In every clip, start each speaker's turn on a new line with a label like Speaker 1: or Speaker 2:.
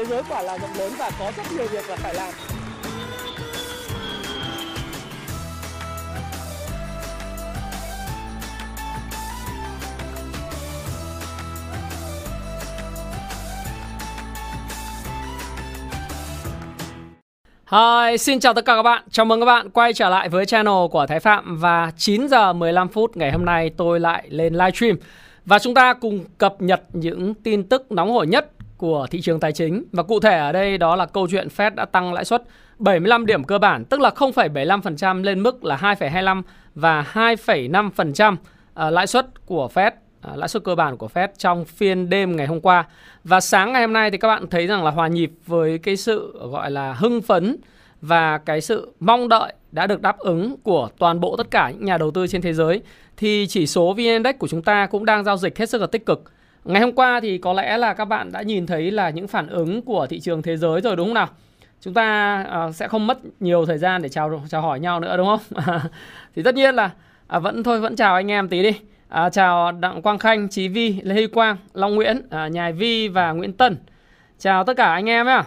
Speaker 1: thế giới quả là rộng lớn và có rất nhiều việc là phải làm.
Speaker 2: Hi, xin chào tất cả các bạn. Chào mừng các bạn quay trở lại với channel của Thái Phạm và 9 giờ 15 phút ngày hôm nay tôi lại lên livestream. Và chúng ta cùng cập nhật những tin tức nóng hổi nhất của thị trường tài chính và cụ thể ở đây đó là câu chuyện Fed đã tăng lãi suất 75 điểm cơ bản, tức là 0,75% lên mức là 2,25 và 2,5% à, lãi suất của Fed à, lãi suất cơ bản của Fed trong phiên đêm ngày hôm qua. Và sáng ngày hôm nay thì các bạn thấy rằng là hòa nhịp với cái sự gọi là hưng phấn và cái sự mong đợi đã được đáp ứng của toàn bộ tất cả những nhà đầu tư trên thế giới thì chỉ số VN Index của chúng ta cũng đang giao dịch hết sức là tích cực. Ngày hôm qua thì có lẽ là các bạn đã nhìn thấy là những phản ứng của thị trường thế giới rồi đúng không nào? Chúng ta uh, sẽ không mất nhiều thời gian để chào chào hỏi nhau nữa đúng không? thì tất nhiên là à, vẫn thôi vẫn chào anh em tí đi. À, chào Đặng Quang Khanh, Chí Vi, Lê Huy Quang, Long Nguyễn, à, Nhài Vi và Nguyễn Tân. Chào tất cả anh em nhé.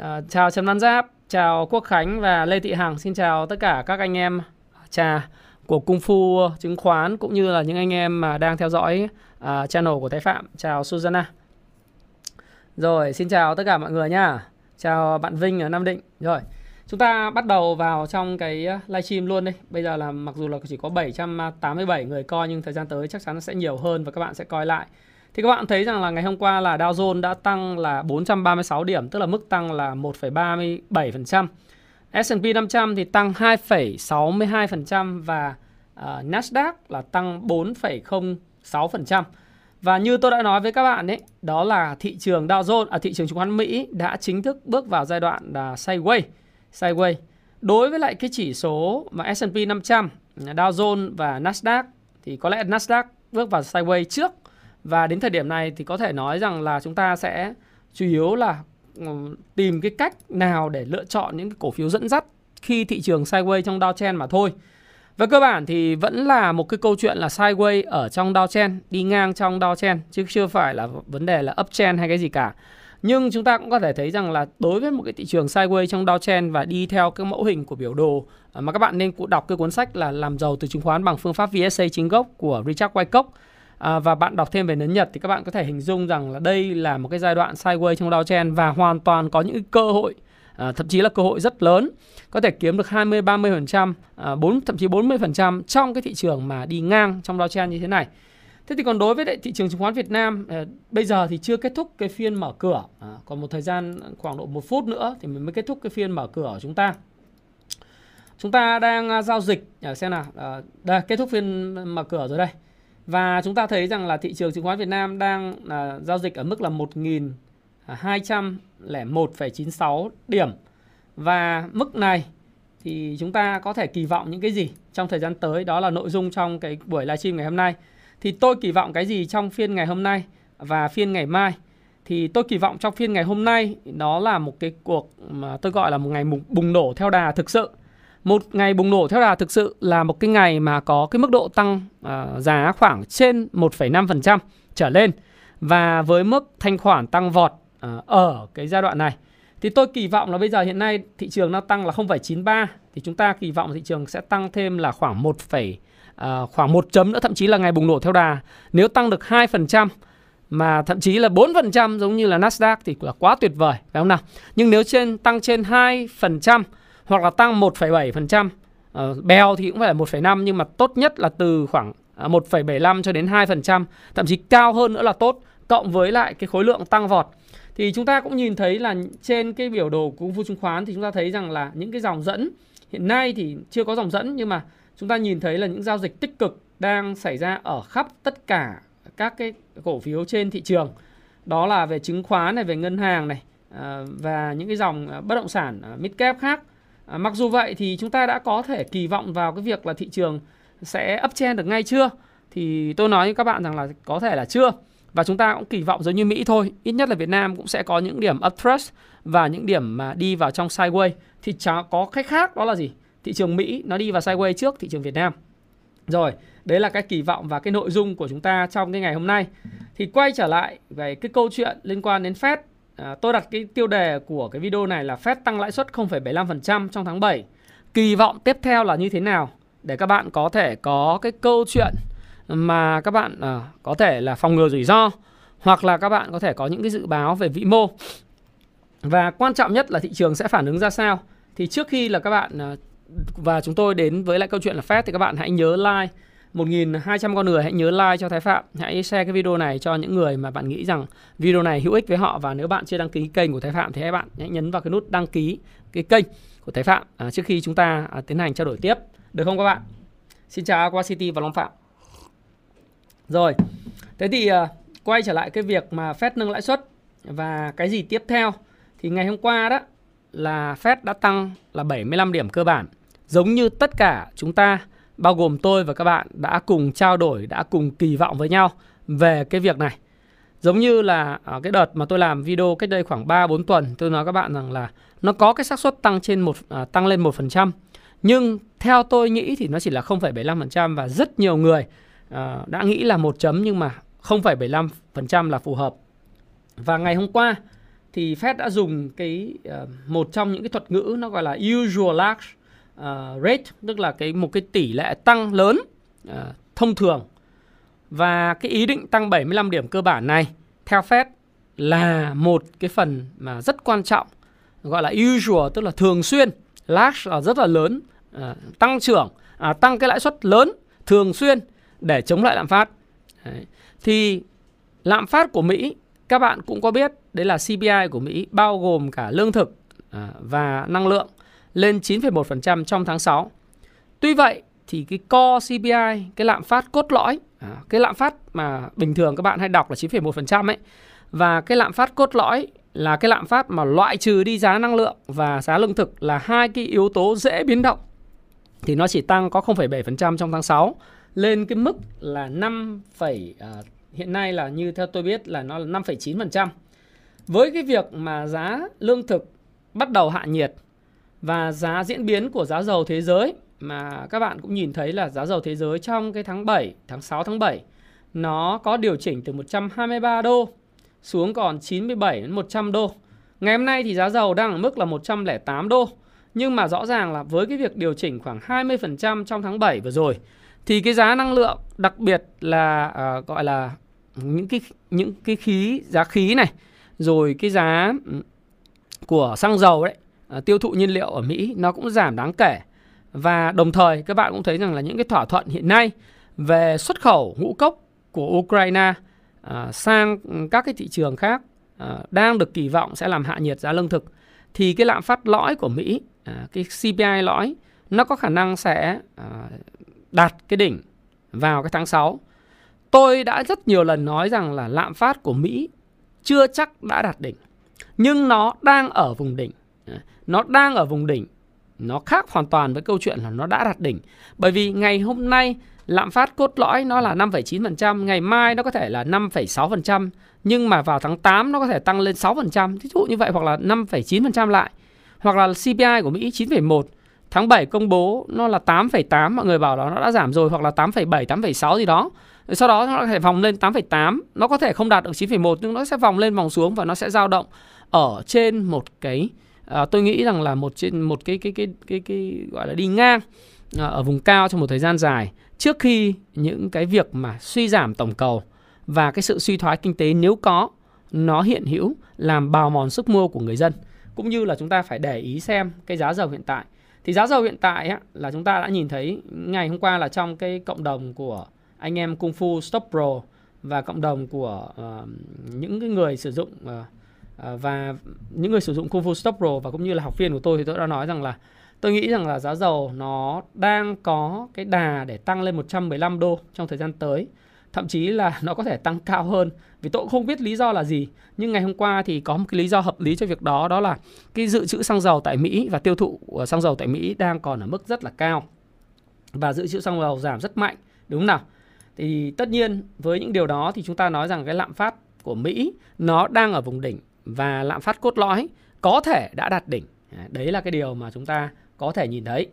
Speaker 2: À, chào Trần Văn Giáp, chào Quốc Khánh và Lê Thị Hằng. Xin chào tất cả các anh em chào của Cung Phu chứng khoán cũng như là những anh em mà đang theo dõi uh, channel của Thái Phạm. Chào Susanna. Rồi, xin chào tất cả mọi người nha Chào bạn Vinh ở Nam Định. Rồi. Chúng ta bắt đầu vào trong cái à, livestream luôn đi. Bây giờ là mặc dù là chỉ có 787 người coi nhưng thời gian tới chắc chắn sẽ nhiều hơn và các bạn sẽ coi lại. Thì các bạn thấy rằng là ngày hôm qua là Dow Jones đã tăng là 436 điểm, tức là mức tăng là 1,37%. S&P 500 thì tăng 2,62% và uh, Nasdaq là tăng 4,06%. Và như tôi đã nói với các bạn đấy, đó là thị trường Dow Jones, à, thị trường chứng khoán Mỹ đã chính thức bước vào giai đoạn là sideways sideways. Đối với lại cái chỉ số mà S&P 500, Dow Jones và Nasdaq thì có lẽ Nasdaq bước vào sideways trước và đến thời điểm này thì có thể nói rằng là chúng ta sẽ chủ yếu là Ừ, tìm cái cách nào để lựa chọn những cái cổ phiếu dẫn dắt khi thị trường sideways trong Dow Chen mà thôi. Về cơ bản thì vẫn là một cái câu chuyện là sideways ở trong Dow Chen, đi ngang trong Dow Chen chứ chưa phải là vấn đề là up hay cái gì cả. Nhưng chúng ta cũng có thể thấy rằng là đối với một cái thị trường sideways trong downtrend và đi theo cái mẫu hình của biểu đồ à, mà các bạn nên đọc cái cuốn sách là làm giàu từ chứng khoán bằng phương pháp VSA chính gốc của Richard Wyckoff à, và bạn đọc thêm về nến Nhật thì các bạn có thể hình dung rằng là đây là một cái giai đoạn sideways trong Dow Chen và hoàn toàn có những cơ hội à, thậm chí là cơ hội rất lớn có thể kiếm được 20 30% à, 4 thậm chí 40% trong cái thị trường mà đi ngang trong Dow Chen như thế này. Thế thì còn đối với thị trường chứng khoán Việt Nam à, bây giờ thì chưa kết thúc cái phiên mở cửa, à, còn một thời gian khoảng độ một phút nữa thì mình mới kết thúc cái phiên mở cửa của chúng ta. Chúng ta đang à, giao dịch à, xem nào, à, đây kết thúc phiên à, mở cửa rồi đây. Và chúng ta thấy rằng là thị trường chứng khoán Việt Nam đang à, giao dịch ở mức là 1.201,96 điểm. Và mức này thì chúng ta có thể kỳ vọng những cái gì trong thời gian tới đó là nội dung trong cái buổi livestream ngày hôm nay. Thì tôi kỳ vọng cái gì trong phiên ngày hôm nay và phiên ngày mai? Thì tôi kỳ vọng trong phiên ngày hôm nay nó là một cái cuộc mà tôi gọi là một ngày bùng nổ theo đà thực sự. Một ngày bùng nổ theo đà thực sự là một cái ngày mà có cái mức độ tăng uh, giá khoảng trên 1,5% trở lên. Và với mức thanh khoản tăng vọt uh, ở cái giai đoạn này thì tôi kỳ vọng là bây giờ hiện nay thị trường nó tăng là 0,93 thì chúng ta kỳ vọng thị trường sẽ tăng thêm là khoảng 1, uh, à, khoảng một chấm nữa thậm chí là ngày bùng nổ theo đà. Nếu tăng được 2% mà thậm chí là 4% giống như là Nasdaq thì là quá tuyệt vời phải không nào? Nhưng nếu trên tăng trên 2% hoặc là tăng 1,7% uh, ờ, bèo thì cũng phải là 1,5 nhưng mà tốt nhất là từ khoảng à, 1,75 cho đến 2% thậm chí cao hơn nữa là tốt cộng với lại cái khối lượng tăng vọt. Thì chúng ta cũng nhìn thấy là trên cái biểu đồ của Phu chứng khoán thì chúng ta thấy rằng là những cái dòng dẫn hiện nay thì chưa có dòng dẫn nhưng mà chúng ta nhìn thấy là những giao dịch tích cực đang xảy ra ở khắp tất cả các cái cổ phiếu trên thị trường. Đó là về chứng khoán này về ngân hàng này à, và những cái dòng à, bất động sản midcap khác. À, mặc dù vậy thì chúng ta đã có thể kỳ vọng vào cái việc là thị trường sẽ uptrend được ngay chưa? Thì tôi nói với các bạn rằng là có thể là chưa. Và chúng ta cũng kỳ vọng giống như Mỹ thôi. Ít nhất là Việt Nam cũng sẽ có những điểm uptrust và những điểm mà đi vào trong sideways thì chả có cách khác đó là gì? Thị trường Mỹ nó đi vào sideways trước thị trường Việt Nam. Rồi, đấy là cái kỳ vọng và cái nội dung của chúng ta trong cái ngày hôm nay. Thì quay trở lại về cái câu chuyện liên quan đến Fed à, tôi đặt cái tiêu đề của cái video này là Fed tăng lãi suất 0,75% trong tháng 7. Kỳ vọng tiếp theo là như thế nào để các bạn có thể có cái câu chuyện mà các bạn à, có thể là phòng ngừa rủi ro hoặc là các bạn có thể có những cái dự báo về vĩ mô. Và quan trọng nhất là thị trường sẽ phản ứng ra sao. Thì trước khi là các bạn à, và chúng tôi đến với lại câu chuyện là Fed thì các bạn hãy nhớ like 1.200 con người hãy nhớ like cho Thái Phạm. Hãy share cái video này cho những người mà bạn nghĩ rằng video này hữu ích với họ. Và nếu bạn chưa đăng ký kênh của Thái Phạm thì hãy bạn hãy nhấn vào cái nút đăng ký cái kênh của Thái Phạm à, Trước khi chúng ta à, tiến hành trao đổi tiếp. Được không các bạn? Xin chào Aqua City và Long Phạm. Rồi, thế thì à, quay trở lại cái việc mà Fed nâng lãi suất Và cái gì tiếp theo? Thì ngày hôm qua đó là Fed đã tăng là 75 điểm cơ bản. Giống như tất cả chúng ta bao gồm tôi và các bạn đã cùng trao đổi, đã cùng kỳ vọng với nhau về cái việc này. Giống như là ở cái đợt mà tôi làm video cách đây khoảng 3 4 tuần, tôi nói các bạn rằng là nó có cái xác suất tăng trên một à, tăng lên 1%. Nhưng theo tôi nghĩ thì nó chỉ là 0,75% và rất nhiều người à, đã nghĩ là một chấm nhưng mà 0,75% là phù hợp. Và ngày hôm qua thì Fed đã dùng cái uh, một trong những cái thuật ngữ nó gọi là usual large uh, rate tức là cái một cái tỷ lệ tăng lớn uh, thông thường. Và cái ý định tăng 75 điểm cơ bản này theo Fed là một cái phần mà rất quan trọng gọi là usual tức là thường xuyên. Large là rất là lớn uh, tăng trưởng à, tăng cái lãi suất lớn thường xuyên để chống lại lạm phát. Đấy. thì lạm phát của Mỹ các bạn cũng có biết đấy là CPI của Mỹ bao gồm cả lương thực à, và năng lượng lên 9,1% trong tháng 6. Tuy vậy thì cái core CPI, cái lạm phát cốt lõi, à, cái lạm phát mà bình thường các bạn hay đọc là 9,1% ấy và cái lạm phát cốt lõi là cái lạm phát mà loại trừ đi giá năng lượng và giá lương thực là hai cái yếu tố dễ biến động thì nó chỉ tăng có 0,7% trong tháng 6 lên cái mức là 5, à, hiện nay là như theo tôi biết là nó là 5,9%. Với cái việc mà giá lương thực bắt đầu hạ nhiệt và giá diễn biến của giá dầu thế giới mà các bạn cũng nhìn thấy là giá dầu thế giới trong cái tháng 7, tháng 6 tháng 7 nó có điều chỉnh từ 123 đô xuống còn 97 đến 100 đô. Ngày hôm nay thì giá dầu đang ở mức là 108 đô. Nhưng mà rõ ràng là với cái việc điều chỉnh khoảng 20% trong tháng 7 vừa rồi thì cái giá năng lượng đặc biệt là uh, gọi là những cái những cái khí giá khí này rồi cái giá ừ, của xăng dầu đấy Ờ, tiêu thụ nhiên liệu ở Mỹ nó cũng giảm đáng kể. Và đồng thời các bạn cũng thấy rằng là những cái thỏa thuận hiện nay về xuất khẩu ngũ cốc của Ukraine à, sang các cái thị trường khác à, đang được kỳ vọng sẽ làm hạ nhiệt giá lương thực thì cái lạm phát lõi của Mỹ, à, cái CPI lõi nó có khả năng sẽ à, đạt cái đỉnh vào cái tháng 6. Tôi đã rất nhiều lần nói rằng là lạm phát của Mỹ chưa chắc đã đạt đỉnh, nhưng nó đang ở vùng đỉnh nó đang ở vùng đỉnh nó khác hoàn toàn với câu chuyện là nó đã đạt đỉnh bởi vì ngày hôm nay lạm phát cốt lõi nó là 5,9%, ngày mai nó có thể là 5,6%, nhưng mà vào tháng 8 nó có thể tăng lên 6%, ví dụ như vậy hoặc là 5,9% lại. Hoặc là CPI của Mỹ 9,1, tháng 7 công bố nó là 8,8, mọi người bảo là nó đã giảm rồi hoặc là 8,7, 8,6 gì đó. Sau đó nó có thể vòng lên 8,8, nó có thể không đạt được 9,1 nhưng nó sẽ vòng lên vòng xuống và nó sẽ dao động ở trên một cái à, tôi nghĩ rằng là một trên một cái cái cái cái cái gọi là đi ngang à, ở vùng cao trong một thời gian dài trước khi những cái việc mà suy giảm tổng cầu và cái sự suy thoái kinh tế nếu có nó hiện hữu làm bào mòn sức mua của người dân. Cũng như là chúng ta phải để ý xem cái giá dầu hiện tại. Thì giá dầu hiện tại á, là chúng ta đã nhìn thấy ngày hôm qua là trong cái cộng đồng của anh em Kung Fu Stop Pro và cộng đồng của uh, những cái người sử dụng uh, Ờ, và những người sử dụng Kung Fu Stop Pro và cũng như là học viên của tôi thì tôi đã nói rằng là tôi nghĩ rằng là giá dầu nó đang có cái đà để tăng lên 115 đô trong thời gian tới. Thậm chí là nó có thể tăng cao hơn vì tôi cũng không biết lý do là gì. Nhưng ngày hôm qua thì có một cái lý do hợp lý cho việc đó đó là cái dự trữ xăng dầu tại Mỹ và tiêu thụ ờ, xăng dầu tại Mỹ đang còn ở mức rất là cao. Và dự trữ xăng dầu giảm rất mạnh, đúng không nào? Thì tất nhiên với những điều đó thì chúng ta nói rằng cái lạm phát của Mỹ nó đang ở vùng đỉnh và lạm phát cốt lõi có thể đã đạt đỉnh. Đấy là cái điều mà chúng ta có thể nhìn thấy.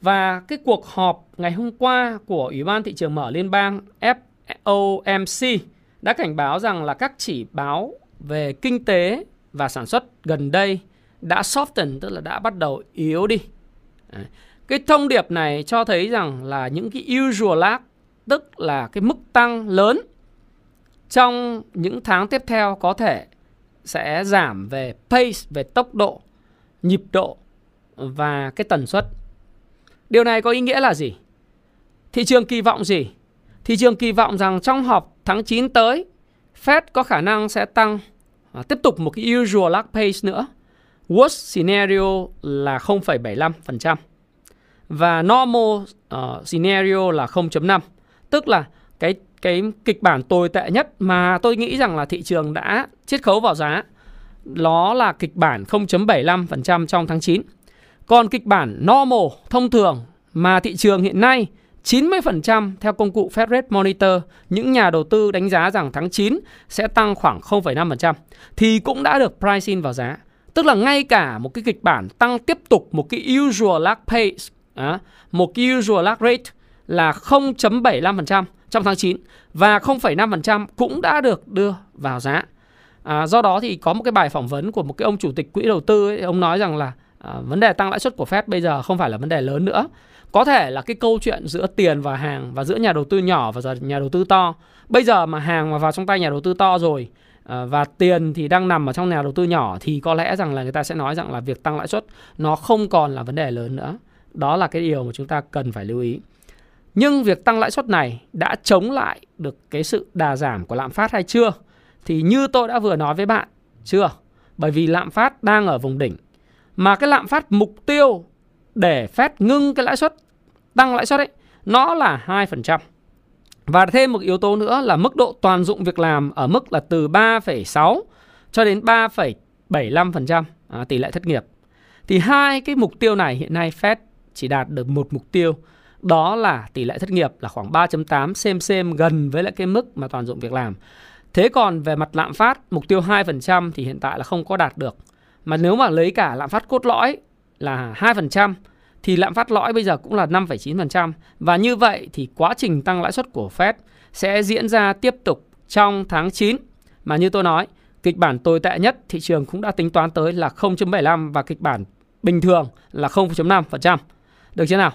Speaker 2: Và cái cuộc họp ngày hôm qua của Ủy ban thị trường mở liên bang FOMC đã cảnh báo rằng là các chỉ báo về kinh tế và sản xuất gần đây đã soften, tức là đã bắt đầu yếu đi. Cái thông điệp này cho thấy rằng là những cái usual lag, tức là cái mức tăng lớn trong những tháng tiếp theo có thể sẽ giảm về pace, về tốc độ, nhịp độ và cái tần suất. Điều này có ý nghĩa là gì? Thị trường kỳ vọng gì? Thị trường kỳ vọng rằng trong họp tháng 9 tới, Fed có khả năng sẽ tăng à, tiếp tục một cái usual lag pace nữa. Worst scenario là 0,75% và normal uh, scenario là 0.5. Tức là cái cái kịch bản tồi tệ nhất mà tôi nghĩ rằng là thị trường đã chiết khấu vào giá nó là kịch bản 0.75% trong tháng 9. Còn kịch bản normal thông thường mà thị trường hiện nay 90% theo công cụ Fed Rate Monitor, những nhà đầu tư đánh giá rằng tháng 9 sẽ tăng khoảng 0,5% thì cũng đã được price in vào giá. Tức là ngay cả một cái kịch bản tăng tiếp tục một cái usual lag pace, một cái usual lag rate là 0.75% trong tháng 9 và 0,5% cũng đã được đưa vào giá. À, do đó thì có một cái bài phỏng vấn của một cái ông chủ tịch quỹ đầu tư ấy, ông nói rằng là à, vấn đề tăng lãi suất của Fed bây giờ không phải là vấn đề lớn nữa. Có thể là cái câu chuyện giữa tiền và hàng và giữa nhà đầu tư nhỏ và nhà đầu tư to. Bây giờ mà hàng mà vào trong tay nhà đầu tư to rồi à, và tiền thì đang nằm ở trong nhà đầu tư nhỏ thì có lẽ rằng là người ta sẽ nói rằng là việc tăng lãi suất nó không còn là vấn đề lớn nữa. Đó là cái điều mà chúng ta cần phải lưu ý. Nhưng việc tăng lãi suất này đã chống lại được cái sự đà giảm của lạm phát hay chưa? Thì như tôi đã vừa nói với bạn, chưa? Bởi vì lạm phát đang ở vùng đỉnh. Mà cái lạm phát mục tiêu để phép ngưng cái lãi suất, tăng lãi suất ấy, nó là 2%. Và thêm một yếu tố nữa là mức độ toàn dụng việc làm ở mức là từ 3,6 cho đến 3,75% à, tỷ lệ thất nghiệp. Thì hai cái mục tiêu này hiện nay Fed chỉ đạt được một mục tiêu đó là tỷ lệ thất nghiệp là khoảng 3.8 xem xem gần với lại cái mức mà toàn dụng việc làm. Thế còn về mặt lạm phát, mục tiêu 2% thì hiện tại là không có đạt được. Mà nếu mà lấy cả lạm phát cốt lõi là 2% thì lạm phát lõi bây giờ cũng là 5,9%. Và như vậy thì quá trình tăng lãi suất của Fed sẽ diễn ra tiếp tục trong tháng 9. Mà như tôi nói, kịch bản tồi tệ nhất thị trường cũng đã tính toán tới là 0.75 và kịch bản bình thường là 0.5%. Được chưa nào?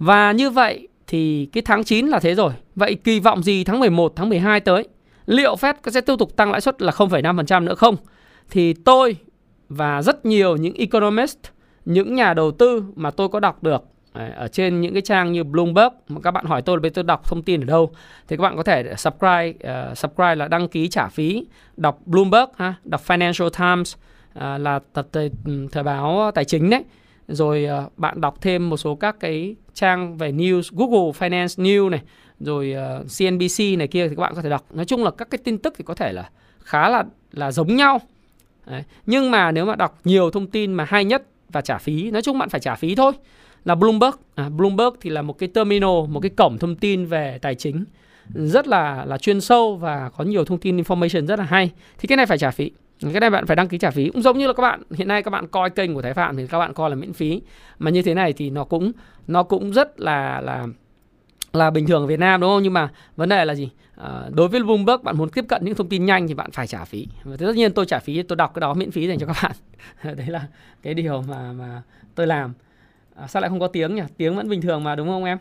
Speaker 2: Và như vậy thì cái tháng 9 là thế rồi. Vậy kỳ vọng gì tháng 11, tháng 12 tới? Liệu Fed sẽ tiếp tục tăng lãi suất là 0,5% nữa không? Thì tôi và rất nhiều những economist, những nhà đầu tư mà tôi có đọc được à, ở trên những cái trang như Bloomberg mà các bạn hỏi tôi là bây tôi đọc thông tin ở đâu thì các bạn có thể subscribe uh, subscribe là đăng ký trả phí đọc Bloomberg ha đọc Financial Times uh, là tập thời, ừ, thời báo tài chính đấy rồi uh, bạn đọc thêm một số các cái trang về news Google Finance News này rồi ờ, uh, CNBC này kia thì các bạn có thể đọc. Nói chung là các cái tin tức thì có thể là khá là là giống nhau. Đấy. nhưng mà nếu mà đọc nhiều thông tin mà hay nhất và trả phí nói chung bạn phải trả phí thôi là Bloomberg. À, Bloomberg thì là một cái terminal một cái cổng thông tin về tài chính rất là là chuyên sâu và có nhiều thông tin information rất là hay. Thì cái này phải trả phí cái này bạn phải đăng ký trả phí. Cũng giống như là các bạn hiện nay các bạn coi kênh của Thái Phạm thì các bạn coi là miễn phí. Mà như thế này thì nó cũng nó cũng rất là là là bình thường ở Việt Nam đúng không? Nhưng mà vấn đề là gì? À, đối với Bloomberg bạn muốn tiếp cận những thông tin nhanh thì bạn phải trả phí. Và tất nhiên tôi trả phí tôi đọc cái đó miễn phí dành cho các bạn. Đấy là cái điều mà mà tôi làm. À, sao lại không có tiếng nhỉ? Tiếng vẫn bình thường mà đúng không em?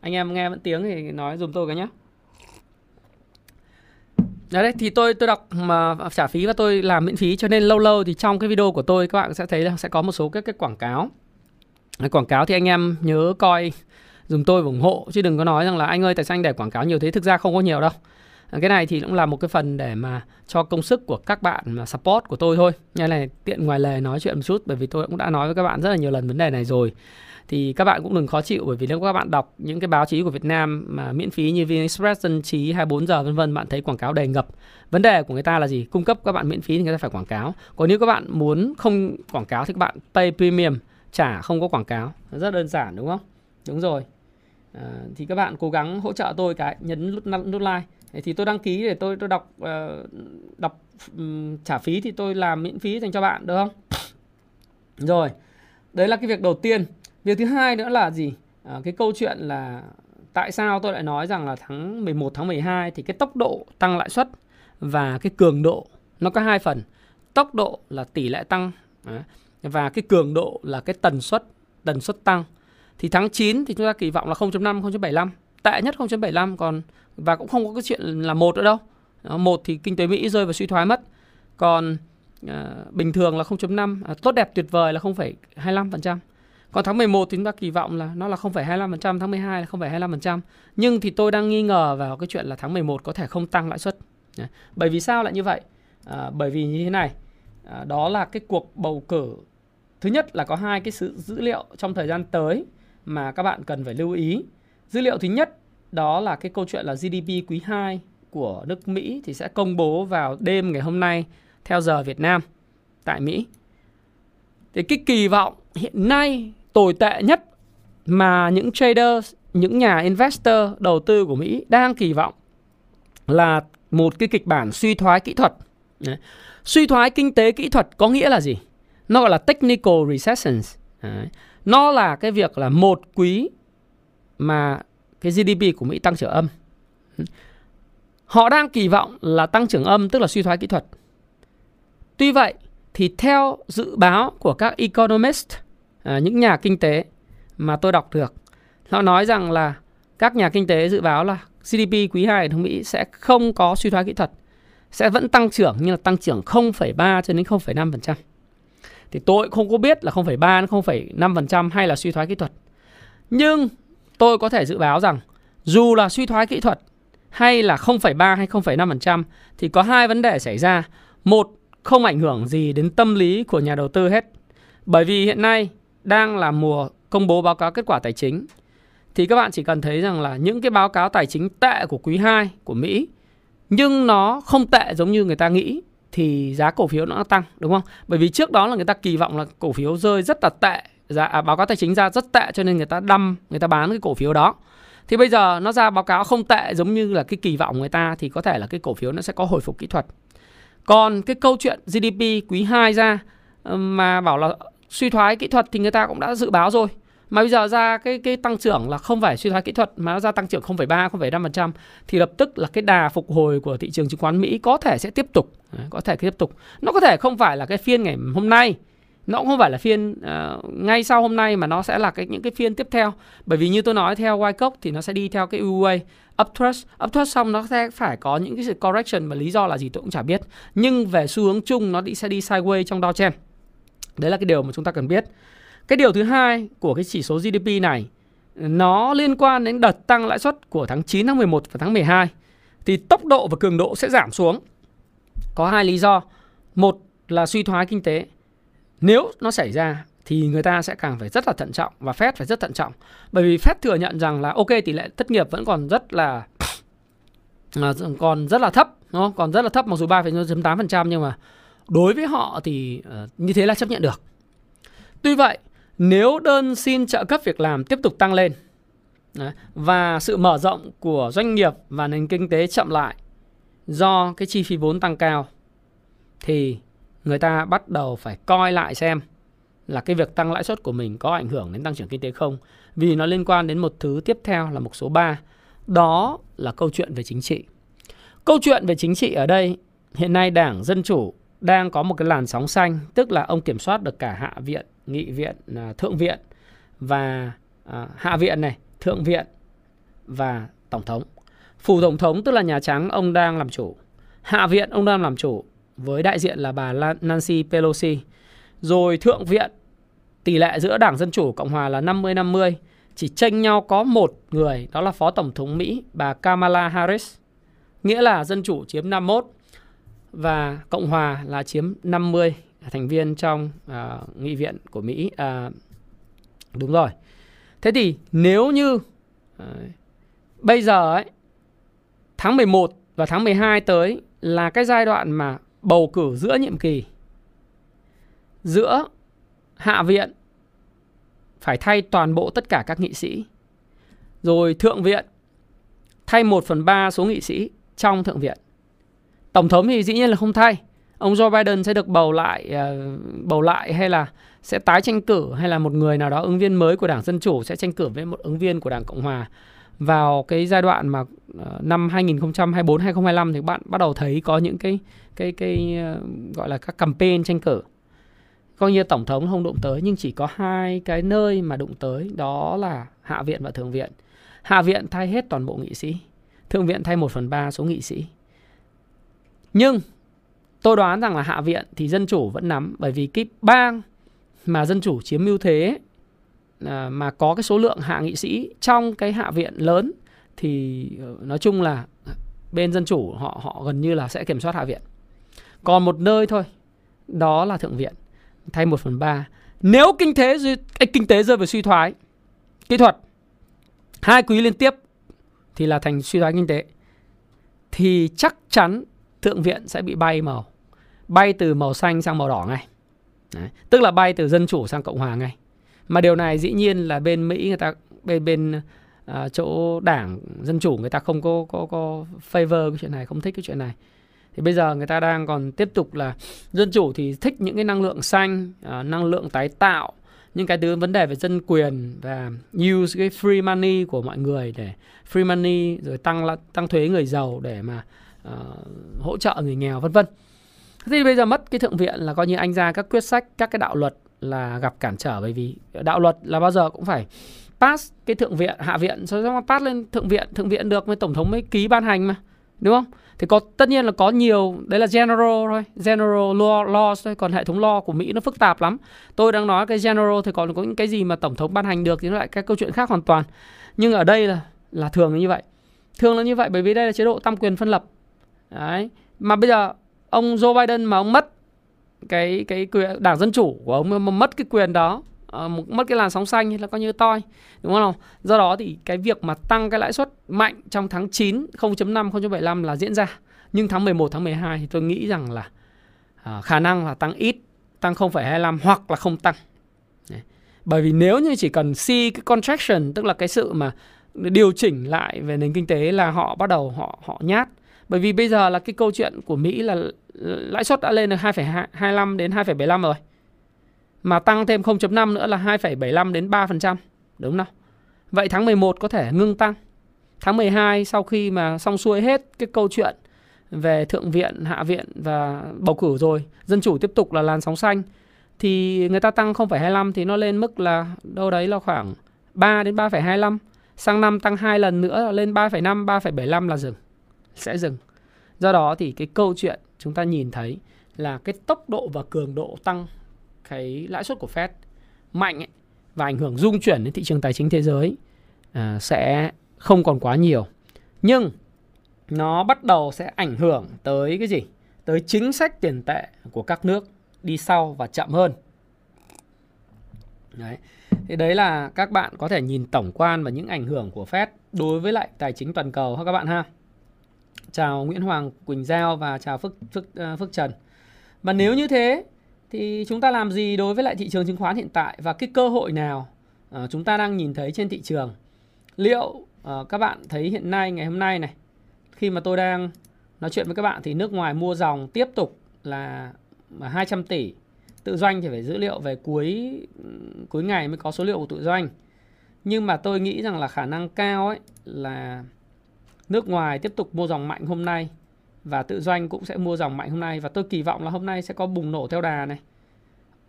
Speaker 2: Anh em nghe vẫn tiếng thì nói dùm tôi cái nhé Đấy, thì tôi tôi đọc mà trả phí và tôi làm miễn phí cho nên lâu lâu thì trong cái video của tôi các bạn sẽ thấy là sẽ có một số các cái quảng cáo. Quảng cáo thì anh em nhớ coi dùng tôi ủng hộ chứ đừng có nói rằng là anh ơi tại sao anh để quảng cáo nhiều thế thực ra không có nhiều đâu. Ờ, cái này thì cũng là một cái phần để mà cho công sức của các bạn mà support của tôi thôi. Như này tiện ngoài lề nói chuyện một chút bởi vì tôi cũng đã nói với các bạn rất là nhiều lần vấn đề này rồi thì các bạn cũng đừng khó chịu bởi vì nếu các bạn đọc những cái báo chí của Việt Nam mà miễn phí như VN Express, Dân trí 24 giờ vân vân bạn thấy quảng cáo đầy ngập. Vấn đề của người ta là gì? Cung cấp các bạn miễn phí thì người ta phải quảng cáo. Còn nếu các bạn muốn không quảng cáo thì các bạn pay premium, trả không có quảng cáo. Rất đơn giản đúng không? Đúng rồi. À, thì các bạn cố gắng hỗ trợ tôi cái nhấn nút nút like thì tôi đăng ký để tôi tôi đọc uh, đọc um, trả phí thì tôi làm miễn phí dành cho bạn được không? Rồi. Đấy là cái việc đầu tiên. Việc thứ hai nữa là gì? À, cái câu chuyện là tại sao tôi lại nói rằng là tháng 11 tháng 12 thì cái tốc độ tăng lãi suất và cái cường độ nó có hai phần. Tốc độ là tỷ lệ tăng và cái cường độ là cái tần suất tần suất tăng. Thì tháng 9 thì chúng ta kỳ vọng là 0.5 0.75 tệ nhất 0.75 còn và cũng không có cái chuyện là một nữa đâu. Một thì kinh tế Mỹ rơi vào suy thoái mất còn à, bình thường là 0.5 à, tốt đẹp tuyệt vời là 0,25% còn tháng 11 thì chúng ta kỳ vọng là nó là 0,25%, tháng 12 là 0,25%. Nhưng thì tôi đang nghi ngờ vào cái chuyện là tháng 11 có thể không tăng lãi suất. Bởi vì sao lại như vậy? À, bởi vì như thế này, à, đó là cái cuộc bầu cử thứ nhất là có hai cái sự dữ liệu trong thời gian tới mà các bạn cần phải lưu ý. Dữ liệu thứ nhất đó là cái câu chuyện là GDP quý 2 của nước Mỹ thì sẽ công bố vào đêm ngày hôm nay theo giờ Việt Nam tại Mỹ. Thì cái kỳ vọng hiện nay tồi tệ nhất mà những trader, những nhà investor đầu tư của Mỹ đang kỳ vọng là một cái kịch bản suy thoái kỹ thuật. Đấy. Suy thoái kinh tế kỹ thuật có nghĩa là gì? Nó gọi là technical recession. Đấy. Nó là cái việc là một quý mà cái GDP của Mỹ tăng trưởng âm. Họ đang kỳ vọng là tăng trưởng âm tức là suy thoái kỹ thuật. Tuy vậy thì theo dự báo của các economist, à, những nhà kinh tế mà tôi đọc được, họ nói rằng là các nhà kinh tế dự báo là GDP quý 2 của Mỹ sẽ không có suy thoái kỹ thuật, sẽ vẫn tăng trưởng nhưng là tăng trưởng 0,3 cho đến 0,5%. Thì tôi không có biết là 0,3 đến 0,5% hay là suy thoái kỹ thuật. Nhưng tôi có thể dự báo rằng dù là suy thoái kỹ thuật hay là 0,3 hay 0,5% thì có hai vấn đề xảy ra. Một, không ảnh hưởng gì đến tâm lý của nhà đầu tư hết. Bởi vì hiện nay đang là mùa công bố báo cáo kết quả tài chính thì các bạn chỉ cần thấy rằng là những cái báo cáo tài chính tệ của quý 2 của Mỹ nhưng nó không tệ giống như người ta nghĩ thì giá cổ phiếu nó tăng đúng không? Bởi vì trước đó là người ta kỳ vọng là cổ phiếu rơi rất là tệ, giá à, báo cáo tài chính ra rất tệ cho nên người ta đâm, người ta bán cái cổ phiếu đó. Thì bây giờ nó ra báo cáo không tệ giống như là cái kỳ vọng người ta thì có thể là cái cổ phiếu nó sẽ có hồi phục kỹ thuật. Còn cái câu chuyện GDP quý 2 ra mà bảo là suy thoái kỹ thuật thì người ta cũng đã dự báo rồi. Mà bây giờ ra cái cái tăng trưởng là không phải suy thoái kỹ thuật mà nó ra tăng trưởng 0,3 0,5% thì lập tức là cái đà phục hồi của thị trường chứng khoán Mỹ có thể sẽ tiếp tục, có thể tiếp tục. Nó có thể không phải là cái phiên ngày hôm nay nó cũng không phải là phiên uh, ngay sau hôm nay mà nó sẽ là cái những cái phiên tiếp theo bởi vì như tôi nói theo Wyckoff thì nó sẽ đi theo cái UA uptrust uptrust xong nó sẽ phải có những cái sự correction và lý do là gì tôi cũng chả biết nhưng về xu hướng chung nó đi sẽ đi sideways trong downtrend đấy là cái điều mà chúng ta cần biết cái điều thứ hai của cái chỉ số GDP này nó liên quan đến đợt tăng lãi suất của tháng 9, tháng 11 và tháng 12 thì tốc độ và cường độ sẽ giảm xuống. Có hai lý do. Một là suy thoái kinh tế nếu nó xảy ra thì người ta sẽ càng phải rất là thận trọng và Fed phải rất thận trọng. Bởi vì Fed thừa nhận rằng là ok tỷ lệ thất nghiệp vẫn còn rất là à, còn rất là thấp, đúng không? Còn rất là thấp mặc dù 3,8% nhưng mà đối với họ thì uh, như thế là chấp nhận được. Tuy vậy, nếu đơn xin trợ cấp việc làm tiếp tục tăng lên và sự mở rộng của doanh nghiệp và nền kinh tế chậm lại do cái chi phí vốn tăng cao thì người ta bắt đầu phải coi lại xem là cái việc tăng lãi suất của mình có ảnh hưởng đến tăng trưởng kinh tế không vì nó liên quan đến một thứ tiếp theo là mục số 3 đó là câu chuyện về chính trị câu chuyện về chính trị ở đây hiện nay đảng dân chủ đang có một cái làn sóng xanh tức là ông kiểm soát được cả hạ viện nghị viện à, thượng viện và à, hạ viện này thượng viện và tổng thống phủ tổng thống tức là nhà trắng ông đang làm chủ hạ viện ông đang làm chủ với đại diện là bà Nancy Pelosi. Rồi thượng viện tỷ lệ giữa Đảng Dân Chủ Cộng Hòa là 50-50, chỉ tranh nhau có một người, đó là Phó Tổng thống Mỹ bà Kamala Harris. Nghĩa là Dân Chủ chiếm 51 và Cộng Hòa là chiếm 50 thành viên trong uh, nghị viện của Mỹ. Uh, đúng rồi. Thế thì nếu như uh, bây giờ ấy, tháng 11 và tháng 12 tới là cái giai đoạn mà bầu cử giữa nhiệm kỳ giữa Hạ viện phải thay toàn bộ tất cả các nghị sĩ. Rồi Thượng viện thay 1 phần 3 số nghị sĩ trong Thượng viện. Tổng thống thì dĩ nhiên là không thay. Ông Joe Biden sẽ được bầu lại uh, bầu lại hay là sẽ tái tranh cử hay là một người nào đó ứng viên mới của Đảng Dân Chủ sẽ tranh cử với một ứng viên của Đảng Cộng Hòa. vào cái giai đoạn mà ờ, năm 2024 2025 thì bạn bắt đầu thấy có những cái cái cái ờ, gọi là các campaign tranh cử coi như tổng thống không đụng tới nhưng chỉ có hai cái nơi mà đụng tới đó là hạ viện và thượng viện hạ viện thay hết toàn bộ nghị sĩ thượng viện thay 1 phần 3 số nghị sĩ nhưng tôi đoán rằng là hạ viện thì dân chủ vẫn nắm bởi vì cái bang mà dân chủ chiếm ưu thế à, mà có cái số lượng hạ nghị sĩ trong cái hạ viện lớn thì ờ, nói chung là bên dân chủ họ họ gần như là sẽ kiểm soát hạ viện. Còn một nơi thôi đó là thượng viện thay 1 phần 3 nếu kinh tế à, kinh tế rơi vào suy thoái kỹ thuật hai quý liên tiếp thì là thành suy thoái kinh tế thì chắc chắn thượng viện sẽ bị bay màu bay từ màu xanh sang màu đỏ ngay Đấy. tức là bay từ dân chủ sang cộng hòa ngay mà điều này dĩ nhiên là bên mỹ người ta bên bên à, chỗ đảng dân chủ người ta không có có có favor cái chuyện này không thích cái chuyện này thì bây giờ người ta đang còn tiếp tục là dân chủ thì thích những cái năng lượng xanh à, năng lượng tái tạo những cái thứ vấn đề về dân quyền và use cái free money của mọi người để free money rồi tăng tăng thuế người giàu để mà uh, hỗ trợ người nghèo vân vân. Thế thì bây giờ mất cái thượng viện là coi như anh ra các quyết sách các cái đạo luật là gặp cản trở bởi vì đạo luật là bao giờ cũng phải pass cái thượng viện hạ viện sau đó pass lên thượng viện thượng viện được mới tổng thống mới ký ban hành mà đúng không? Thì có tất nhiên là có nhiều đấy là general thôi general law laws thôi còn hệ thống law của mỹ nó phức tạp lắm. Tôi đang nói cái general thì còn có những cái gì mà tổng thống ban hành được thì nó lại cái câu chuyện khác hoàn toàn. Nhưng ở đây là là thường là như vậy. Thường là như vậy bởi vì đây là chế độ tam quyền phân lập đấy. Mà bây giờ ông Joe Biden mà ông mất cái cái quyền đảng dân chủ của ông mà mất cái quyền đó ờ, mất cái làn sóng xanh thì là coi như toi đúng không? Do đó thì cái việc mà tăng cái lãi suất mạnh trong tháng 9 0.5 0.75 là diễn ra. Nhưng tháng 11 tháng 12 thì tôi nghĩ rằng là ờ, khả năng là tăng ít tăng 0,25 hoặc là không tăng. Đấy. bởi vì nếu như chỉ cần see cái contraction tức là cái sự mà điều chỉnh lại về nền kinh tế là họ bắt đầu họ họ nhát bởi vì bây giờ là cái câu chuyện của Mỹ là lãi suất đã lên được 2,25 đến 2,75 rồi. Mà tăng thêm 0.5 nữa là 2,75 đến 3%, đúng không? Vậy tháng 11 có thể ngưng tăng. Tháng 12 sau khi mà xong xuôi hết cái câu chuyện về thượng viện, hạ viện và bầu cử rồi, dân chủ tiếp tục là làn sóng xanh thì người ta tăng 0,25 thì nó lên mức là đâu đấy là khoảng 3 đến 3,25. Sang năm tăng 2 lần nữa là lên 3,5, 3,75 là dừng sẽ dừng. Do đó thì cái câu chuyện chúng ta nhìn thấy là cái tốc độ và cường độ tăng cái lãi suất của Fed mạnh ấy, và ảnh hưởng dung chuyển đến thị trường tài chính thế giới à, sẽ không còn quá nhiều. Nhưng nó bắt đầu sẽ ảnh hưởng tới cái gì? Tới chính sách tiền tệ của các nước đi sau và chậm hơn. Đấy. Thì đấy là các bạn có thể nhìn tổng quan và những ảnh hưởng của Fed đối với lại tài chính toàn cầu ha các bạn ha chào Nguyễn Hoàng Quỳnh Giao và chào Phước Phước ờ, Phước Trần. Và nếu như thế thì chúng ta làm gì đối với lại thị trường chứng khoán hiện tại và cái cơ hội nào uh, chúng ta đang nhìn thấy trên thị trường? Liệu uh, các bạn thấy hiện nay ngày hôm nay này khi mà tôi đang nói chuyện với các bạn thì nước ngoài mua dòng tiếp tục là 200 tỷ tự doanh thì phải dữ liệu về cuối cuối ngày mới có số liệu của tự doanh. Nhưng mà tôi nghĩ rằng là khả năng cao ấy là nước ngoài tiếp tục mua dòng mạnh hôm nay và tự doanh cũng sẽ mua dòng mạnh hôm nay và tôi kỳ vọng là hôm nay sẽ có bùng nổ theo đà này.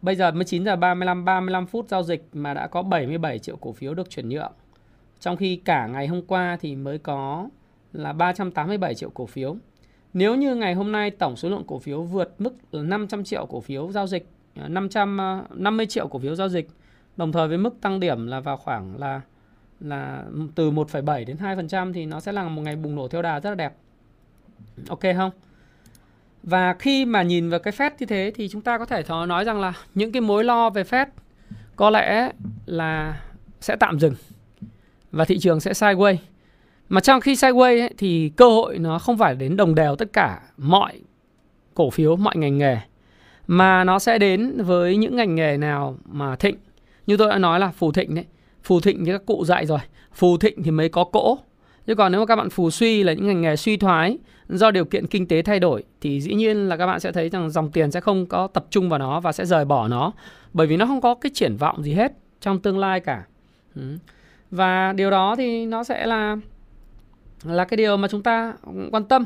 Speaker 2: Bây giờ mới 9 giờ 35 35 phút giao dịch mà đã có 77 triệu cổ phiếu được chuyển nhượng. Trong khi cả ngày hôm qua thì mới có là 387 triệu cổ phiếu. Nếu như ngày hôm nay tổng số lượng cổ phiếu vượt mức 500 triệu cổ phiếu giao dịch, ờ, 550 ờ, triệu cổ phiếu giao dịch, đồng thời với mức tăng điểm là vào khoảng là là từ 1,7 đến 2% thì nó sẽ là một ngày bùng nổ theo đà rất là đẹp. Ok không? Và khi mà nhìn vào cái Fed như thế thì chúng ta có thể nói rằng là những cái mối lo về Fed có lẽ là sẽ tạm dừng và thị trường sẽ sideways. Mà trong khi sideways ấy, thì cơ hội nó không phải đến đồng đều tất cả mọi cổ phiếu, mọi ngành nghề mà nó sẽ đến với những ngành nghề nào mà thịnh. Như tôi đã nói là phù thịnh đấy phù thịnh thì các cụ dạy rồi. Phù thịnh thì mới có cỗ. Chứ còn nếu mà các bạn phù suy là những ngành nghề suy thoái, do điều kiện kinh tế thay đổi, thì dĩ nhiên là các bạn sẽ thấy rằng dòng tiền sẽ không có tập trung vào nó và sẽ rời bỏ nó, bởi vì nó không có cái triển vọng gì hết trong tương lai cả. Ừ. Và điều đó thì nó sẽ là là cái điều mà chúng ta quan tâm.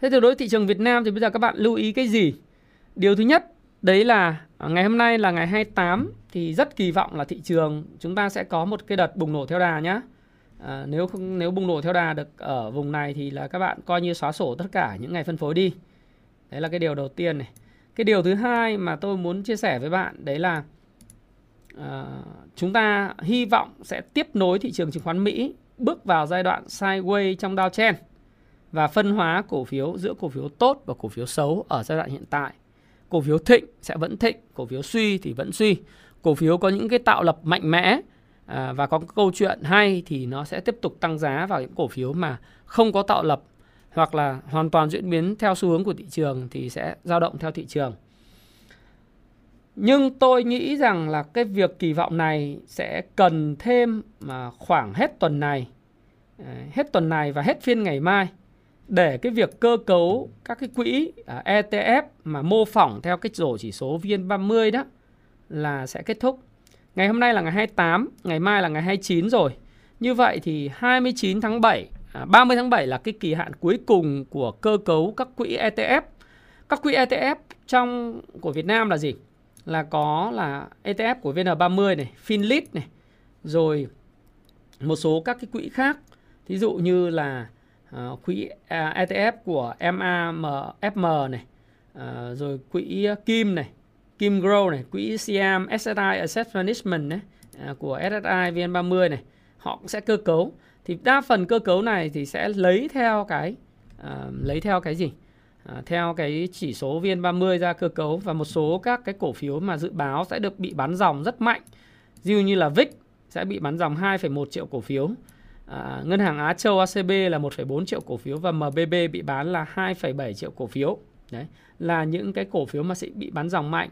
Speaker 2: Thế thì đối với thị trường Việt Nam thì bây giờ các bạn lưu ý cái gì? Điều thứ nhất, đấy là ngày hôm nay là ngày 28 thì rất kỳ vọng là thị trường chúng ta sẽ có một cái đợt bùng nổ theo đà nhé à, nếu không nếu bùng nổ theo đà được ở vùng này thì là các bạn coi như xóa sổ tất cả những ngày phân phối đi đấy là cái điều đầu tiên này cái điều thứ hai mà tôi muốn chia sẻ với bạn đấy là à, chúng ta hy vọng sẽ tiếp nối thị trường chứng khoán Mỹ bước vào giai đoạn sideways trong downtrend và phân hóa cổ phiếu giữa cổ phiếu tốt và cổ phiếu xấu ở giai đoạn hiện tại. Cổ phiếu thịnh sẽ vẫn thịnh, cổ phiếu suy thì vẫn suy. Cổ phiếu có những cái tạo lập mạnh mẽ à, và có câu chuyện hay thì nó sẽ tiếp tục tăng giá vào những cổ phiếu mà không có tạo lập hoặc là hoàn toàn diễn biến theo xu hướng của thị trường thì sẽ dao động theo thị trường. Nhưng tôi nghĩ rằng là cái việc kỳ vọng này sẽ cần thêm mà khoảng hết tuần này, à, hết tuần này và hết phiên ngày mai để cái việc cơ cấu các cái quỹ à, ETF mà mô phỏng theo cái rổ chỉ số VN30 đó là sẽ kết thúc. Ngày hôm nay là ngày 28, ngày mai là ngày 29 rồi. Như vậy thì 29 tháng 7, 30 à, tháng 7 là cái kỳ hạn cuối cùng của cơ cấu các quỹ ETF. Các quỹ ETF trong của Việt Nam là gì? Là có là ETF của VN30 này, Finlit này, rồi một số các cái quỹ khác. Thí dụ như là uh, quỹ à, uh, ETF của MAMFM này, uh, rồi quỹ Kim này, Kim Grow này, quỹ Siam SSI Asset Management này, à, của SSI VN30 này, họ cũng sẽ cơ cấu. Thì đa phần cơ cấu này thì sẽ lấy theo cái uh, lấy theo cái gì? Uh, theo cái chỉ số VN30 ra cơ cấu và một số các cái cổ phiếu mà dự báo sẽ được bị bán dòng rất mạnh. Dù dụ như là VIX sẽ bị bán dòng 2,1 triệu cổ phiếu À, ngân hàng Á Châu ACB là 1,4 triệu cổ phiếu và MBB bị bán là 2,7 triệu cổ phiếu. Đấy là những cái cổ phiếu mà sẽ bị bán dòng mạnh.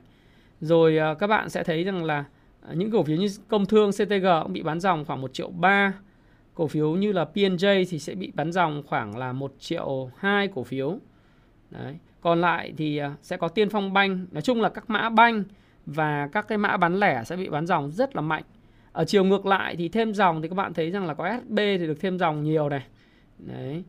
Speaker 2: Rồi à, các bạn sẽ thấy rằng là à, những cổ phiếu như Công Thương, CTG cũng bị bán dòng khoảng 1 triệu 3. Cổ phiếu như là P&J thì sẽ bị bán dòng khoảng là 1 triệu 2 cổ phiếu. Đấy. Còn lại thì à, sẽ có Tiên Phong Banh, nói chung là các mã banh và các cái mã bán lẻ sẽ bị bán dòng rất là mạnh ở chiều ngược lại thì thêm dòng thì các bạn thấy rằng là có SB thì được thêm dòng nhiều này đấy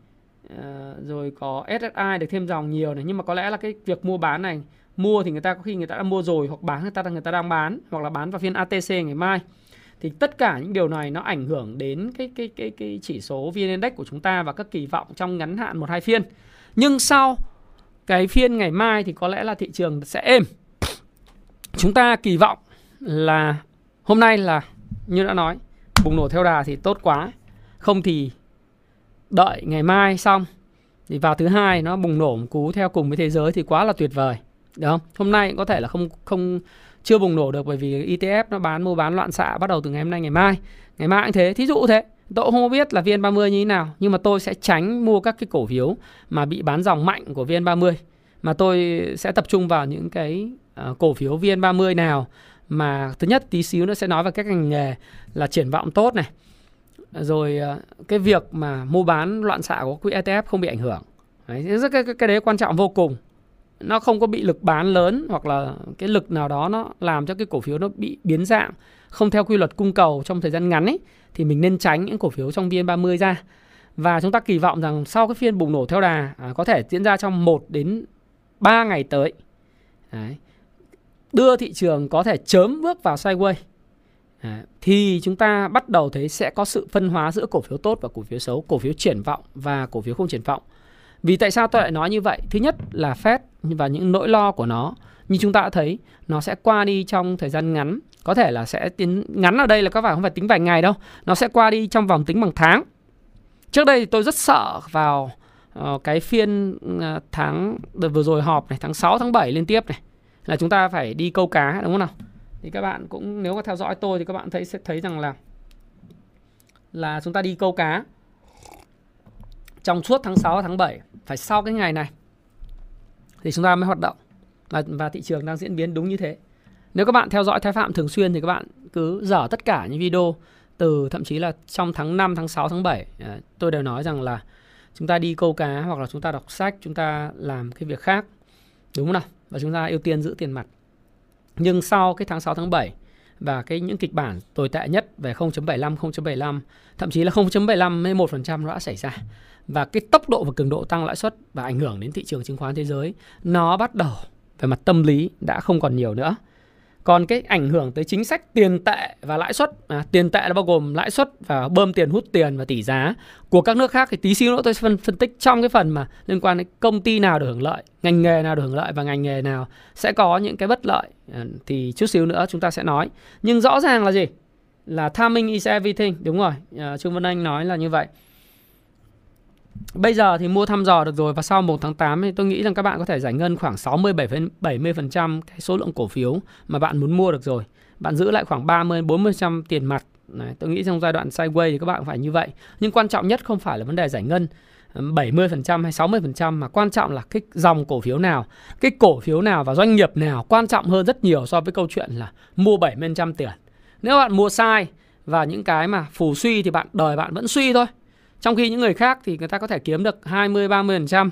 Speaker 2: à, rồi có SSI được thêm dòng nhiều này nhưng mà có lẽ là cái việc mua bán này mua thì người ta có khi người ta đã mua rồi, hoặc bán, người ta người ta đang bán, hoặc là bán vào phiên ATC ngày mai thì tất cả những điều này nó ảnh hưởng đến cái cái cái cái chỉ số VN Index của chúng ta và các kỳ vọng trong ngắn hạn một hai phiên. Nhưng sau cái phiên ngày mai thì có lẽ là thị trường sẽ êm. Chúng ta kỳ vọng là hôm nay là, như đã nói, bùng nổ theo đà thì tốt quá không thì đợi ngày mai xong thì vào thứ hai nó bùng nổ một cú theo cùng với thế giới thì quá là tuyệt vời được không? Hôm nay có thể là không không chưa bùng nổ được bởi vì ETF nó bán mua bán loạn xạ bắt đầu từ ngày hôm nay ngày mai. Ngày mai cũng thế. Thí dụ thế. Tôi không biết là VN30 như thế nào nhưng mà tôi sẽ tránh mua các cái cổ phiếu mà bị bán dòng mạnh của VN30 mà tôi sẽ tập trung vào những cái uh, cổ phiếu VN30 nào mà thứ nhất tí xíu nữa sẽ nói về các ngành nghề là triển vọng tốt này. Rồi ờ, cái việc mà mua bán loạn xạ của quỹ ETF không bị ảnh hưởng. Đấy, cái, cái, cái đấy quan trọng vô cùng nó không có bị lực bán lớn hoặc là cái lực nào đó nó làm cho cái cổ phiếu nó bị biến dạng không theo quy luật cung cầu trong thời gian ngắn ấy thì mình nên tránh những cổ phiếu trong VN30 ra. Và chúng ta kỳ vọng rằng sau cái phiên bùng nổ theo đà à, có thể diễn ra trong 1 đến 3 ngày tới. Đấy. Đưa thị trường có thể chớm bước vào sideways. À, thì chúng ta bắt đầu thấy sẽ có sự phân hóa giữa cổ phiếu tốt và cổ phiếu xấu, cổ phiếu triển vọng và cổ phiếu không triển vọng. Vì tại sao tôi lại nói như vậy? Thứ nhất là Fed và những nỗi lo của nó. Như chúng ta đã thấy nó sẽ qua đi trong thời gian ngắn. Có thể là sẽ tính ngắn ở đây là các bạn không phải tính vài ngày đâu. Nó sẽ qua đi trong vòng tính bằng tháng. Trước đây thì tôi rất sợ vào uh, cái phiên uh, tháng vừa rồi họp này tháng 6 tháng 7 liên tiếp này. Là chúng ta phải đi câu cá đúng không nào? Thì các bạn cũng nếu có theo dõi tôi thì các bạn thấy sẽ thấy rằng là là chúng ta đi câu cá trong suốt tháng 6 tháng 7 phải sau cái ngày này thì chúng ta mới hoạt động và, và thị trường đang diễn biến đúng như thế nếu các bạn theo dõi Thái Phạm thường xuyên thì các bạn cứ dở tất cả những video từ thậm chí là trong tháng 5, tháng 6, tháng 7 ờ, tôi đều nói rằng là chúng ta đi câu cá hoặc là chúng ta đọc sách, chúng ta làm cái việc khác. Đúng không nào? và chúng ta ưu tiên giữ tiền mặt. Nhưng sau cái tháng 6 tháng 7 và cái những kịch bản tồi tệ nhất về 0.75, 0.75, thậm chí là 0.75 1% nó đã xảy ra. Và cái tốc độ và cường độ tăng lãi suất và ảnh hưởng đến thị trường chứng khoán thế giới nó bắt đầu về mặt tâm lý đã không còn nhiều nữa. Còn cái ảnh hưởng tới chính sách tiền tệ và lãi suất, à, tiền tệ là bao gồm lãi suất và bơm tiền hút tiền và tỷ giá của các nước khác thì tí xíu nữa tôi sẽ phân, phân tích trong cái phần mà liên quan đến công ty nào được hưởng lợi, ngành nghề nào được hưởng lợi và ngành nghề nào sẽ có những cái bất lợi à, thì chút xíu nữa chúng ta sẽ nói. Nhưng rõ ràng là gì? Là timing is everything, đúng rồi. À, Trương Văn Anh nói là như vậy. Bây giờ thì mua thăm dò được rồi và sau 1 tháng 8 thì tôi nghĩ rằng các bạn có thể giải ngân khoảng 60 70% cái số lượng cổ phiếu mà bạn muốn mua được rồi. Bạn giữ lại khoảng 30 40% tiền mặt. Đấy, tôi nghĩ trong giai đoạn sideways thì các bạn phải như vậy. Nhưng quan trọng nhất không phải là vấn đề giải ngân 70% hay 60% mà quan trọng là cái dòng cổ phiếu nào, cái cổ phiếu nào và doanh nghiệp nào quan trọng hơn rất nhiều so với câu chuyện là mua 70% tiền. Nếu bạn mua sai và những cái mà phù suy thì bạn đời bạn vẫn suy thôi. Trong khi những người khác thì người ta có thể kiếm được 20 30%,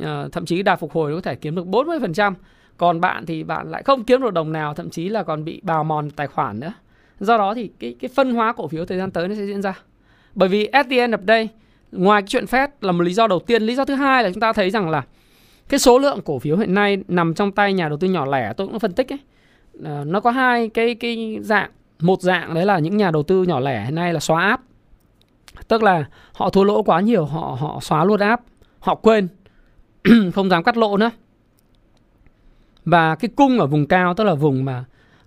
Speaker 2: ờ, thậm chí đà phục hồi có thể kiếm được 40%. Còn bạn thì bạn lại không kiếm được đồng nào, thậm chí là còn bị bào mòn tài khoản nữa. Do đó thì cái cái phân hóa cổ phiếu thời gian tới nó sẽ diễn ra. Bởi vì at the end of day, ngoài cái chuyện Fed là một lý do đầu tiên, lý do thứ hai là chúng ta thấy rằng là cái số lượng cổ phiếu hiện nay nằm trong tay nhà đầu tư nhỏ lẻ tôi cũng phân tích ấy. Ờ, nó có hai cái cái dạng một dạng đấy là những nhà đầu tư nhỏ lẻ hiện nay là xóa áp tức là họ thua lỗ quá nhiều họ họ xóa luôn áp họ quên không dám cắt lỗ nữa. Và cái cung ở vùng cao tức là vùng mà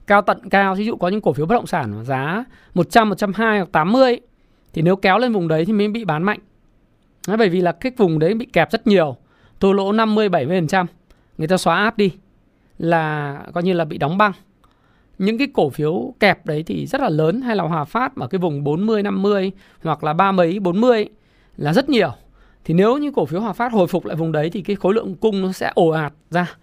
Speaker 2: cao tận cao ví dụ có những cổ phiếu bất động sản giá 100 120 hoặc 80 thì nếu kéo lên vùng đấy thì mới bị bán mạnh. Đấy, bởi vì là cái vùng đấy bị kẹp rất nhiều thua lỗ 50 70% người ta xóa áp đi là coi như là bị đóng băng những cái cổ phiếu kẹp đấy thì rất là lớn hay là Hòa Phát ở cái vùng 40 50 hoặc là ba mấy 40 là rất nhiều. Thì nếu như cổ phiếu Hòa Phát hồi phục lại vùng đấy thì cái khối lượng cung nó sẽ ồ ạt ra.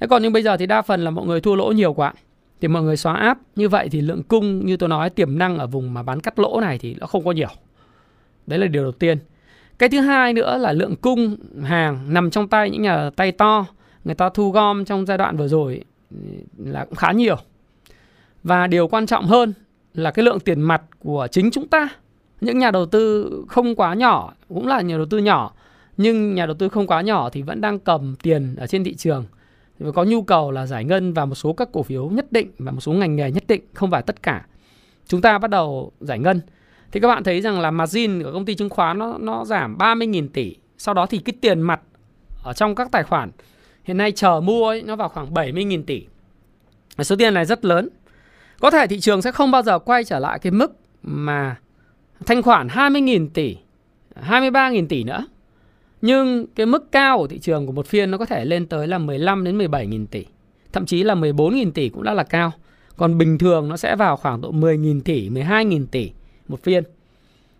Speaker 2: Thế còn nhưng bây giờ thì đa phần là mọi người thua lỗ nhiều quá. Thì mọi người xóa áp như vậy thì lượng cung như tôi nói tiềm năng ở vùng mà bán cắt lỗ này thì nó không có nhiều. Đấy là điều đầu tiên. Cái thứ hai nữa là lượng cung hàng nằm trong tay những nhà tay to, người ta thu gom trong giai đoạn vừa rồi là cũng khá nhiều. Và điều quan trọng hơn là cái lượng tiền mặt của chính chúng ta. Những nhà đầu tư không quá nhỏ, cũng là nhà đầu tư nhỏ, nhưng nhà đầu tư không quá nhỏ thì vẫn đang cầm tiền ở trên thị trường. Và có nhu cầu là giải ngân vào một số các cổ phiếu nhất định và một số ngành nghề nhất định, không phải tất cả. Chúng ta bắt đầu giải ngân. Thì các bạn thấy rằng là margin của công ty chứng khoán nó, nó giảm 30.000 tỷ. Sau đó thì cái tiền mặt ở trong các tài khoản hiện nay chờ mua ấy, nó vào khoảng 70.000 tỷ. Số tiền này rất lớn. Có thể thị trường sẽ không bao giờ quay trở lại cái mức mà thanh khoản 20.000 tỷ, 23.000 tỷ nữa. Nhưng cái mức cao của thị trường của một phiên nó có thể lên tới là 15 đến 17.000 tỷ. Thậm chí là 14.000 tỷ cũng đã là cao. Còn bình thường nó sẽ vào khoảng độ 10.000 tỷ, 12.000 tỷ một phiên.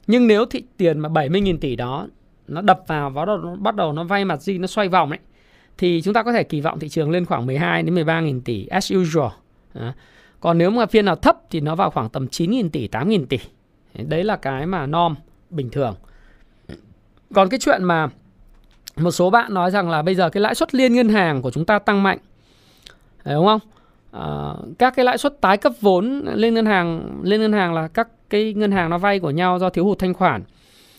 Speaker 2: Nhưng nếu thị tiền mà 70.000 tỷ đó nó đập vào và nó bắt đầu nó vay mặt gì nó xoay vòng ấy thì chúng ta có thể kỳ vọng thị trường lên khoảng 12 đến 13.000 tỷ as usual. Đó. Còn nếu mà phiên nào thấp thì nó vào khoảng tầm 9.000 tỷ, 8.000 tỷ. Đấy là cái mà norm bình thường. Còn cái chuyện mà một số bạn nói rằng là bây giờ cái lãi suất liên ngân hàng của chúng ta tăng mạnh. Đấy đúng không? À, các cái lãi suất tái cấp vốn lên ngân hàng lên ngân hàng là các cái ngân hàng nó vay của nhau do thiếu hụt thanh khoản.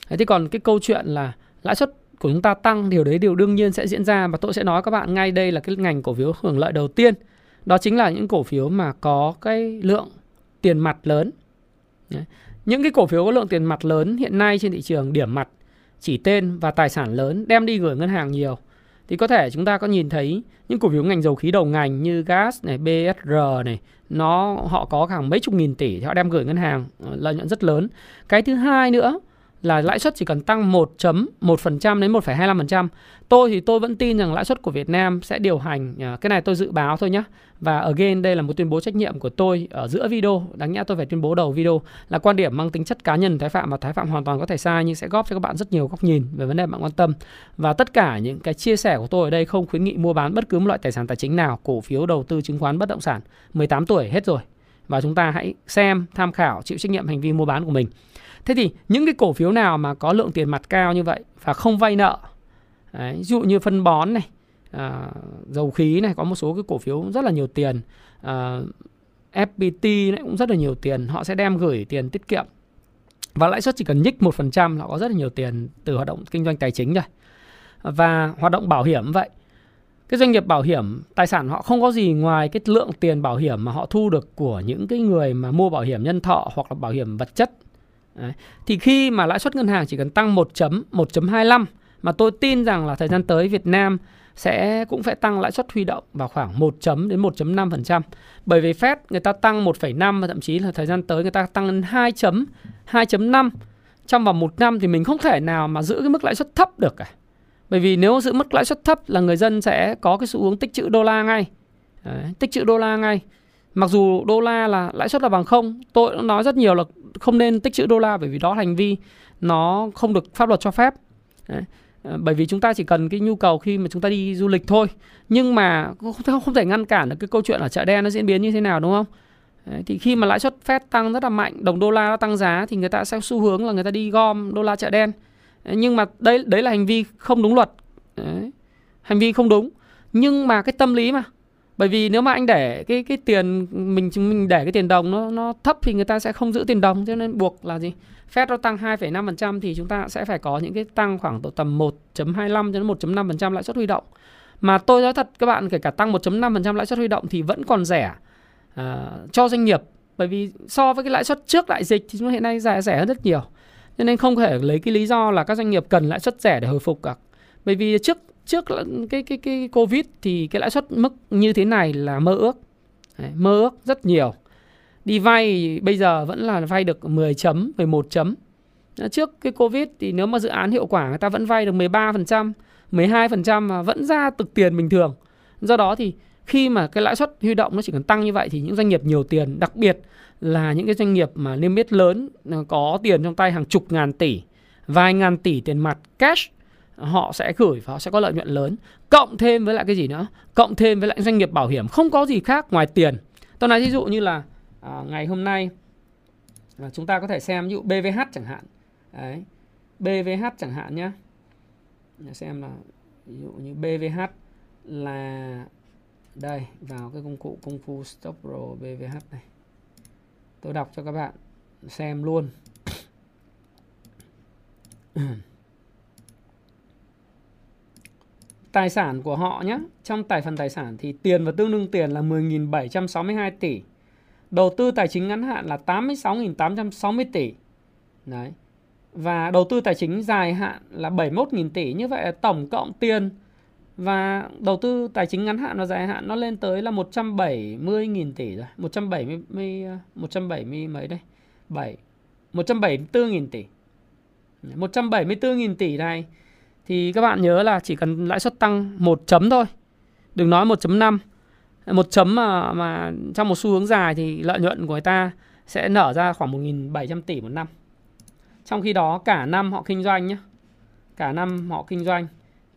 Speaker 2: Thế thì còn cái câu chuyện là lãi suất của chúng ta tăng điều đấy điều đương nhiên sẽ diễn ra và tôi sẽ nói các bạn ngay đây là cái ngành cổ phiếu hưởng lợi đầu tiên đó chính là những cổ phiếu mà có cái lượng tiền mặt lớn. Những cái cổ phiếu có lượng tiền mặt lớn hiện nay trên thị trường điểm mặt chỉ tên và tài sản lớn đem đi gửi ngân hàng nhiều thì có thể chúng ta có nhìn thấy những cổ phiếu ngành dầu khí đầu ngành như gas này, BSR này, nó họ có khoảng mấy chục nghìn tỷ thì họ đem gửi ngân hàng ờ, lợi nhuận rất lớn. Cái thứ hai nữa là lãi suất chỉ cần tăng 1.1% đến 1,25%. Tôi thì tôi vẫn tin rằng lãi suất của Việt Nam sẽ điều hành à, cái này tôi dự báo thôi nhé. Và again đây là một tuyên bố trách nhiệm của tôi ở giữa video, đáng nhẽ tôi phải tuyên bố đầu video là quan điểm mang tính chất cá nhân Thái Phạm và Thái Phạm hoàn toàn có thể sai nhưng sẽ góp cho các bạn rất nhiều góc nhìn về vấn đề bạn quan tâm. Và tất cả những cái chia sẻ của tôi ở đây không khuyến nghị mua bán bất cứ một loại tài sản tài chính nào, cổ phiếu, đầu tư, chứng khoán, bất động sản. 18 tuổi hết rồi. Và chúng ta hãy xem, tham khảo, chịu trách nhiệm hành vi mua bán của mình. Thế thì những cái cổ phiếu nào mà có lượng tiền mặt cao như vậy và không vay nợ, đấy, ví dụ như phân bón này, à, dầu khí này, có một số cái cổ phiếu rất là nhiều tiền, à, FPT cũng rất là nhiều tiền họ sẽ đem gửi tiền tiết kiệm. Và lãi suất chỉ cần nhích 1% là có rất là nhiều tiền từ hoạt động kinh doanh tài chính rồi. Và hoạt động bảo hiểm vậy. Cái doanh nghiệp bảo hiểm tài sản họ không có gì ngoài cái lượng tiền bảo hiểm mà họ thu được của những cái người mà mua bảo hiểm nhân thọ hoặc là bảo hiểm vật chất. Đấy. thì khi mà lãi suất ngân hàng chỉ cần tăng 1 chấm 1.25 mà tôi tin rằng là thời gian tới Việt Nam sẽ cũng phải tăng lãi suất huy động vào khoảng 1 chấm đến 1.5%. Bởi vì Fed người ta tăng 1,5 và thậm chí là thời gian tới người ta tăng lên 2 chấm 2.5 trong vòng một năm thì mình không thể nào mà giữ cái mức lãi suất thấp được cả. Bởi vì nếu giữ mức lãi suất thấp là người dân sẽ có cái xu hướng tích trữ đô la ngay. Đấy, tích trữ đô la ngay. Mặc dù đô la là lãi suất là bằng không, tôi đã nói rất nhiều là không nên tích trữ đô la bởi vì đó là hành vi nó không được pháp luật cho phép. Đấy. Ờ, bởi vì chúng ta chỉ cần cái nhu cầu khi mà chúng ta đi du lịch thôi. Nhưng mà không, không thể ngăn cản được cái câu chuyện ở chợ đen nó diễn biến như thế nào đúng không? Đấy, thì khi mà lãi suất Fed tăng rất là mạnh đồng đô la tăng giá thì người ta sẽ xu hướng là người ta đi gom đô la chợ đen. Đấy, nhưng mà đấy đấy là hành vi không đúng luật. Đấy, hành vi không đúng. Nhưng mà cái tâm lý mà bởi vì nếu mà anh để cái cái tiền mình mình để cái tiền đồng nó nó thấp thì người ta sẽ không giữ tiền đồng cho nên buộc là gì Fed nó tăng 2,5% thì chúng ta sẽ phải có những cái tăng khoảng độ tầm 1.25 đến 1.5% lãi suất huy động. Mà tôi nói thật các bạn kể cả tăng 1.5% lãi suất huy động thì vẫn còn rẻ à, cho doanh nghiệp bởi vì so với cái lãi suất trước đại dịch thì chúng hiện nay rẻ rẻ hơn rất nhiều. Cho nên không thể lấy cái lý do là các doanh nghiệp cần lãi suất rẻ để hồi phục cả. Bởi vì trước trước cái cái cái Covid thì cái lãi suất mức như thế này là mơ ước. Đấy, mơ ước rất nhiều đi vay bây giờ vẫn là vay được 10 chấm, 11 chấm. Trước cái Covid thì nếu mà dự án hiệu quả người ta vẫn vay được 13%, 12% mà vẫn ra thực tiền bình thường. Do đó thì khi mà cái lãi suất huy động nó chỉ cần tăng như vậy thì những doanh nghiệp nhiều tiền, đặc biệt là những cái doanh nghiệp mà niêm yết lớn ờ, có tiền trong tay hàng chục ngàn tỷ, vài ngàn tỷ tiền mặt cash họ sẽ gửi và họ sẽ có lợi nhuận lớn. Cộng thêm với lại cái gì nữa? Cộng thêm với lại doanh nghiệp bảo hiểm. Không có gì khác ngoài tiền. Tôi nói ví dụ như là à, ngày hôm nay à, chúng ta có thể xem ví dụ BVH chẳng hạn. Đấy. BVH chẳng hạn nhé xem là ví dụ như BVH là đây vào cái công cụ công phu stop pro BVH này. Tôi đọc cho các bạn xem luôn. Ừ. tài sản của họ nhé trong tài phần tài sản thì tiền và tương đương tiền là 10.762 tỷ Đầu tư tài chính ngắn hạn là 86.860 tỷ. Đấy. Và đầu tư tài chính dài hạn là 71.000 tỷ. Như vậy là tổng cộng tiền và đầu tư tài chính ngắn hạn và dài hạn nó lên tới là 170.000 tỷ rồi. 170 170 mấy đây? 7 174.000 tỷ. 174.000 tỷ này thì các bạn nhớ là chỉ cần lãi suất tăng một chấm thôi. Đừng nói 1.5 một chấm mà mà trong một xu hướng dài thì lợi nhuận của người ta sẽ nở ra khoảng 1.700 tỷ một năm. Trong khi đó, cả năm họ kinh doanh nhé. Cả năm họ kinh doanh.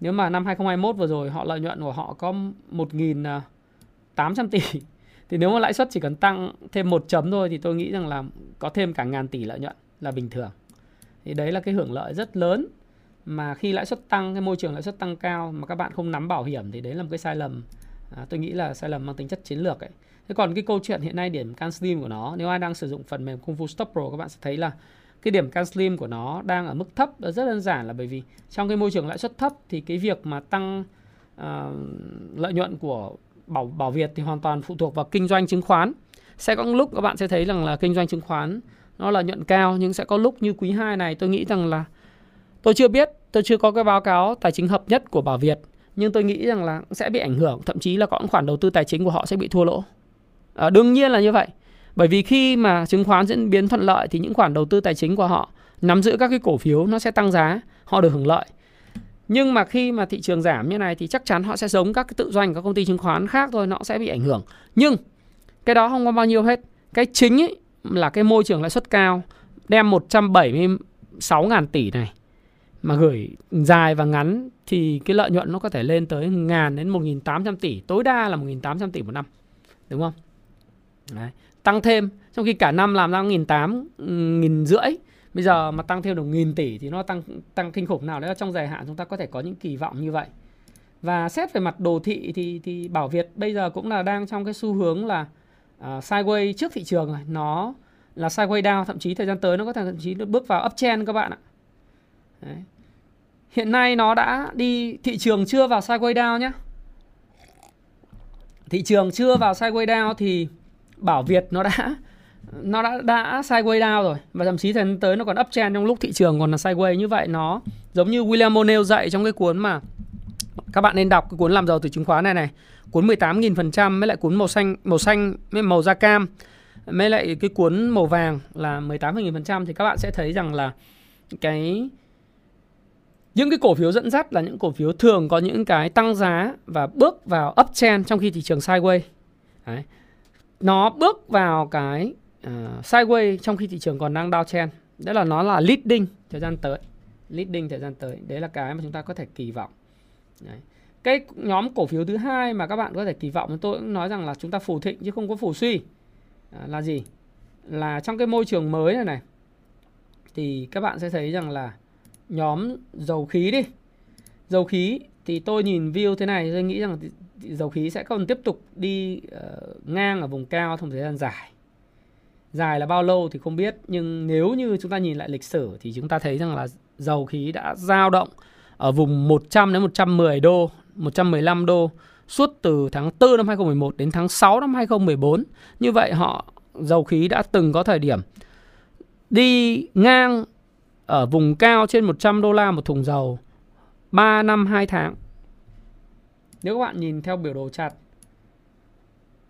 Speaker 2: Nếu mà năm 2021 vừa rồi, họ lợi nhuận của họ có 1.800 tỷ. Thì nếu mà lãi suất chỉ cần tăng thêm một chấm thôi thì tôi nghĩ rằng là có thêm cả ngàn tỷ lợi nhuận là bình thường. Thì đấy là cái hưởng lợi rất lớn mà khi lãi suất tăng, cái môi trường lãi suất tăng cao mà các bạn không nắm bảo hiểm thì đấy là một cái sai lầm. À, tôi nghĩ là sai lầm mang tính chất chiến lược ấy. Thế còn cái câu chuyện hiện nay điểm can slim của nó nếu ai đang sử dụng phần mềm Kung Fu Stop Pro các bạn sẽ thấy là cái điểm can slim của nó đang ở mức thấp. Rất đơn giản là bởi vì trong cái môi trường lãi suất thấp thì cái việc mà tăng uh, lợi nhuận của bảo bảo Việt thì hoàn toàn phụ thuộc vào kinh doanh chứng khoán. Sẽ có lúc các bạn sẽ thấy rằng là kinh doanh chứng khoán nó là nhuận cao nhưng sẽ có lúc như quý 2 này tôi nghĩ rằng là tôi chưa biết tôi chưa có cái báo cáo tài chính hợp nhất của Bảo Việt nhưng tôi nghĩ rằng là sẽ bị ảnh hưởng thậm chí là có những khoản đầu tư tài chính của họ sẽ bị thua lỗ. À, đương nhiên là như vậy bởi vì khi mà chứng khoán diễn biến thuận lợi thì những khoản đầu tư tài chính của họ nắm giữ các cái cổ phiếu nó sẽ tăng giá họ được hưởng lợi. Nhưng mà khi mà thị trường giảm như này thì chắc chắn họ sẽ giống các cái tự doanh các công ty chứng khoán khác thôi nó sẽ bị ảnh hưởng. Nhưng cái đó không có bao nhiêu hết. Cái chính ấy là cái môi trường lãi suất cao đem 176 ngàn tỷ này mà gửi dài và ngắn thì cái lợi nhuận nó có thể lên tới ngàn đến 1.800 tỷ, tối đa là 1.800 tỷ một năm, đúng không Đấy. tăng thêm, trong khi cả năm làm ra 1.800 nghìn rưỡi, bây giờ mà tăng thêm được nghìn tỷ thì nó tăng tăng kinh khủng nào đấy trong dài hạn chúng ta có thể có những kỳ vọng như vậy và xét về mặt đồ thị thì thì bảo Việt bây giờ cũng là đang trong cái xu hướng là à, sideways trước thị trường rồi nó là sideways down, thậm chí thời gian tới nó có thể thậm chí nó bước vào uptrend các bạn ạ Đấy hiện nay nó đã đi thị trường chưa vào sideways down nhé thị trường chưa vào sideways down thì bảo Việt nó đã nó đã đã sideways down rồi. Và thậm chí thời gian tới nó còn uptrend trong lúc thị trường còn là sideways như vậy nó giống như William O'Neill dạy trong cái cuốn mà các bạn nên đọc, cái cuốn làm giàu từ chứng khoán này này. Cuốn 18.000% với lại cuốn màu xanh màu xanh với màu da cam với lại cái cuốn màu vàng là 18.000% thì các bạn sẽ thấy rằng là cái những cái cổ phiếu dẫn dắt là những cổ phiếu thường có những cái tăng giá và bước vào uptrend trong khi thị trường sideways. Đấy. Nó bước vào cái uh, sideways trong khi thị trường còn đang downtrend. Đó là nó là leading thời gian tới. Leading thời gian tới. Đấy là cái mà chúng ta có thể kỳ vọng. Đấy. Cái nhóm cổ phiếu thứ hai mà các bạn có thể kỳ vọng tôi cũng nói rằng là chúng ta phù thịnh chứ không có phù suy. À, là gì? Là trong cái môi trường mới này này thì các bạn sẽ thấy rằng là nhóm dầu khí đi. Dầu khí thì tôi nhìn view thế này tôi nghĩ rằng dầu khí sẽ còn tiếp tục đi uh, ngang ở vùng cao trong thời gian dài. Dài là bao lâu thì không biết nhưng nếu như chúng ta nhìn lại lịch sử thì chúng ta thấy rằng là dầu khí đã dao động ở vùng 100 đến 110 đô, 115 đô suốt từ tháng 4 năm 2011 đến tháng 6 năm 2014. Như vậy họ dầu khí đã từng có thời điểm đi ngang ở vùng cao trên 100 đô la một thùng dầu 3 năm 2 tháng. Nếu các bạn nhìn theo biểu đồ chặt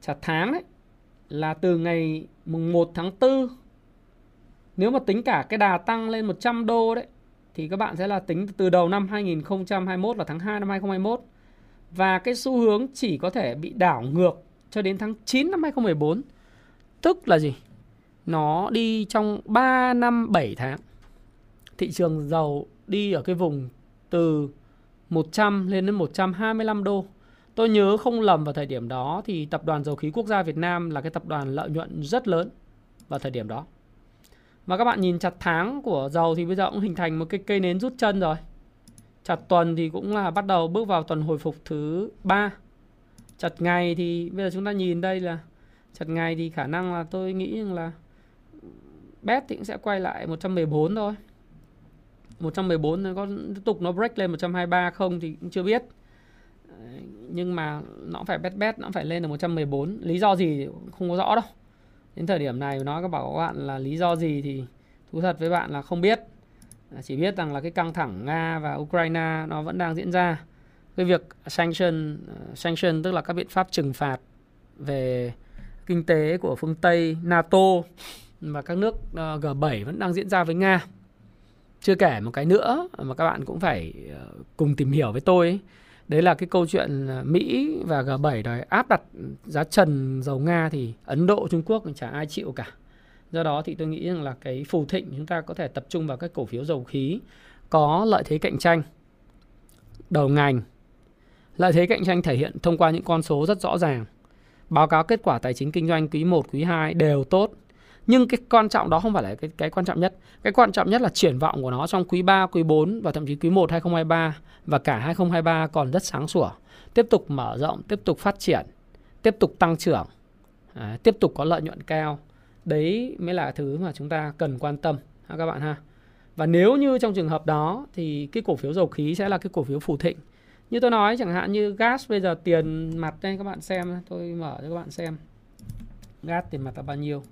Speaker 2: chặt tháng đấy là từ ngày mùng 1 tháng 4 nếu mà tính cả cái đà tăng lên 100 đô đấy, thì các bạn sẽ là tính từ đầu năm 2021 là tháng 2 năm 2021 và cái xu hướng chỉ có thể bị đảo ngược cho đến tháng 9 năm 2014. Tức là gì? Nó đi trong 3 năm 7 tháng thị trường dầu đi ở cái vùng từ 100 lên đến 125 đô. Tôi nhớ không lầm vào thời điểm đó thì tập đoàn dầu khí quốc gia Việt Nam là cái tập đoàn lợi nhuận rất lớn vào thời điểm đó. Và các bạn nhìn chặt tháng của dầu thì bây giờ cũng hình thành một cái cây nến rút chân rồi. Chặt tuần thì cũng là bắt đầu bước vào tuần hồi phục thứ 3. Chặt ngày thì bây giờ chúng ta nhìn đây là chặt ngày thì khả năng là tôi nghĩ là bet thì cũng sẽ quay lại 114 thôi. 114 nó có tiếp tục nó break lên 123 không thì cũng chưa biết. Nhưng mà nó phải bet bet nó phải lên được 114 lý do gì không có rõ đâu. Đến thời điểm này nói các bảo các bạn là lý do gì thì thú thật với bạn là không biết. À, chỉ biết rằng là cái căng thẳng Nga và Ukraine nó vẫn đang diễn ra. Cái việc sanction ờ, sanction tức là các biện pháp trừng phạt về kinh tế của phương Tây, NATO và các nước ờ, G7 vẫn đang diễn ra với Nga chưa kể một cái nữa mà các bạn cũng phải ờ, cùng tìm hiểu với tôi ấy. Đấy là cái câu chuyện ờ, Mỹ và G7 đòi áp đặt giá trần dầu Nga thì Ấn Độ, Trung Quốc chả ai chịu cả. Do đó thì tôi nghĩ rằng là cái phù thịnh chúng ta có thể tập trung vào các cổ phiếu dầu khí có lợi thế cạnh tranh đầu ngành. Lợi thế cạnh tranh thể hiện thông qua những con số rất rõ ràng. Báo cáo kết quả tài chính kinh doanh quý 1, quý 2 đều tốt nhưng cái quan trọng đó không phải là cái cái quan trọng nhất. Cái quan trọng nhất là triển vọng của nó trong quý 3, quý 4 và thậm chí quý 1 2023 và cả 2023 còn rất sáng sủa. Tiếp tục mở rộng, tiếp tục phát triển, tiếp tục tăng trưởng, à, tiếp tục có lợi nhuận cao. Đấy mới là thứ mà chúng ta cần quan tâm ha các bạn ha. Và nếu như trong trường hợp đó thì cái cổ phiếu dầu khí sẽ là cái cổ phiếu phù thịnh. Như tôi nói chẳng hạn như gas bây giờ tiền mặt đây các bạn xem, tôi mở cho các bạn xem. Gas tiền mặt là bao nhiêu?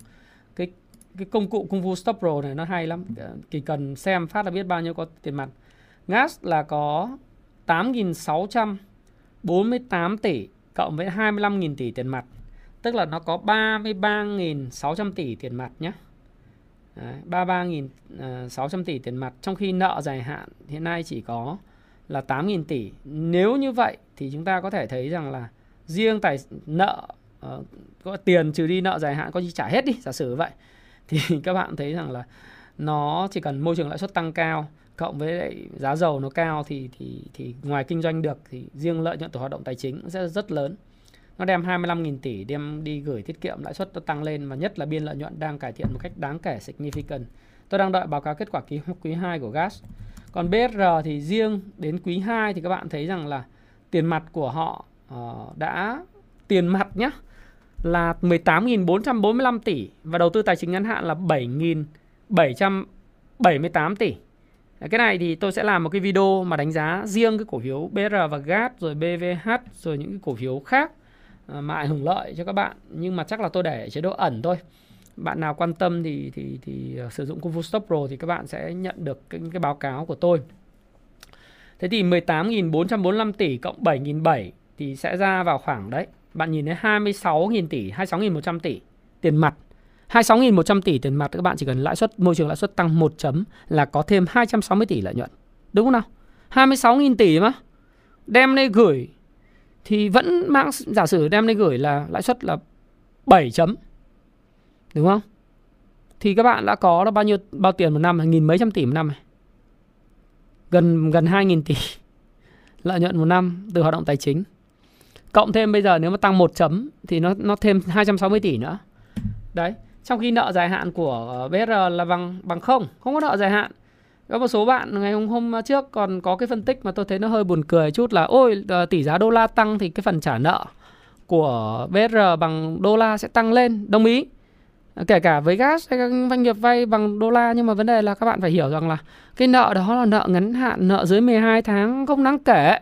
Speaker 2: Cái cái công cụ Kung Fu Stop Pro này nó hay lắm. Ờ, chỉ cần xem phát là biết bao nhiêu có tiền mặt. Gas là có 8.648 tỷ cộng với 25.000 tỷ tiền mặt. Tức là nó có 33.600 tỷ tiền mặt nhé Đấy, 33.600 ờ, tỷ tiền mặt. Trong khi nợ dài hạn hiện nay chỉ có là 8.000 tỷ. Nếu như vậy thì chúng ta có thể thấy rằng là riêng tài nợ uh, có tiền trừ đi nợ dài hạn có gì trả hết đi giả sử vậy thì các bạn thấy rằng là nó chỉ cần môi trường lãi suất tăng cao cộng với lại giá dầu nó cao thì thì thì ngoài kinh doanh được thì riêng lợi nhuận từ hoạt động tài chính sẽ rất lớn nó đem 25.000 tỷ đem đi gửi tiết kiệm lãi suất nó tăng lên và nhất là biên lợi nhuận đang cải thiện một cách đáng kể significant. Tôi đang đợi báo cáo kết quả quý quý 2 của gas. Còn br thì riêng đến quý 2 thì các bạn thấy rằng là tiền mặt của họ uh, đã tiền mặt nhá là 18.445 tỷ và đầu tư tài chính ngắn hạn là 7.778 tỷ. Cái này thì tôi sẽ làm một cái video mà đánh giá riêng cái cổ phiếu BR và GAT rồi BVH rồi những cái cổ phiếu khác à, mà ảnh hưởng lợi cho các bạn nhưng mà chắc là tôi để chế độ ẩn thôi. Bạn nào quan tâm thì thì thì à, sử dụng Kung Fu Stop Pro thì các bạn sẽ nhận được cái, cái báo cáo của tôi. Thế thì 18.445 tỷ cộng 7.700 thì sẽ ra vào khoảng đấy. Bạn nhìn thấy 26.000 tỷ, 26.100 tỷ tiền mặt. 26.100 tỷ tiền mặt các bạn chỉ cần lãi suất môi trường lãi suất tăng 1 chấm là có thêm 260 tỷ lợi nhuận. Đúng không nào? 26.000 tỷ mà. Đem đây gửi thì vẫn mang giả sử đem đây gửi là lãi suất là 7 chấm. Đúng không? Thì các bạn đã có là bao nhiêu bao tiền một năm, nghìn mấy trăm tỷ một năm này gần gần 2.000 tỷ lợi nhuận một năm từ hoạt động tài chính. Cộng thêm bây giờ nếu mà tăng một chấm thì nó nó thêm 260 tỷ nữa. Đấy, trong khi nợ dài hạn của ờ, BR là bằng bằng không, không có nợ dài hạn. Có một số bạn ngày hôm hôm trước còn có cái phân tích mà tôi thấy nó hơi buồn cười chút là ôi ờ, tỷ giá đô la tăng thì cái phần trả nợ của BR bằng đô la sẽ tăng lên, đồng ý ờ, kể cả với gas hay các doanh nghiệp vay bằng đô la nhưng mà vấn đề là các bạn phải hiểu rằng là cái nợ đó là nợ ngắn hạn nợ dưới 12 tháng không đáng kể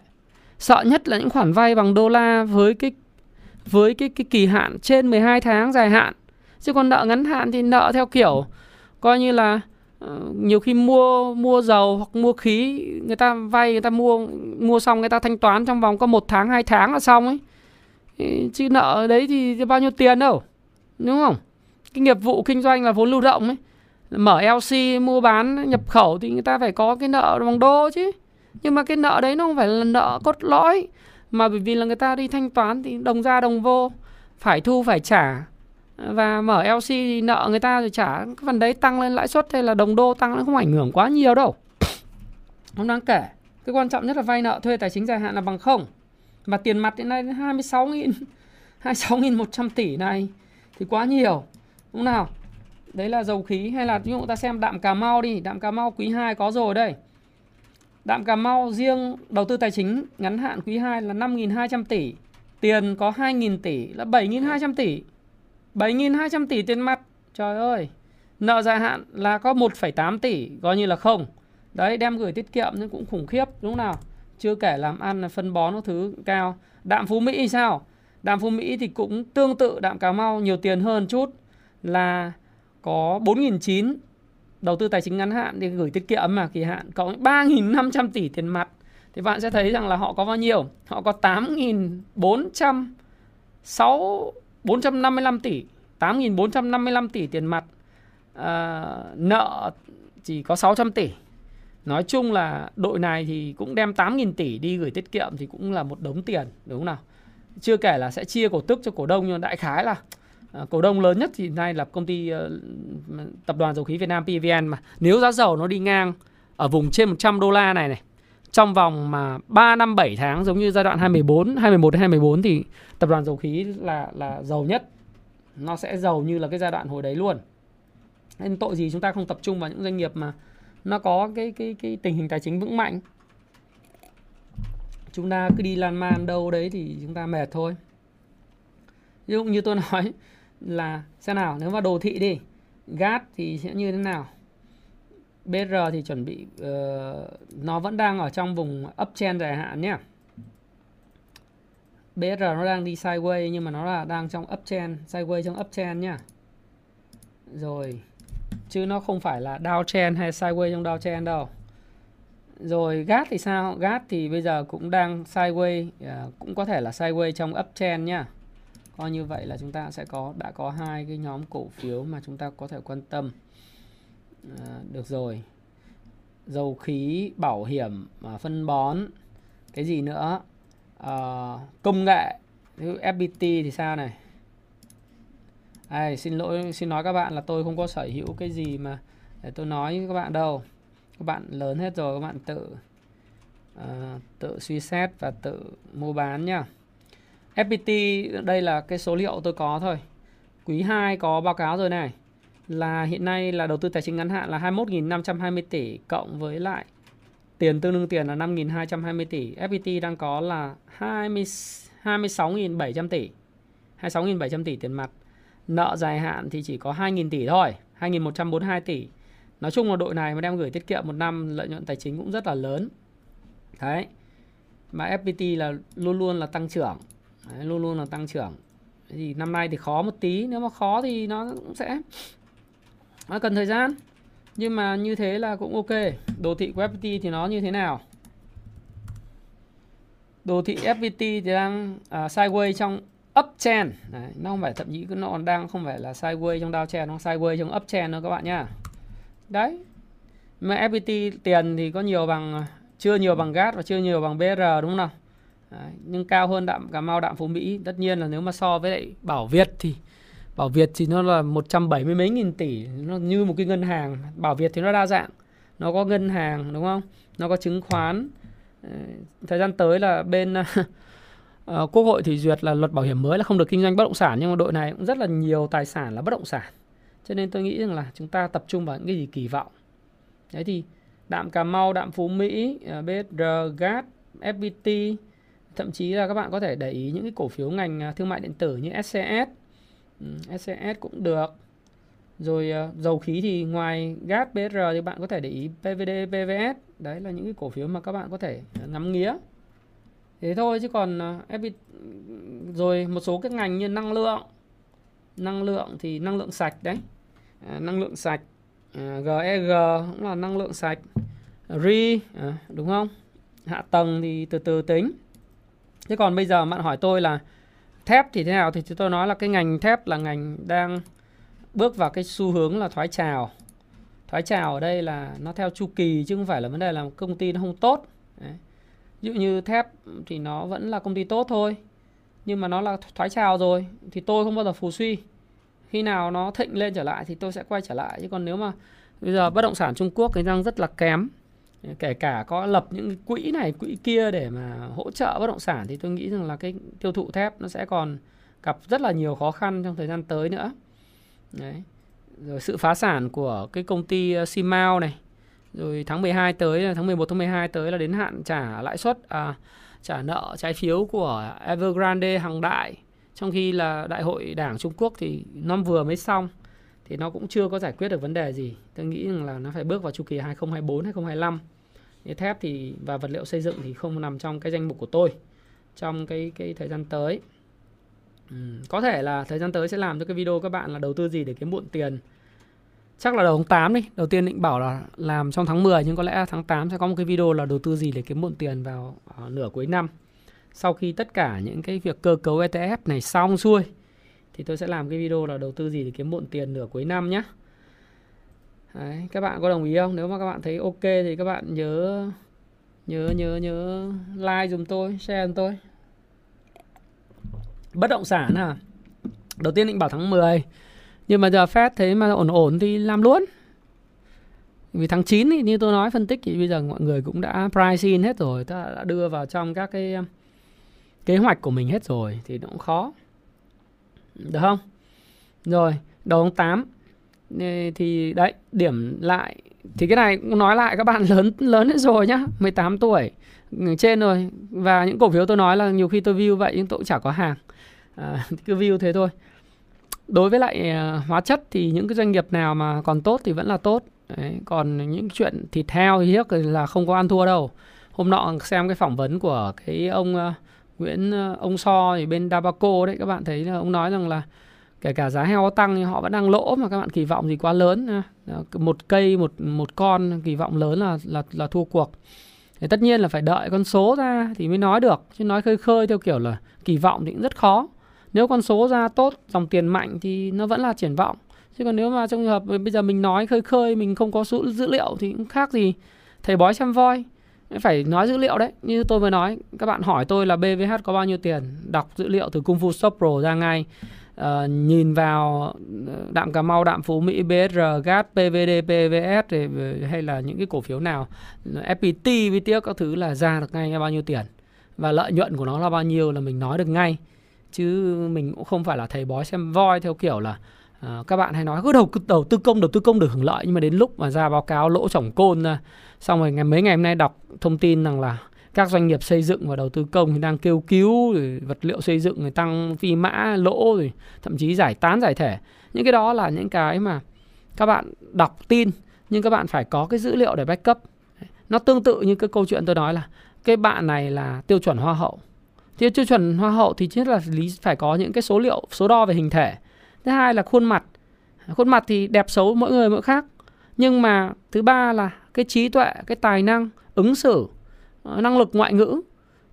Speaker 2: sợ nhất là những khoản vay bằng đô la với cái với cái cái kỳ hạn trên 12 tháng dài hạn. Chứ còn nợ ngắn hạn thì nợ theo kiểu coi như là uh, nhiều khi mua mua dầu hoặc mua khí người ta vay người ta mua mua xong người ta thanh toán trong vòng có một tháng hai tháng là xong ấy. Chứ nợ đấy thì bao nhiêu tiền đâu đúng không? Cái nghiệp vụ kinh doanh là vốn lưu động ấy. Mở LC mua bán nhập khẩu thì người ta phải có cái nợ bằng đô chứ nhưng mà cái nợ đấy nó không phải là nợ cốt lõi mà bởi vì là người ta đi thanh toán thì đồng ra đồng vô phải thu phải trả và mở LC thì nợ người ta rồi trả cái phần đấy tăng lên lãi suất hay là đồng đô tăng nó không ảnh hưởng quá nhiều đâu không đáng kể cái quan trọng nhất là vay nợ thuê tài chính dài hạn là bằng không và tiền mặt hiện nay 26.000 26.100 tỷ này thì quá nhiều Đúng nào? Đấy là dầu khí hay là ví dụ ta xem đạm Cà Mau đi, đạm Cà Mau quý 2 có rồi đây. Đạm Cà Mau riêng đầu tư tài chính ngắn hạn quý 2 là 5.200 tỷ. Tiền có 2.000 tỷ là 7.200 tỷ. 7.200 tỷ tiền mặt. Trời ơi. Nợ dài hạn là có 1,8 tỷ, coi như là không. Đấy, đem gửi tiết kiệm nhưng cũng khủng khiếp, đúng nào? Chưa kể làm ăn là phân bón nó thứ cao. Đạm Phú Mỹ sao? Đạm Phú Mỹ thì cũng tương tự đạm Cà Mau nhiều tiền hơn chút là có 4.900 đầu tư tài chính ngắn hạn thì gửi tiết kiệm mà kỳ hạn cộng 3.500 tỷ tiền mặt. Thì bạn sẽ thấy rằng là họ có bao nhiêu? Họ có 8.400 6 455 tỷ 8.455 tỷ tiền mặt. À, nợ chỉ có 600 tỷ. Nói chung là đội này thì cũng đem 8.000 tỷ đi gửi tiết kiệm thì cũng là một đống tiền đúng không nào? Chưa kể là sẽ chia cổ tức cho cổ đông nhưng đại khái là À, Ờ, cổ đông lớn nhất thì nay là công ty ờ, tập đoàn dầu khí Việt Nam PVN mà nếu giá dầu nó đi ngang ở vùng trên 100 đô la này này trong vòng mà 3 năm 7 tháng giống như giai đoạn 2014, 2011 đến 2014 thì tập đoàn dầu khí là là giàu nhất. Nó sẽ giàu như là cái giai đoạn hồi đấy luôn. Nên tội gì chúng ta không tập trung vào những doanh nghiệp mà nó có cái cái cái tình hình tài chính vững mạnh. Chúng ta cứ đi lan man đâu đấy thì chúng ta mệt thôi. Ví dụ như tôi nói là xem nào nếu mà đồ thị đi gas thì sẽ như thế nào? BR thì chuẩn bị uh, nó vẫn đang ở trong vùng uptrend dài hạn nhé. BR nó đang đi sideways nhưng mà nó là đang trong uptrend sideways trong uptrend nhá. Rồi chứ nó không phải là downtrend hay sideways trong downtrend đâu. Rồi gas thì sao? Gas thì bây giờ cũng đang sideways uh, cũng có thể là sideways trong uptrend nhá coi như vậy là chúng ta sẽ có đã có hai cái nhóm cổ phiếu mà chúng ta có thể quan tâm. À, được rồi. Dầu khí bảo hiểm à, phân bón cái gì nữa? À, công nghệ. FPT thì sao này? À, xin lỗi xin nói các bạn là tôi không có sở hữu cái gì mà để tôi nói với các bạn đâu. Các bạn lớn hết rồi các bạn tự uh, tự suy xét và tự mua bán nhá. FPT đây là cái số liệu tôi có thôi. Quý 2 có báo cáo rồi này. Là hiện nay là đầu tư tài chính ngắn hạn là 21.520 tỷ cộng với lại tiền tương đương tiền là 5.220 tỷ. FPT đang có là 20 26.700 tỷ. 26.700 tỷ tiền mặt. Nợ dài hạn thì chỉ có 2.000 tỷ thôi, 2.142 tỷ. Nói chung là đội này mà đem gửi tiết kiệm một năm lợi nhuận tài chính cũng rất là lớn. Đấy. Mà FPT là luôn luôn là tăng trưởng. Đấy, luôn luôn là tăng trưởng. Thì năm nay thì khó một tí, nếu mà khó thì nó cũng sẽ nó cần thời gian. Nhưng mà như thế là cũng ok. Đồ thị của FPT thì nó như thế nào? Đồ thị FPT thì đang à, uh, sideways trong uptrend. Đấy, nó không phải thậm chí nó còn đang không phải là sideways trong downtrend, nó sideways trong uptrend nữa các bạn nhá. Đấy. Mà FPT tiền thì có nhiều bằng chưa nhiều bằng gas và chưa nhiều bằng BR đúng không nào? Đấy, nhưng cao hơn đạm Cà Mau, đạm Phú Mỹ. Tất nhiên là nếu mà so với lại Bảo Việt thì Bảo Việt thì nó là 170 mấy nghìn tỷ, nó như một cái ngân hàng. Bảo Việt thì nó đa dạng. Nó có ngân hàng đúng không? Nó có chứng khoán. Ờ, thời gian tới là bên uh, Quốc hội thì duyệt là luật bảo hiểm mới là không được kinh doanh bất động sản nhưng mà đội này cũng rất là nhiều tài sản là bất động sản. Cho nên tôi nghĩ rằng là chúng ta tập trung vào những cái gì kỳ vọng. Đấy thì đạm Cà Mau, đạm Phú Mỹ, ờ, BSR, GAT, FPT, thậm chí là các bạn có thể để ý những cái cổ phiếu ngành à, thương mại điện tử như SCS ừ, SCS cũng được. Rồi à, dầu khí thì ngoài gas BR thì bạn có thể để ý PVD PVS đấy là những cái cổ phiếu mà các bạn có thể à, ngắm nghía. Thế thôi chứ còn FB rồi một số các ngành như năng lượng. Năng lượng thì năng lượng sạch đấy. À, năng lượng sạch à, GEG cũng là năng lượng sạch. RI à, đúng không? Hạ tầng thì từ từ tính. Thế còn bây giờ bạn hỏi tôi là thép thì thế nào thì tôi nói là cái ngành thép là ngành đang bước vào cái xu hướng là thoái trào. Thoái trào ở đây là nó theo chu kỳ chứ không phải là vấn đề là công ty nó không tốt. Đấy. Ví dụ như thép thì nó vẫn là công ty tốt thôi. Nhưng mà nó là thoái trào rồi, thì tôi không bao giờ phù suy. Khi nào nó thịnh lên trở lại thì tôi sẽ quay trở lại chứ còn nếu mà bây giờ bất động sản Trung Quốc cái đang rất là kém kể cả có lập những quỹ này quỹ kia để mà hỗ trợ bất động sản thì tôi nghĩ rằng là cái tiêu thụ thép nó sẽ còn gặp rất là nhiều khó khăn trong thời gian tới nữa. Đấy. Rồi sự phá sản của cái công ty ờ, Simao này. Rồi tháng 12 tới tháng 11 tháng 12 tới là đến hạn trả lãi suất à, trả nợ trái phiếu của Evergrande hàng đại. Trong khi là đại hội đảng Trung Quốc thì năm vừa mới xong thì nó cũng chưa có giải quyết được vấn đề gì. Tôi nghĩ rằng là nó phải bước vào chu kỳ 2024 2025. Cái thép thì và vật liệu xây dựng thì không nằm trong cái danh mục của tôi trong cái cái thời gian tới. Ừ, có thể là thời gian tới sẽ làm cho cái video các bạn là đầu tư gì để kiếm muộn tiền. Chắc là đầu tháng 8 đi. Đầu tiên định bảo là làm trong tháng 10 nhưng có lẽ tháng 8 sẽ có một cái video là đầu tư gì để kiếm muộn tiền vào ờ, nửa cuối năm. Sau khi tất cả những cái việc cơ cấu ETF này xong xuôi thì tôi sẽ làm cái video là đầu tư gì để kiếm muộn tiền nửa cuối năm nhé Đấy, các bạn có đồng ý không? Nếu mà các bạn thấy ok thì các bạn nhớ nhớ nhớ nhớ like dùm tôi share dùm tôi. Bất động sản à? Đầu tiên định bảo tháng 10 nhưng mà giờ phép thế mà ổn ổn thì làm luôn. Vì tháng 9 thì như tôi nói phân tích thì bây giờ mọi người cũng đã price in hết rồi ta đã đưa vào trong các cái um, kế hoạch của mình hết rồi thì nó cũng khó được không? Rồi, đầu tháng 8 thì đấy, điểm lại thì cái này cũng nói lại các bạn lớn lớn hết rồi nhá, 18 tuổi trên rồi và những cổ phiếu tôi nói là nhiều khi tôi view vậy nhưng tôi cũng chả có hàng. À, cứ view thế thôi. Đối với lại à, hóa chất thì những cái doanh nghiệp nào mà còn tốt thì vẫn là tốt. Đấy, còn những chuyện thịt heo thì là không có ăn thua đâu. Hôm nọ xem cái phỏng vấn của cái ông uh, Nguyễn ờ, ông So thì bên Dabaco đấy, các bạn thấy là ông nói rằng là kể cả giá heo tăng thì họ vẫn đang lỗ mà các bạn kỳ vọng gì quá lớn một cây, một một con kỳ vọng lớn là là là thua cuộc. Thì tất nhiên là phải đợi con số ra thì mới nói được, chứ nói khơi khơi theo kiểu là kỳ vọng thì cũng rất khó. Nếu con số ra tốt, dòng tiền mạnh thì nó vẫn là triển vọng. Chứ còn nếu mà trong trường hợp bây giờ mình nói khơi khơi, mình không có số dữ liệu thì cũng khác gì thầy bói xem voi phải nói dữ liệu đấy. Như tôi vừa nói các bạn hỏi tôi là BVH có bao nhiêu tiền? Đọc dữ liệu từ Kung Fu Shop Pro ra ngay. Uh, nhìn vào ờ, đạm Cà Mau đạm Phú Mỹ BSR GAT PVD PVS ờ, hay là những cái cổ phiếu nào FPT VTX các thứ là ra được ngay bao nhiêu tiền. Và lợi nhuận của nó là bao nhiêu là mình nói được ngay. Chứ mình cũng không phải là thầy bói xem voi theo kiểu là uh, các bạn hay nói cứ đầu đầu tư công đầu tư công được hưởng lợi nhưng mà đến lúc mà ra báo cáo lỗ chổng côn ra xong rồi ngày, mấy ngày hôm nay đọc thông tin rằng là các doanh nghiệp xây dựng và đầu tư công thì đang kêu cứu rồi vật liệu xây dựng người tăng phi mã, lỗ rồi thậm chí giải tán giải thể. Những cái đó là những cái mà các bạn đọc tin, nhưng các bạn phải có cái dữ liệu để backup. Nó tương tự như cái câu chuyện tôi nói là cái bạn này là tiêu chuẩn hoa hậu. Thì tiêu chuẩn hoa hậu thì chính là lý, phải có những cái số liệu, số đo về hình thể. Thứ hai là khuôn mặt. Khuôn mặt thì đẹp xấu mỗi người mỗi khác. Nhưng mà thứ ba là cái trí tuệ cái tài năng ứng xử ờ, năng lực ngoại ngữ.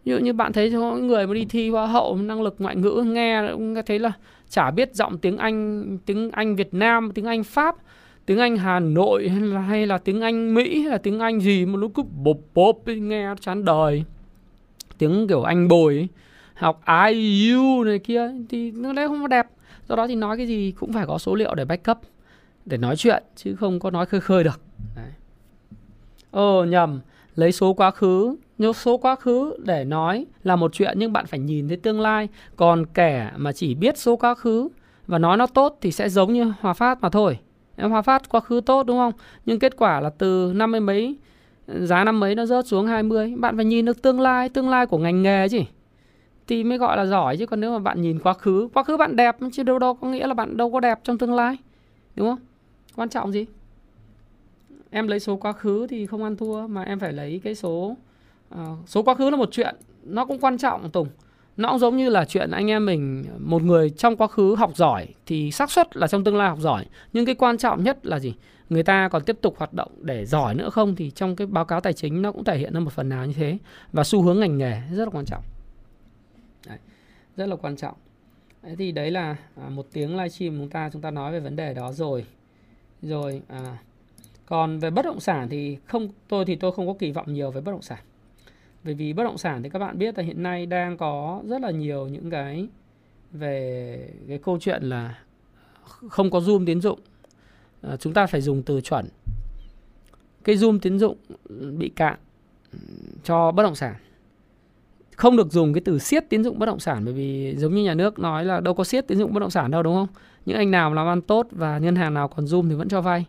Speaker 2: Ví dụ như bạn thấy có người mà đi thi hoa hậu năng lực ngoại ngữ nghe cũng thấy là chả biết giọng tiếng anh tiếng anh việt nam tiếng anh pháp tiếng anh hà nội hay là, hay là tiếng anh mỹ hay là tiếng anh gì mà nó cứ bộp bộp nghe chán đời. Tiếng kiểu anh bồi ấy. học I, U này kia thì nó đấy không có đẹp. Do đó thì nói cái gì cũng phải có số liệu để backup để nói chuyện chứ không có nói khơi khơi được ờ Ồ, nhầm. Lấy số quá khứ nếu số quá khứ để nói là một chuyện nhưng bạn phải nhìn thấy tương lai. Còn kẻ mà chỉ biết số quá khứ và nói nó tốt thì sẽ giống như hòa phát mà thôi. Em hòa phát, quá khứ tốt, đúng không? Nhưng kết quả là từ năm mươi mấy, giá năm mấy nó rớt xuống 20 bạn phải nhìn được tương lai tương lai của ngành nghề chứ. Thì mới gọi là giỏi chứ. Còn nếu mà bạn nhìn quá khứ quá khứ bạn đẹp chứ đâu đâu có nghĩa là bạn đâu có đẹp trong tương lai. Đúng không? Quan trọng gì? Em lấy số quá khứ thì không ăn thua mà em phải lấy cái số uh, số quá khứ là một chuyện nó cũng quan trọng tùng. Nó cũng giống như là chuyện anh em mình một người trong quá khứ học giỏi thì xác suất là trong tương lai học giỏi nhưng cái quan trọng nhất là gì? Người ta còn tiếp tục hoạt động để giỏi nữa không thì trong cái báo cáo tài chính nó cũng thể hiện ra một phần nào như thế. Và xu hướng ngành nghề rất là quan trọng. Đấy, rất là quan trọng. Đấy thì đấy là à, một tiếng livestream chúng ta. Chúng ta nói về vấn đề đó rồi. Rồi à, còn về bất động sản thì không tôi thì tôi không có kỳ vọng nhiều về bất động sản. Bởi vì bất động sản thì các bạn biết là hiện nay đang có rất là nhiều những cái về cái câu chuyện là không có zoom tiến dụng. À, chúng ta phải dùng từ chuẩn. Cái zoom tiến dụng ừ, bị cạn ừ, cho bất động sản. Không được dùng cái từ siết tiến dụng bất động sản bởi vì giống như nhà nước nói là đâu có siết tiến dụng bất động sản đâu đúng không? Những anh nào làm ăn tốt và ngân hàng nào còn zoom thì vẫn cho vay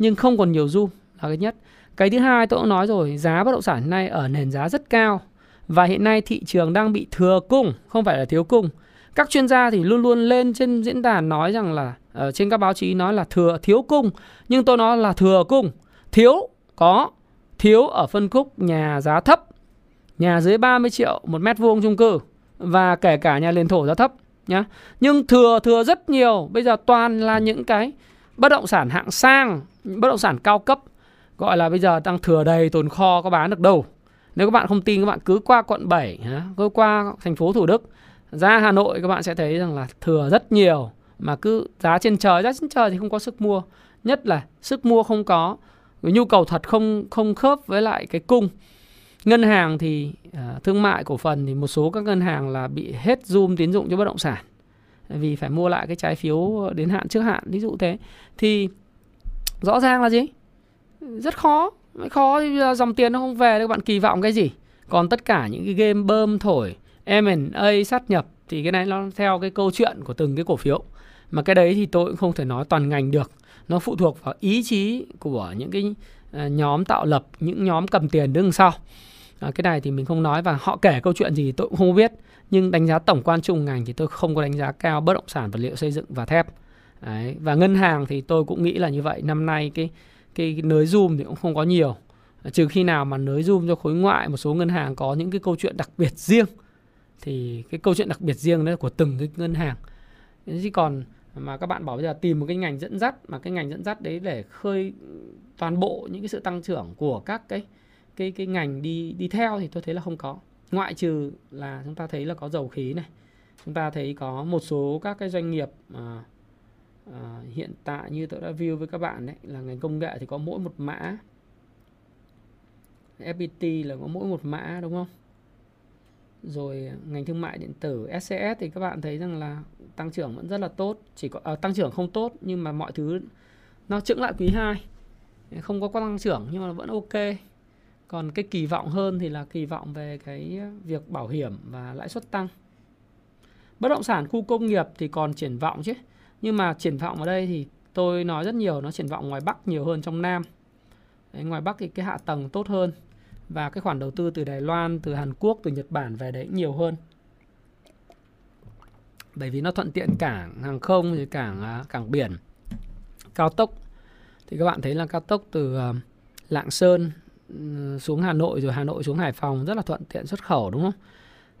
Speaker 2: nhưng không còn nhiều zoom là cái nhất. Cái thứ hai tôi cũng nói rồi, giá bất động sản hiện nay ở nền giá rất cao. Và hiện nay thị trường đang bị thừa cung, không phải là thiếu cung. Các chuyên gia thì luôn luôn lên trên diễn đàn nói rằng là ở trên các báo chí nói là thừa, thiếu cung. Nhưng tôi nói là thừa cung. Thiếu, có. Thiếu ở phân khúc nhà giá thấp. Nhà dưới 30 triệu một mét vuông chung cư. Và kể cả nhà liền thổ giá thấp, nhá. Nhưng thừa thừa rất nhiều. Bây giờ toàn là những cái bất động sản hạng sang bất động sản cao cấp, gọi là bây giờ đang thừa đầy tồn kho có bán được đâu. Nếu các bạn không tin, các bạn cứ qua quận 7 cứ qua thành phố Thủ Đức. Ra Hà Nội, các bạn sẽ thấy rằng là thừa rất nhiều, mà cứ giá trên trời, giá trên trời thì không có sức mua. Nhất là sức mua không có, nhu cầu thật không không khớp với lại cái cung. Ngân hàng thì à, thương mại cổ phần thì một số các ngân hàng là bị hết zoom tín dụng cho bất động sản. Vì phải mua lại cái trái phiếu đến hạn, trước hạn, ví dụ thế. Thì rõ ràng là gì? Rất khó. Khó thì dòng tiền nó không về các bạn kỳ vọng cái gì? Còn tất cả những cái game bơm thổi M&A sát nhập thì cái này nó theo cái câu chuyện của từng cái cổ phiếu. Mà cái đấy thì tôi cũng không thể nói toàn ngành được. Nó phụ thuộc vào ý chí của những cái à, nhóm tạo lập những nhóm cầm tiền đứng sau. À, cái này thì mình không nói và họ kể câu chuyện gì tôi cũng không biết. Nhưng đánh giá tổng quan chung ngành thì tôi không có đánh giá cao bất động sản vật liệu xây dựng và thép. Đấy. và ngân hàng thì tôi cũng nghĩ là như vậy. Năm nay cái cái, cái nới zoom thì cũng không có nhiều. Trừ khi nào mà nới zoom cho khối ngoại một số ngân hàng có những cái câu chuyện đặc biệt riêng thì cái câu chuyện đặc biệt riêng đấy của từng cái ngân hàng. Chứ còn mà các bạn bảo bây giờ tìm một cái ngành dẫn dắt mà cái ngành dẫn dắt đấy để khơi toàn bộ những cái sự tăng trưởng của các cái cái cái ngành đi đi theo thì tôi thấy là không có. Ngoại trừ là chúng ta thấy là có dầu khí này chúng ta thấy có một số các cái doanh nghiệp à, à, hiện tại như tôi đã view với các bạn đấy là ngành công nghệ thì có mỗi một mã. FPT là có mỗi một mã đúng không? Rồi ngành thương mại điện tử SCS thì các bạn thấy rằng là tăng trưởng vẫn rất là tốt chỉ có à, tăng trưởng không tốt nhưng mà mọi thứ nó chững lại quý 2 không có tăng trưởng nhưng mà vẫn ok. Còn cái kỳ vọng hơn thì là kỳ vọng về cái việc bảo hiểm và lãi suất tăng. Bất động sản khu công nghiệp thì còn triển vọng chứ nhưng mà triển vọng ở đây thì tôi nói rất nhiều nó triển vọng ngoài bắc nhiều hơn trong nam Đấy, ngoài bắc thì cái hạ tầng tốt hơn và cái khoản đầu tư từ Đài Loan, từ Hàn Quốc, từ Nhật Bản về đấy nhiều hơn. Bởi vì nó thuận tiện cảng hàng không rồi cảng à, cảng biển, cao tốc. Thì các bạn thấy là cao tốc từ à, Lạng Sơn ừ, xuống Hà Nội rồi Hà Nội xuống Hải Phòng rất là thuận tiện xuất khẩu đúng không?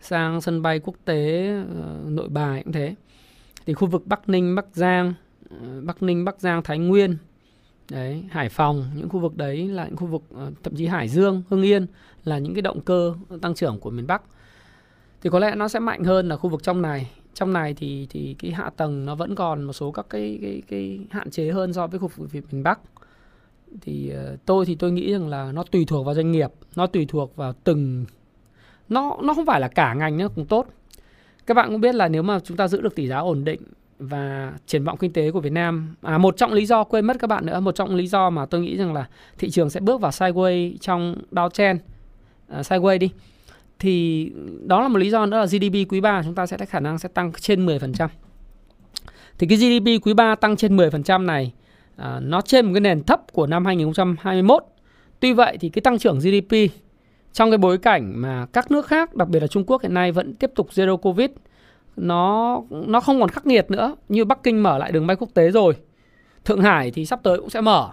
Speaker 2: Sang sân bay quốc tế ừ, Nội Bài cũng thế. Thì khu vực Bắc Ninh, Bắc Giang, ờ, Bắc Ninh, Bắc Giang, Thái Nguyên đấy Hải Phòng những khu vực đấy là những khu vực ờ, thậm chí Hải Dương Hưng Yên là những cái động cơ tăng trưởng của miền Bắc. Thì có lẽ nó sẽ mạnh hơn là khu vực trong này. Trong này thì thì cái hạ tầng nó vẫn còn một số các cái cái cái hạn chế hơn so với khu vực miền Bắc. Thì ờ, tôi thì tôi nghĩ rằng là nó tùy thuộc vào doanh nghiệp nó tùy thuộc vào từng nó nó không phải là cả ngành nó cũng tốt các bạn cũng biết là nếu mà chúng ta giữ được tỷ giá ổn định và triển vọng kinh tế của Việt Nam à một trong lý do quên mất các bạn nữa một trong lý do mà tôi nghĩ rằng là thị trường sẽ bước vào sideways trong downtrend à, sideways đi thì đó là một lý do nữa là GDP quý 3 chúng ta sẽ có khả năng sẽ tăng trên 10%. Thì cái GDP quý 3 tăng trên 10% này à, nó trên một cái nền thấp của năm 2021. Tuy vậy thì cái tăng trưởng GDP trong cái bối cảnh mà các nước khác, đặc biệt là Trung Quốc hiện nay vẫn tiếp tục zero covid nó nó không còn khắc nghiệt nữa. Như Bắc Kinh mở lại đường bay quốc tế rồi Thượng Hải thì sắp tới cũng sẽ mở.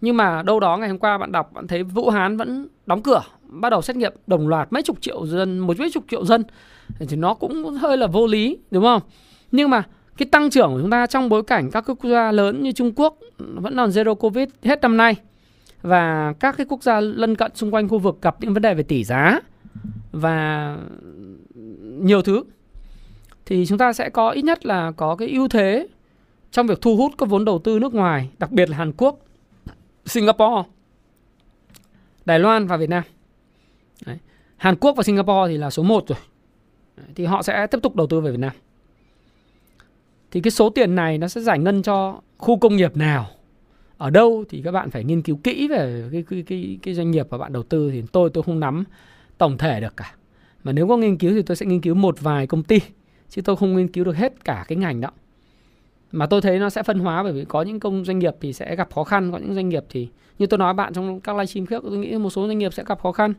Speaker 2: Nhưng mà đâu đó ngày hôm qua bạn đọc bạn thấy Vũ Hán vẫn đóng cửa bắt đầu xét nghiệm đồng loạt mấy chục triệu dân một mấy chục triệu dân. Thì nó cũng hơi là vô lý đúng không? Nhưng mà cái tăng trưởng của chúng ta trong bối cảnh các quốc gia lớn như Trung Quốc vẫn còn zero covid hết năm nay và các cái quốc gia lân cận xung quanh khu vực gặp những vấn đề về tỷ giá và nhiều thứ thì chúng ta sẽ có ít nhất là có cái ưu thế trong việc thu hút các vốn đầu tư nước ngoài, đặc biệt là Hàn Quốc, Singapore, Đài Loan và Việt Nam. Đấy. Hàn Quốc và Singapore thì là số 1 rồi. Đấy. Thì họ sẽ tiếp tục đầu tư về Việt Nam. Thì cái số tiền này nó sẽ giải ngân cho khu công nghiệp nào ở đâu thì các bạn phải nghiên cứu kỹ về cái cái cái, cái doanh nghiệp mà bạn đầu tư thì tôi tôi không nắm tổng thể được cả. Mà nếu có nghiên cứu thì tôi sẽ nghiên cứu một vài công ty chứ tôi không nghiên cứu được hết cả cái ngành đó. Mà tôi thấy nó sẽ phân hóa bởi vì có những công doanh nghiệp thì sẽ gặp khó khăn có những doanh nghiệp thì như tôi nói bạn trong các livestream khác tôi nghĩ một số doanh nghiệp sẽ gặp khó khăn.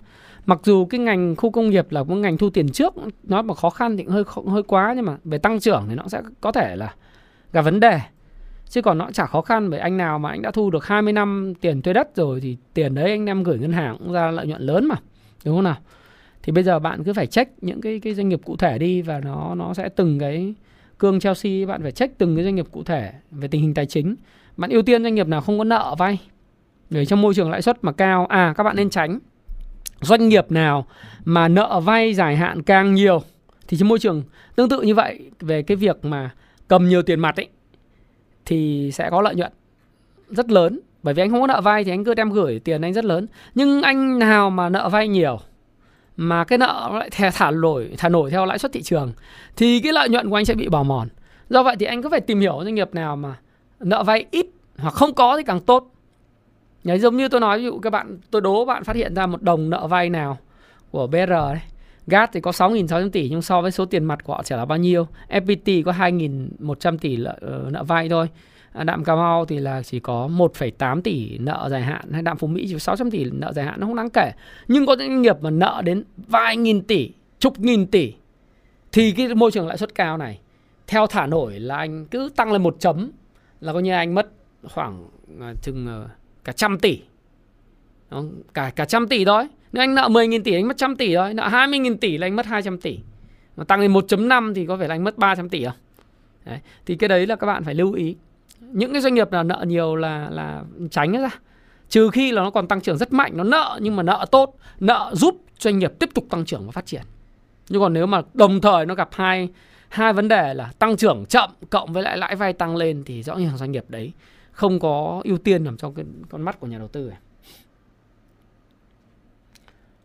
Speaker 2: Mặc dù cái ngành khu công nghiệp là một ngành thu tiền trước nói mà khó khăn thì hơi hơi quá nhưng mà về tăng trưởng thì nó sẽ có thể là gặp vấn đề chứ còn nó chả khó khăn bởi anh nào mà anh đã thu được 20 năm tiền thuê đất rồi thì tiền đấy anh em gửi ngân hàng cũng ra lợi nhuận lớn mà, đúng không nào? Thì bây giờ bạn cứ phải check những cái cái doanh nghiệp cụ thể đi và nó nó sẽ từng cái cương Chelsea bạn phải check từng cái doanh nghiệp cụ thể về tình hình tài chính. Bạn ưu tiên doanh nghiệp nào không có nợ vay? Để trong môi trường lãi suất mà cao. À các bạn nên tránh. Doanh nghiệp nào mà nợ vay dài hạn càng nhiều thì trong môi trường tương tự như vậy về cái việc mà cầm nhiều tiền mặt ấy thì sẽ có lợi nhuận rất lớn. Bởi vì anh không có nợ vay thì anh cứ đem gửi tiền anh rất lớn. Nhưng anh nào mà nợ vay nhiều mà cái nợ nó lại thả thả nổi thả nổi theo lãi suất thị trường thì cái lợi nhuận của anh sẽ bị bào mòn. Do vậy thì anh cứ phải tìm hiểu doanh nghiệp nào mà nợ vay ít hoặc không có thì càng tốt. Đấy, giống như tôi nói ví dụ các bạn tôi đố bạn phát hiện ra một đồng nợ vay nào của BR đấy GAT thì có 6.600 tỷ nhưng so với số tiền mặt của họ sẽ là bao nhiêu. FPT có 2.100 tỷ lợi, ờ, nợ vay thôi. À, đạm Cà Mau thì là chỉ có 1,8 tỷ nợ dài hạn hay đạm Phú Mỹ chỉ 600 tỷ nợ dài hạn nó không đáng kể. Nhưng có những doanh nghiệp mà nợ đến vài nghìn tỷ chục nghìn tỷ thì cái môi trường lãi suất cao này theo thả nổi là anh cứ tăng lên một chấm là coi như anh mất khoảng à, chừng ờ, cả trăm tỷ. Cả cả trăm tỷ thôi nếu anh nợ 10.000 tỷ, anh mất trăm tỷ thôi. Nợ 20.000 tỷ là anh mất 200 tỷ. Mà tăng lên 1.5 thì có phải là anh mất 300 tỷ không đấy. thì cái đấy là các bạn phải lưu ý. Những cái doanh nghiệp nào nợ nhiều là là tránh ra. Trừ khi là nó còn tăng trưởng rất mạnh, nó nợ nhưng mà nợ tốt, nợ giúp doanh nghiệp tiếp tục tăng trưởng và phát triển. Nhưng còn nếu mà đồng thời nó gặp hai hai vấn đề là tăng trưởng chậm cộng với lại lãi vay tăng lên thì rõ ràng doanh nghiệp đấy không có ưu tiên nằm trong cái con mắt của nhà đầu tư này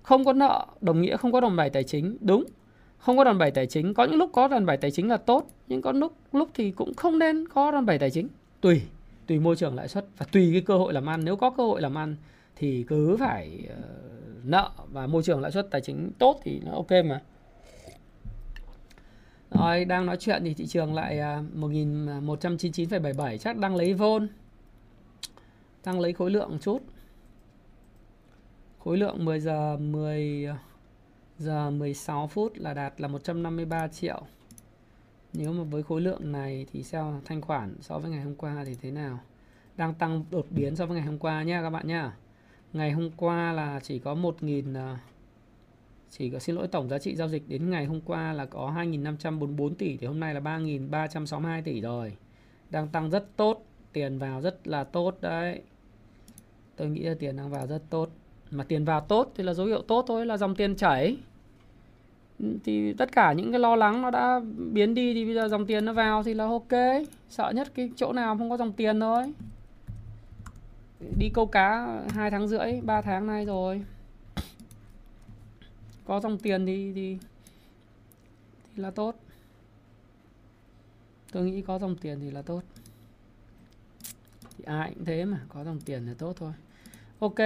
Speaker 2: không có nợ đồng nghĩa không có đòn bẩy tài chính. Đúng. Không có đòn bẩy tài chính. Có những lúc có đòn bẩy tài chính là tốt nhưng có lúc lúc thì cũng không nên có đòn bẩy tài chính. Tùy tùy môi trường lãi suất và tùy cái cơ hội làm ăn. Nếu có cơ hội làm ăn thì cứ phải uh, nợ và môi trường lãi suất tài chính tốt thì nó ok mà. Rồi đang nói chuyện thì thị trường lại à, uh, 1199,77 à, chắc đang lấy vôn đang lấy khối lượng một chút khối lượng 10 giờ 10 giờ 16 phút là đạt là 153 triệu. Nếu mà với khối lượng này thì sao thanh khoản so với ngày hôm qua thì thế nào? Đang tăng đột biến so với ngày hôm qua nhé các bạn nhá. Ngày hôm qua là chỉ có 1.000 à, chỉ có, xin lỗi, tổng giá trị giao dịch đến ngày hôm qua là có 2.544 tỷ thì hôm nay là 3.362 tỷ rồi. Đang tăng rất tốt, tiền vào rất là tốt đấy. Tôi nghĩ là tiền đang vào rất tốt mà tiền vào tốt thì là dấu hiệu tốt thôi, là dòng tiền chảy. Thì tất cả những cái lo lắng nó đã biến đi thì bây giờ dòng tiền nó vào thì là ok. Sợ nhất cái chỗ nào không có dòng tiền thôi. Đi câu cá hai tháng rưỡi 3 tháng nay rồi. Có dòng tiền thì thì thì là tốt. Tôi nghĩ có dòng tiền thì là tốt. Thì ai cũng thế mà, có dòng tiền thì tốt thôi. Ok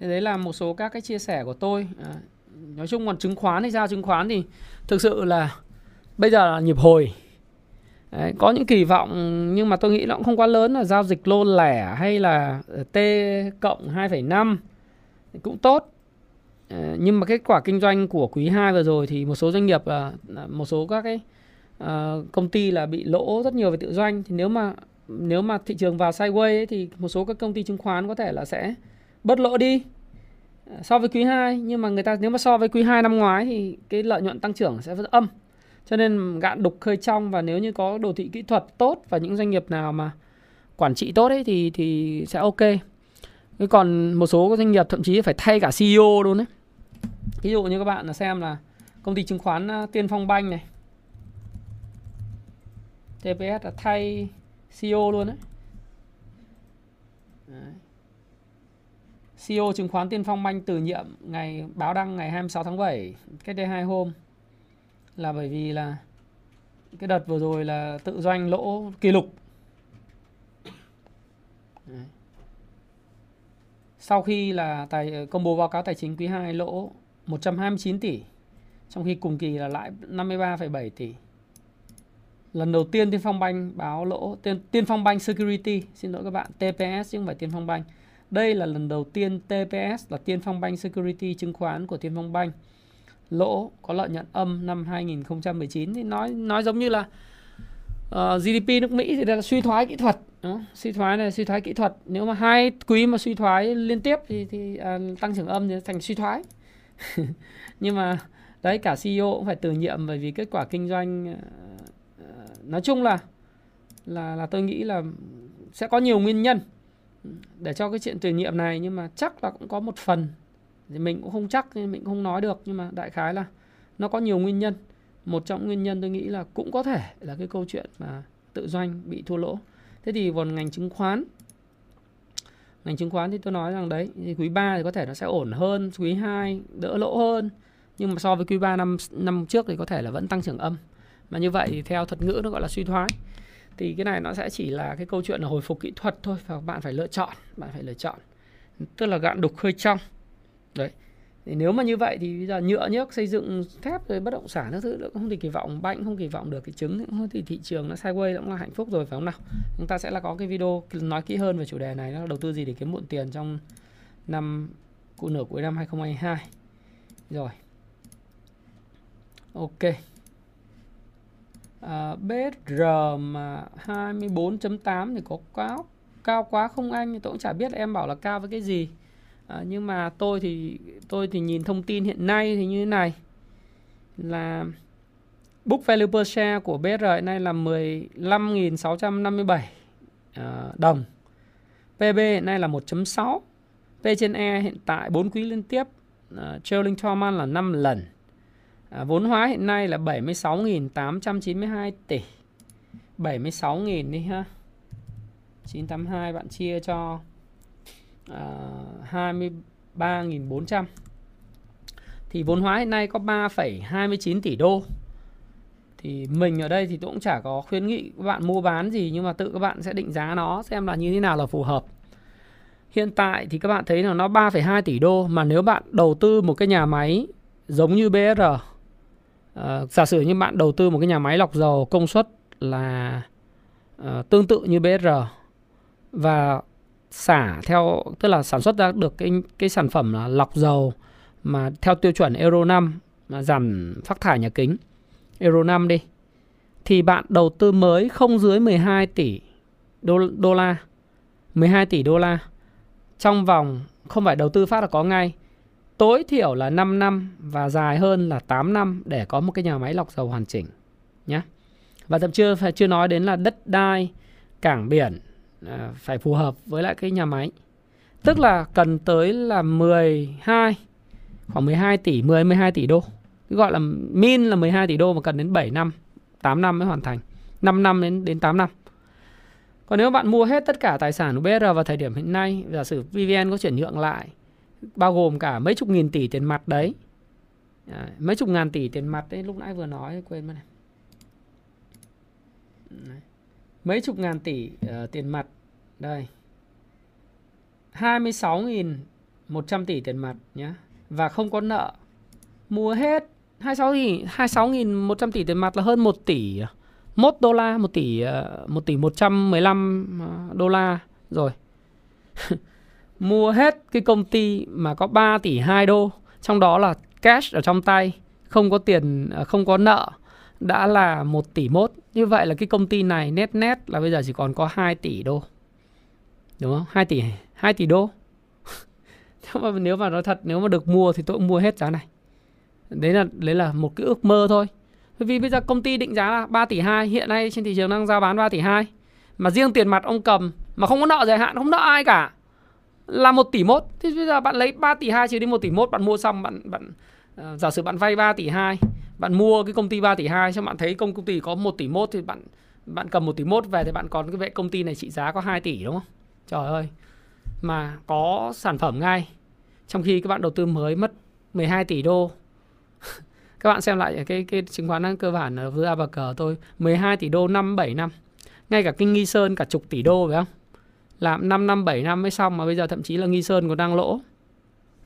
Speaker 2: thì đấy là một số các cái chia sẻ của tôi. À, nói chung còn chứng khoán thì sao? Chứng khoán thì thực sự là bây giờ là nhịp hồi. Đấy, có những kỳ vọng nhưng mà tôi nghĩ nó cũng không quá lớn là giao dịch lô lẻ hay là ờ, T cộng 2,5 cũng tốt. Ờ, nhưng mà kết quả kinh doanh của quý 2 vừa rồi thì một số doanh nghiệp ờ, một số các cái công ty là bị lỗ rất nhiều về tự doanh. Thì nếu mà nếu mà thị trường vào sideways ấy, thì một số các công ty chứng khoán có thể là sẽ bớt lỗ đi. So với quý 2 nhưng mà người ta, nếu mà so với quý 2 năm ngoái thì cái lợi nhuận tăng trưởng sẽ rất âm. Cho nên gạn đục khơi trong và nếu như có đồ thị kỹ thuật tốt và những doanh nghiệp nào mà quản trị tốt ấy thì thì sẽ ok. Cái còn một số doanh nghiệp thậm chí phải thay cả CEO luôn đấy ví dụ như các bạn là xem là công ty chứng khoán uh, Tiên Phong Banh này. TPS là thay CEO luôn đấy. CEO chứng khoán Tiên Phong Banh từ nhiệm ngày báo đăng ngày 26 tháng 7 cách đây hai hôm là bởi vì là cái đợt vừa rồi là tự doanh lỗ kỷ lục. Đấy. sau khi là tài công bố báo cáo tài chính quý 2 lỗ 129 tỷ trong khi cùng kỳ là lãi 53,7 tỷ. Lần đầu tiên Tiên Phong Banh báo lỗ Tiên, Tiên Phong Banh Security xin lỗi các bạn TPS chứ không phải Tiên Phong Banh đây là lần đầu tiên TPS là Tiên Phong Banh Security chứng khoán của Tiên Phong Banh. Lỗ có lợi nhuận âm năm 2019 thì nói nói giống như là ờ, uh, GDP nước Mỹ thì là suy thoái kỹ thuật đó. suy thoái này suy thoái kỹ thuật. Nếu mà hai quý mà suy thoái liên tiếp thì thì uh, tăng trưởng âm thì thành suy thoái. Nhưng mà đấy cả CEO cũng phải từ nhiệm bởi vì kết quả kinh doanh uh, nói chung là là là tôi nghĩ là sẽ có nhiều nguyên nhân để cho cái chuyện từ nhiệm này, nhưng mà chắc là cũng có một phần. Thì mình cũng không chắc nên mình cũng không nói được. Nhưng mà đại khái là nó có nhiều nguyên nhân. Một trong nguyên nhân tôi nghĩ là cũng có thể là cái câu chuyện mà tự doanh bị thua lỗ. Thế thì còn ngành chứng khoán. Ngành chứng khoán thì tôi nói rằng đấy, thì quý 3 thì có thể nó sẽ ổn hơn, quý 2 đỡ lỗ hơn. Nhưng mà so với quý 3 năm năm trước thì có thể là vẫn tăng trưởng âm. Mà như vậy thì theo thuật ngữ nó gọi là suy thoái thì cái này nó sẽ chỉ là cái câu chuyện là hồi phục kỹ thuật thôi và bạn phải lựa chọn, bạn phải lựa chọn. Tức là gạn đục hơi trong. Đấy. Thì nếu mà như vậy thì bây giờ nhựa nhớt xây dựng thép rồi bất động sản các thứ không thì kỳ vọng banh, không kỳ vọng được cái trứng thì thị trường nó sideways cũng là hạnh phúc rồi phải không nào? Chúng ta sẽ là có cái video nói kỹ hơn về chủ đề này, nó đầu tư gì để kiếm muộn tiền trong năm, cụ nửa cuối năm 2022 rồi. Ok. Ờ, à, BR mà 24.8 thì có cao cao quá không anh? Tôi cũng chả biết em bảo là cao với cái gì. À, nhưng mà tôi thì tôi thì nhìn thông tin hiện nay thì như thế này. Là book value per share của BR hiện nay là 15.657 à, ờ, đồng. PB hiện nay là 1.6 P trên E hiện tại 4 quý liên tiếp. Uh, trailing 12 month là 5 lần à, vốn hóa hiện nay là 76.892 tỷ. 76.000 đi ha. 982 bạn chia cho à, uh, 23.400 thì vốn hóa hiện nay có 3,29 tỷ đô. Thì mình ở đây thì tôi cũng chả có khuyến nghị các bạn mua bán gì nhưng mà tự các bạn sẽ định giá nó xem là như thế nào là phù hợp. Hiện tại thì các bạn thấy là nó 3,2 tỷ đô mà nếu bạn đầu tư một cái nhà máy giống như BR uh, giả sử như bạn đầu tư một cái nhà máy lọc dầu công suất là uh, tương tự như BR và xả theo tức là sản xuất ra được cái cái sản phẩm là lọc dầu mà theo tiêu chuẩn Euro 5 mà giảm phát thải nhà kính Euro 5 đi thì bạn đầu tư mới không dưới 12 tỷ đô, đô la 12 tỷ đô la trong vòng không phải đầu tư phát là có ngay tối thiểu là 5 năm và dài hơn là 8 năm để có một cái nhà máy lọc dầu hoàn chỉnh nhé. Và thậm chưa phải chưa nói đến là đất đai, cảng biển à, phải phù hợp với lại cái nhà máy. Tức là cần tới là 12 khoảng 12 tỷ, 10 12 tỷ đô. Cái gọi là min là 12 tỷ đô mà cần đến 7 năm, 8 năm mới hoàn thành. 5 năm đến đến 8 năm. Còn nếu bạn mua hết tất cả tài sản của BR vào thời điểm hiện nay, giả sử VVN có chuyển nhượng lại bao gồm cả mấy chục nghìn tỷ tiền mặt đấy. À, mấy chục ngàn tỷ tiền mặt đấy lúc nãy vừa nói quên mất này. Đấy. mấy chục ngàn tỷ uh, tiền mặt đây. 26.100 tỷ tiền mặt nhé và không có nợ. Mua hết 26 tỷ 26.100 tỷ tiền mặt là hơn 1 tỷ 1 đô la 1 tỷ ờ, 1 tỷ 115 ờ, đô la rồi. mua hết cái công ty mà có 3 tỷ 2 đô, trong đó là cash ở trong tay, không có tiền à, không có nợ, đã là 1 tỷ mốt. Như vậy là cái công ty này net net là bây giờ chỉ còn có 2 tỷ đô. Đúng không? 2 tỷ 2 tỷ đô. Nếu mà nếu mà nói thật, nếu mà được mua thì tôi cũng mua hết giá này. Đấy là đấy là một cái ước mơ thôi. Bởi vì bây giờ công ty định giá là 3 tỷ 2 hiện nay trên thị trường đang giao bán 3 tỷ 2 mà riêng tiền mặt ông cầm mà không có nợ dài hạn, không nợ ai cả là 1 tỷ 1 Thế bây giờ bạn lấy 3 tỷ 2 trừ đi 1 tỷ 1 bạn mua xong bạn bạn uh, giả sử bạn vay 3 tỷ 2 bạn mua cái công ty 3 tỷ 2 xong bạn thấy công công ty có 1 tỷ 1 thì bạn bạn cầm 1 tỷ 1 về thì bạn còn cái vệ công ty này trị giá có 2 tỷ đúng không? Trời ơi. Mà có sản phẩm ngay. Trong khi các bạn đầu tư mới mất 12 tỷ đô. các bạn xem lại cái cái chứng khoán cơ bản với ABG tôi 12 tỷ đô 5 7 năm. Ngay cả kinh nghi sơn cả chục tỷ đô phải không? Làm 5 năm 7 năm mới xong mà bây giờ thậm chí là Nghi Sơn còn đang lỗ.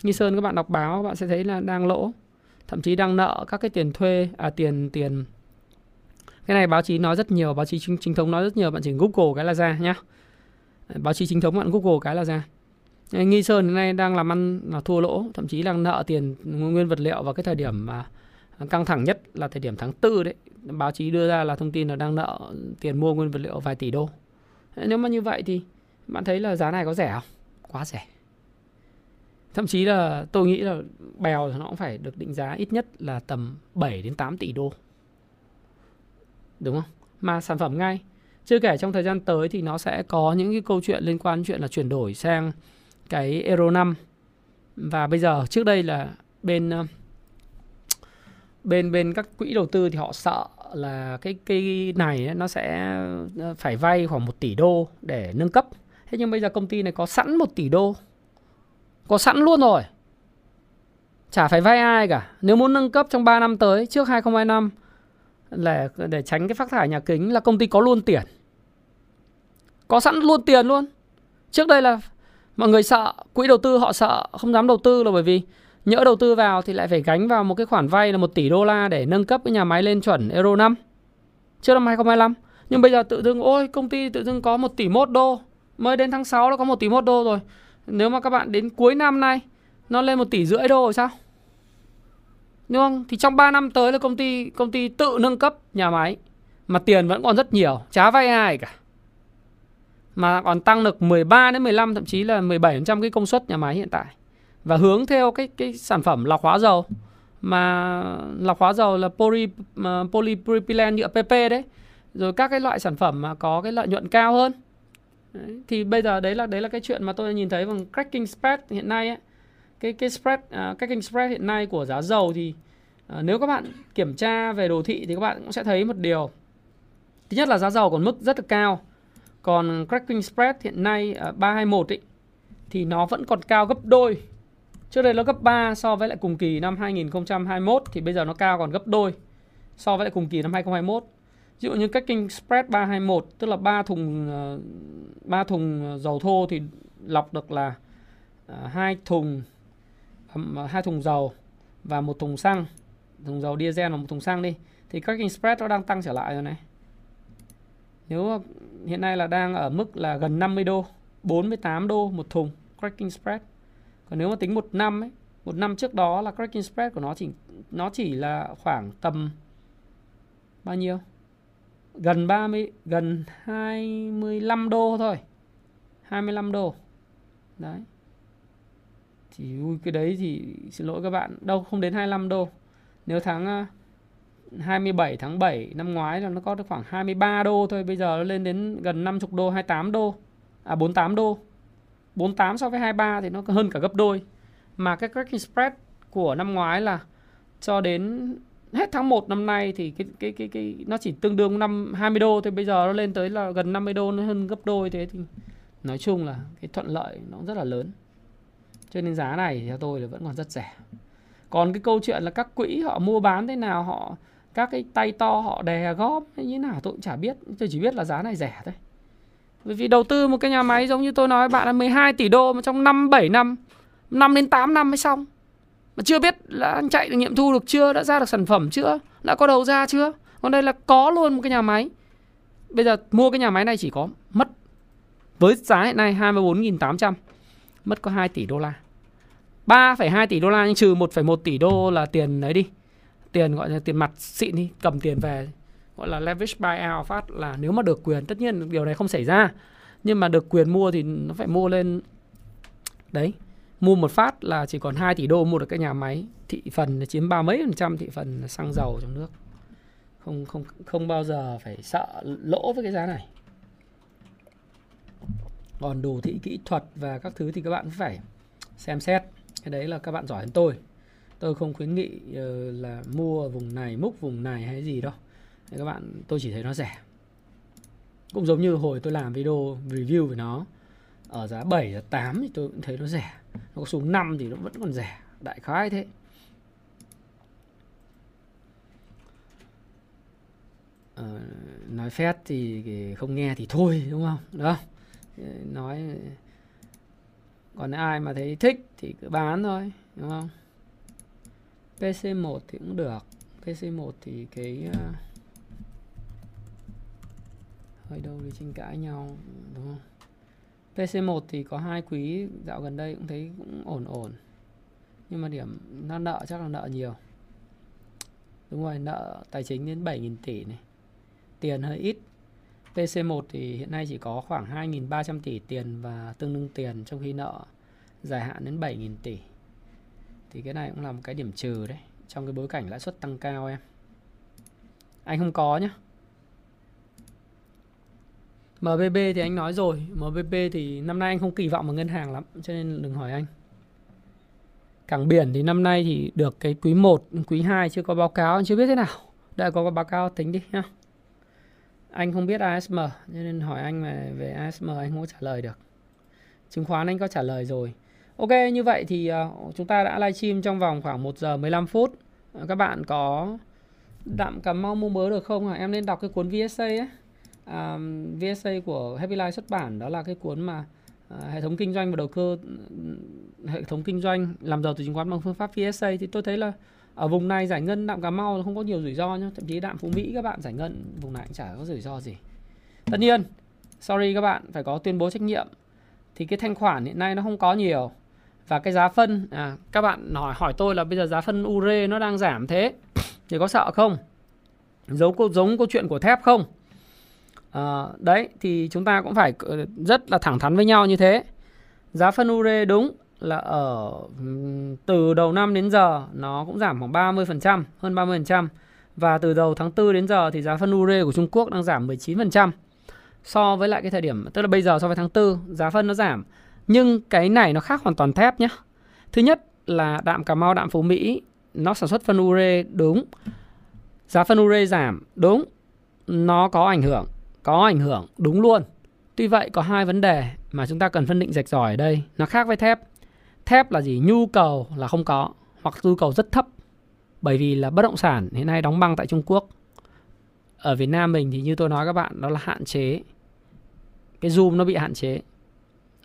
Speaker 2: Nghi Sơn các bạn đọc báo các bạn sẽ thấy là đang lỗ. Thậm chí đang nợ các cái tiền thuê à tiền tiền cái này báo chí nói rất nhiều, báo chí chính, chính thống nói rất nhiều, bạn chỉ Google cái là ra nhá. Báo chí chính thống bạn Google cái là ra. Nghi Sơn hiện nay đang làm ăn là thua lỗ, thậm chí đang nợ tiền nguyên vật liệu vào cái thời điểm mà căng thẳng nhất là thời điểm tháng 4 đấy. Báo chí đưa ra là thông tin là đang nợ tiền mua nguyên vật liệu vài tỷ đô. Nếu mà như vậy thì bạn thấy là giá này có rẻ không? Quá rẻ. Thậm chí là tôi nghĩ là bèo nó cũng phải được định giá ít nhất là tầm 7 đến 8 tỷ đô. Đúng không? Mà sản phẩm ngay. Chưa kể trong thời gian tới thì nó sẽ có những cái câu chuyện liên quan chuyện là chuyển đổi sang cái Euro 5. Và bây giờ, trước đây là bên ờ, bên bên các quỹ đầu tư thì họ sợ là cái cái này nó sẽ ờ, phải vay khoảng 1 tỷ đô để nâng cấp Thế nhưng bây giờ công ty này có sẵn 1 tỷ đô. Có sẵn luôn rồi. Chả phải vay ai cả. Nếu muốn nâng cấp trong 3 năm tới, Trước 2025 là để tránh cái phát thải nhà kính là công ty có luôn tiền. Có sẵn luôn tiền luôn. Trước đây là mọi người sợ, Quỹ đầu tư họ sợ, không dám đầu tư là bởi vì Nhỡ đầu tư vào thì lại phải gánh vào một cái khoản vay là 1 tỷ đô la để nâng cấp cái nhà máy lên chuẩn Euro 5 Trước năm 2025 Nhưng bây giờ tự dưng, ôi, công ty tự dưng có 1 tỷ 1 đô. Mới đến tháng 6 nó có 1 tỷ 1 đô rồi. Nếu mà các bạn đến cuối năm nay Nó lên 1 tỷ rưỡi đô rồi sao? Đúng không? Thì trong 3 năm tới là công ty công ty tự nâng cấp nhà máy Mà tiền vẫn còn rất nhiều Chả vay ai cả. Mà còn tăng được 13 đến 15 Thậm chí là 17% cái công suất nhà máy hiện tại. Và hướng theo cái cái sản phẩm lọc hóa dầu. Mà lọc hóa dầu là poly, polypropylene nhựa PP đấy. Rồi các cái loại sản phẩm mà có cái lợi nhuận cao hơn. Đấy, thì bây giờ đấy là đấy là cái chuyện mà tôi nhìn thấy bằng cracking spread hiện nay ấy. cái cái spread uh, cracking spread hiện nay của giá dầu thì uh, nếu các bạn kiểm tra về đồ thị thì các bạn cũng sẽ thấy một điều. Thứ nhất là giá dầu còn mức rất là cao. Còn cracking spread hiện nay uh, 321 ấy, thì nó vẫn còn cao gấp đôi. Trước đây nó gấp 3 so với lại cùng kỳ năm 2021 thì bây giờ nó cao còn gấp đôi so với lại cùng kỳ năm 2021 Ví dụ như cách kinh spread 321 tức là 3 thùng ờ, 3 thùng ờ, dầu thô thì lọc được là ờ, hai thùng hai thùng dầu và một thùng xăng, thùng dầu diesel và một thùng xăng đi thì các kinh spread nó đang tăng trở lại rồi này. Nếu hiện nay là đang ở mức là gần 50 đô, 48 đô một thùng cracking spread. Còn nếu mà tính một năm ấy, một năm trước đó là cracking spread của nó chỉ nó chỉ là khoảng tầm bao nhiêu? Gần 30 gần 25 đô thôi. 25 đô. Đấy. Thì ui, cái đấy thì xin lỗi các bạn, đâu không đến 25 đô. Nếu tháng à, 27 tháng 7 năm ngoái là nó có được khoảng 23 đô thôi, bây giờ nó lên đến gần 50 đô, 28 đô. À 48 đô. 48 so với 23 thì nó hơn cả gấp đôi. Mà cái cracking spread của năm ngoái là cho đến hết tháng 1 năm nay thì cái cái cái cái nó chỉ tương đương năm 20 đô thì bây giờ nó lên tới là gần 50 đô nó hơn gấp đôi thế thì nói chung là cái thuận lợi nó rất là lớn. Cho nên giá này theo tôi là vẫn còn rất rẻ. Còn cái câu chuyện là các quỹ họ mua bán thế nào họ các cái tay to họ đè góp như thế nào tôi cũng chả biết. Tôi chỉ biết là giá này rẻ thôi. Bởi vì đầu tư một cái nhà máy giống như tôi nói bạn là 12 tỷ đô mà trong 5 7 năm, 5 đến 8 năm mới xong. Mà chưa biết là anh chạy được nghiệm thu được chưa, đã ra được sản phẩm chưa, đã có đầu ra chưa. Còn đây là có luôn một cái nhà máy. Bây giờ mua cái nhà máy này chỉ có mất với giá hiện nay 24.800 mất có 2 tỷ đô la. 3,2 tỷ đô la nhưng trừ 1,1 tỷ đô là tiền đấy đi. Tiền gọi là tiền mặt xịn đi, cầm tiền về gọi là leverage buyout phát là nếu mà được quyền tất nhiên điều này không xảy ra nhưng mà được quyền mua thì nó phải mua lên đấy mua một phát là chỉ còn 2 tỷ đô, mua được cái nhà máy thị phần chiếm ba mấy phần trăm thị phần xăng dầu trong nước. Không không không bao giờ phải sợ lỗ với cái giá này. Còn đồ thị, kỹ thuật và các thứ thì các bạn phải xem xét. Cái đấy là các bạn giỏi hơn tôi. Tôi không khuyến nghị ờ, là mua vùng này, múc vùng này hay gì đâu. Thì các bạn, tôi chỉ thấy nó rẻ. Cũng giống như hồi tôi làm video review về nó, ở giá 7 giá 8 thì tôi cũng thấy nó rẻ nó có xuống 5 thì nó vẫn còn rẻ đại khái thế. Ờ, nói phét thì không nghe thì thôi đúng không? Đó. Nói còn ai mà thấy thích thì cứ bán thôi đúng không? PC1 thì cũng được. PC1 thì cái uh, hơi đâu đi tranh cãi nhau đúng không? PC1 thì có hai quý dạo gần đây cũng thấy cũng ổn ổn. Nhưng mà điểm nó nợ chắc là nợ nhiều. Đúng rồi, nợ tài chính đến 7.000 tỷ này. Tiền hơi ít. PC1 thì hiện nay chỉ có khoảng 2.300 tỷ tiền và tương đương tiền trong khi nợ dài hạn đến 7.000 tỷ. Thì cái này cũng là một cái điểm trừ đấy, trong cái bối cảnh lãi suất tăng cao em. Anh không có nhá. MBB thì anh nói rồi. MBB thì năm nay anh không kỳ vọng vào ngân hàng lắm cho nên đừng hỏi anh. Cảng biển thì năm nay thì được cái quý 1, quý 2 chưa có báo cáo anh chưa biết thế nào. Đợi có báo cáo tính đi nhá. Anh không biết ASM cho nên hỏi anh về, về ASM anh không có trả lời được. Chứng khoán anh có trả lời rồi. Ok như vậy thì uh, chúng ta đã livestream trong vòng khoảng 1 giờ 15 phút. Ờ, các bạn có đạm Cà Mau mua mới được không? Em nên đọc cái cuốn VSA ấy um, VSA của Happy Life xuất bản đó là cái cuốn mà ờ, hệ thống kinh doanh và đầu cơ hệ thống kinh doanh làm giàu từ chứng khoán bằng phương pháp VSA thì tôi thấy là ở vùng này giải ngân đạm Cà Mau không có nhiều rủi ro nhá. Thậm chí đạm Phú Mỹ các bạn giải ngân vùng này cũng chả có rủi ro gì. Tất nhiên sorry các bạn phải có tuyên bố trách nhiệm. Thì cái thanh khoản hiện nay nó không có nhiều. Và cái giá phân à, các bạn hỏi hỏi tôi là bây giờ giá phân ure nó đang giảm thế thì có sợ không? Giống giống câu chuyện của thép không? À, đấy thì chúng ta cũng phải ờ, rất là thẳng thắn với nhau như thế giá phân ure đúng là ở từ đầu năm đến giờ nó cũng giảm khoảng 30%, hơn 30%. Và từ đầu tháng 4 đến giờ thì giá phân ure của Trung Quốc đang giảm 19% so với lại cái thời điểm tức là bây giờ so với tháng 4 giá phân nó giảm. Nhưng cái này nó khác hoàn toàn thép nhé. Thứ nhất là đạm Cà Mau, đạm Phú Mỹ nó sản xuất phân ure đúng. Giá phân ure giảm đúng. Nó có ảnh hưởng có ảnh hưởng đúng luôn. Tuy vậy có hai vấn đề mà chúng ta cần phân định rạch ròi ở đây. Nó khác với thép. Thép là gì? Nhu cầu là không có hoặc nhu cầu rất thấp. Bởi vì là bất động sản hiện nay đóng băng tại Trung Quốc. Ở Việt Nam mình thì như tôi nói các bạn đó là hạn chế. Cái zoom nó bị hạn chế.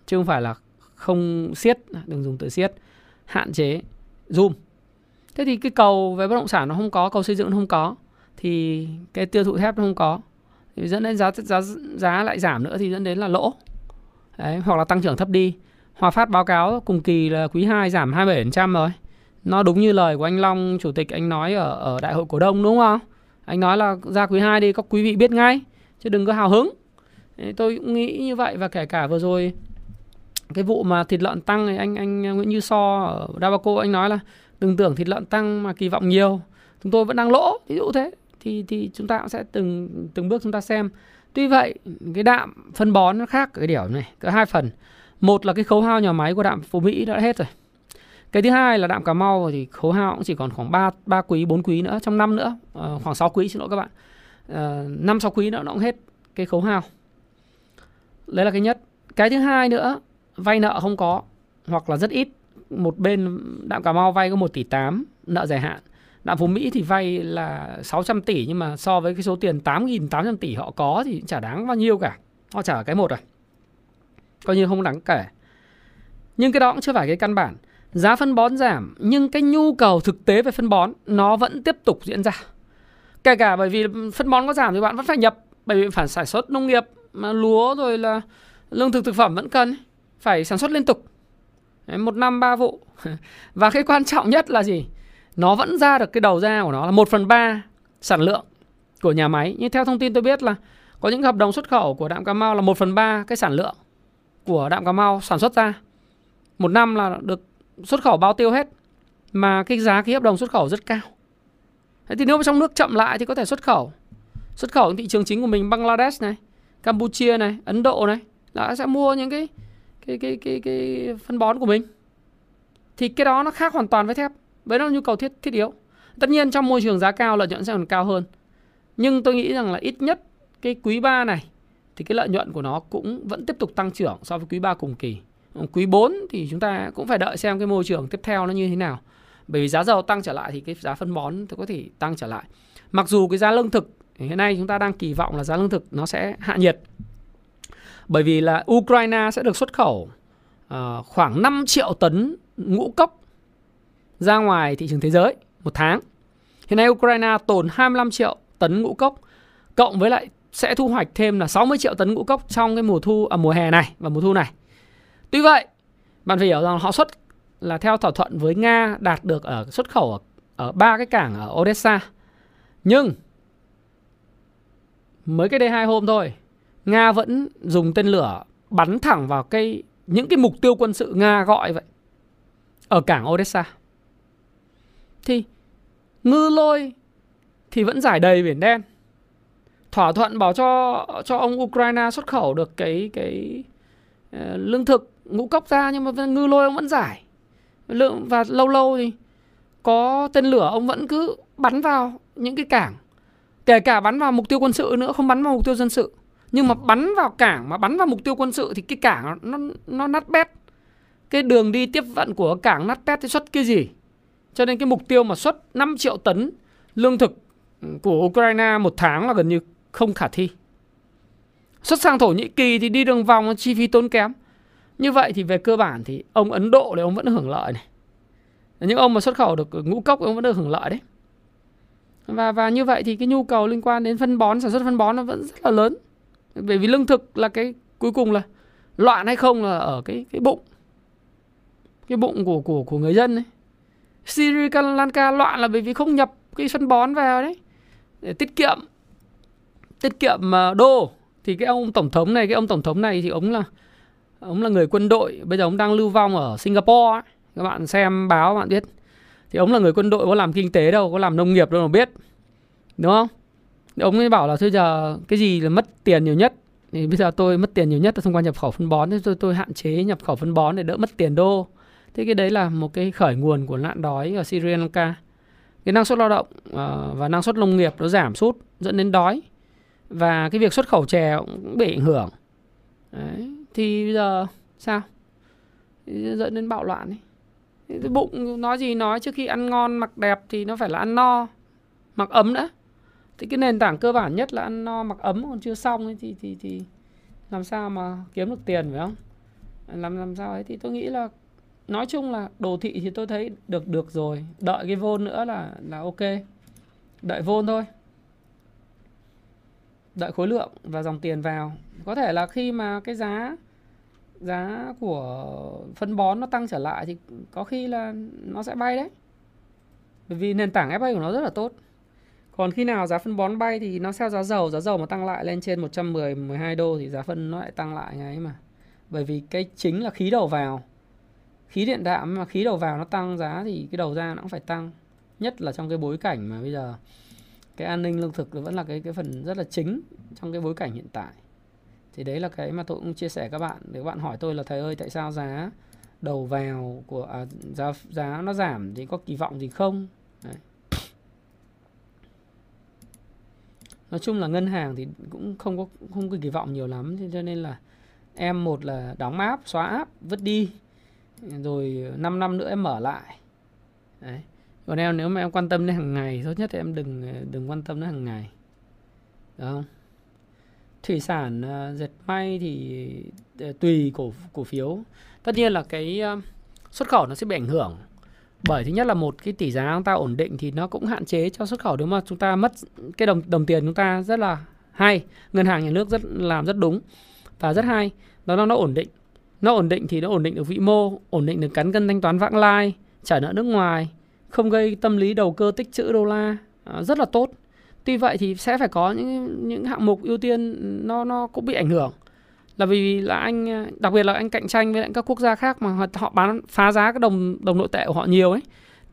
Speaker 2: Chứ không phải là không siết, đừng dùng từ siết. Hạn chế zoom. Thế thì cái cầu về bất động sản nó không có, cầu xây dựng nó không có thì cái tiêu thụ thép nó không có thì dẫn đến giá giá giá lại giảm nữa thì dẫn đến là lỗ Đấy, hoặc là tăng trưởng thấp đi. Hòa Phát báo cáo cùng kỳ là quý 2 giảm 27% rồi. Nó đúng như lời của anh Long chủ tịch anh nói ở ở đại hội cổ đông đúng không? Anh nói là ra quý 2 đi các quý vị biết ngay chứ đừng có hào hứng. Tôi cũng nghĩ như vậy và kể cả vừa rồi cái vụ mà thịt lợn tăng thì anh anh à, Nguyễn Như So ở Dabaco anh nói là đừng tưởng thịt lợn tăng mà kỳ vọng nhiều chúng tôi vẫn đang lỗ ví dụ thế thì thì chúng ta cũng sẽ từng từng bước chúng ta xem. Tuy vậy cái đạm phân bón nó khác cái điểm này có hai phần. Một là cái khấu hao nhà máy của đạm phú mỹ đã hết rồi. Cái thứ hai là đạm cà mau thì khấu hao cũng chỉ còn khoảng 3, 3 quý 4 quý nữa trong năm nữa. À, khoảng 6 quý xin lỗi các bạn. Ờ, năm 5 6 quý nữa nó cũng hết cái khấu hao. Đấy là cái nhất. Cái thứ hai nữa vay nợ không có hoặc là rất ít. Một bên đạm cà mau vay có 1 tỷ 8 nợ dài hạn. Đạm Phú Mỹ thì vay là 600 tỷ nhưng mà so với cái số tiền 8.800 tỷ họ có thì chả đáng bao nhiêu cả. Họ trả cái một rồi. Coi như không đáng kể. Nhưng cái đó cũng chưa phải cái căn bản. Giá phân bón giảm, nhưng cái nhu cầu thực tế về phân bón nó vẫn tiếp tục diễn ra. Kể cả bởi vì phân bón có giảm thì bạn vẫn phải nhập, bởi vì phải sản xuất nông nghiệp mà lúa rồi là lương thực thực phẩm vẫn cần phải sản xuất liên tục. Một năm ba vụ. Và cái quan trọng nhất là gì? Nó vẫn ra được cái đầu ra của nó là 1 phần 3 sản lượng của nhà máy. Nhưng theo thông tin tôi biết là có những hợp đồng xuất khẩu của đạm Cà Mau là 1 phần 3 cái sản lượng của đạm Cà Mau sản xuất ra. Một năm là được xuất khẩu bao tiêu hết. Mà cái giá cái hợp đồng xuất khẩu rất cao. Thế thì nếu mà trong nước chậm lại thì có thể xuất khẩu. Xuất khẩu thị trường chính của mình Bangladesh này, Campuchia này, Ấn Độ này là sẽ mua những cái cái cái cái cái phân bón của mình. Thì cái đó nó khác hoàn toàn với thép. Đấy là nhu cầu thiết thiết yếu. Tất nhiên trong môi trường giá cao lợi nhuận sẽ còn cao hơn. Nhưng tôi nghĩ rằng là ít nhất cái quý 3 này thì cái lợi nhuận của nó cũng vẫn tiếp tục tăng trưởng so với quý 3 cùng kỳ. Quý 4 thì chúng ta cũng phải đợi xem cái môi trường tiếp theo nó như thế nào. Bởi vì giá dầu tăng trở lại thì cái giá phân bón thì có thể tăng trở lại. Mặc dù cái giá lương thực hiện nay chúng ta đang kỳ vọng là giá lương thực nó sẽ hạ nhiệt. Bởi vì là Ukraine sẽ được xuất khẩu uh, khoảng 5 triệu tấn ngũ cốc ra ngoài thị trường thế giới một tháng. Hiện nay Ukraine tồn 25 triệu tấn ngũ cốc cộng với lại sẽ thu hoạch thêm là 60 triệu tấn ngũ cốc trong cái mùa thu à, mùa hè này và mùa thu này. Tuy vậy, bạn phải hiểu rằng họ xuất là theo thỏa thuận với Nga đạt được ở xuất khẩu ở, ở ba cái cảng ở Odessa. Nhưng mới cái đây hai hôm thôi, Nga vẫn dùng tên lửa bắn thẳng vào cái những cái mục tiêu quân sự Nga gọi vậy ở cảng Odessa thì ngư lôi thì vẫn giải đầy biển đen. Thỏa thuận bảo cho cho ông Ukraine xuất khẩu được cái cái uh, lương thực ngũ cốc ra nhưng mà ngư lôi ông vẫn giải. Lượng và lâu lâu thì có tên lửa ông vẫn cứ bắn vào những cái cảng. Kể cả bắn vào mục tiêu quân sự nữa không bắn vào mục tiêu dân sự. Nhưng mà bắn vào cảng mà bắn vào mục tiêu quân sự thì cái cảng nó nó nát bét. Cái đường đi tiếp vận của cảng nát bét thì xuất cái gì? Cho nên cái mục tiêu mà xuất 5 triệu tấn lương thực ừ, của Ukraine một tháng là gần như không khả thi. Xuất sang Thổ Nhĩ Kỳ thì đi đường vòng, chi phí tốn kém. Như vậy thì về cơ bản thì ông Ấn Độ thì ông vẫn hưởng lợi này. Những ông mà xuất khẩu được ngũ cốc ông vẫn được hưởng lợi đấy. Và và như vậy thì cái nhu cầu liên quan đến phân bón, sản xuất phân bón nó vẫn rất là lớn. Bởi vì lương thực là cái cuối cùng là loạn hay không là ở cái cái bụng. Cái bụng của của của người dân ấy. Sri Lanka loạn là bởi vì không nhập cái phân bón vào đấy. Để tiết kiệm tiết kiệm đô. Thì cái ông tổng thống này, cái ông tổng thống này thì ông là ông là người quân đội. Bây giờ ông đang lưu vong ở Singapore ấy. các bạn xem báo bạn biết. Thì ông là người quân đội, có làm kinh tế đâu, có làm nông nghiệp đâu mà biết. Đúng không? Ông ấy bảo là thôi giờ, cái gì là mất tiền nhiều nhất? Thì bây giờ tôi mất tiền nhiều nhất là thông qua nhập khẩu phân bón thì tôi tôi hạn chế nhập khẩu phân bón để đỡ mất tiền đô. Thế cái đấy là một cái khởi nguồn của nạn đói ở Sri Lanka. Cái năng suất lao động uh, và năng suất nông nghiệp nó giảm sút dẫn đến đói. Và cái việc xuất khẩu chè cũng bị ảnh hưởng. Đấy. Thì bây giờ sao? Dẫn đến bạo loạn ấy. Cái bụng nói gì nói trước khi ăn ngon mặc đẹp thì nó phải là ăn no, mặc ấm đã. Thì cái nền tảng cơ bản nhất là ăn no mặc ấm còn chưa xong ấy, thì thì thì làm sao mà kiếm được tiền phải không? Làm làm sao ấy thì tôi nghĩ là nói chung là đồ thị thì tôi thấy được được rồi. Đợi cái vôn nữa là là ok. Đợi vôn thôi. Đợi khối lượng và dòng tiền vào. Có thể là khi mà cái giá giá của phân bón nó tăng trở lại thì có khi là nó sẽ bay đấy. Bởi vì nền tảng FA của nó rất là tốt. Còn khi nào giá phân bón bay thì nó theo giá dầu giá dầu mà tăng lại lên trên 110 12 đô thì giá phân nó lại tăng lại ngay mà. Bởi vì cái chính là khí đầu vào khí điện đạm mà khí đầu vào nó tăng giá thì cái đầu ra nó cũng phải tăng. Nhất là trong cái bối cảnh mà bây giờ cái an ninh lương thực vẫn là cái cái phần rất là chính trong cái bối cảnh hiện tại. Thì đấy là cái mà tôi cũng chia sẻ các bạn. Để các bạn hỏi tôi là thầy ơi tại sao giá đầu vào của à, giá giá nó giảm thì có kỳ vọng gì không? Đấy. nói chung là ngân hàng thì cũng không có không có kỳ vọng nhiều lắm. Cho nên là em một là đóng áp xóa áp vứt đi rồi ờ, 5 năm nữa em mở lại. Đấy. Còn em nếu mà em quan tâm đến hàng ngày tốt nhất thì em đừng ờ, đừng quan tâm đến hàng ngày. Được không? Thủy sản uh, dệt may thì tùy cổ cổ phiếu. Tất nhiên là cái uh, xuất khẩu nó sẽ bị ảnh hưởng. Bởi thứ nhất là một cái tỷ giá chúng ta ổn định thì nó cũng hạn chế cho xuất khẩu. Nếu mà chúng ta mất cái đồng đồng tiền chúng ta rất là hay ngân hàng nhà nước rất làm rất đúng và rất hay đó là nó ổn định nó ổn định thì nó ổn định được vĩ mô ổn định được cán cân thanh toán vãng lai trả nợ nước ngoài không gây tâm lý đầu cơ tích trữ đô la. À, rất là tốt. Tuy vậy thì sẽ phải có những những hạng mục ưu tiên nó nó cũng bị ảnh hưởng. Là vì là anh đặc biệt là anh cạnh tranh với lại các quốc gia khác mà họ bán phá giá cái đồng đồng nội tệ của họ nhiều ấy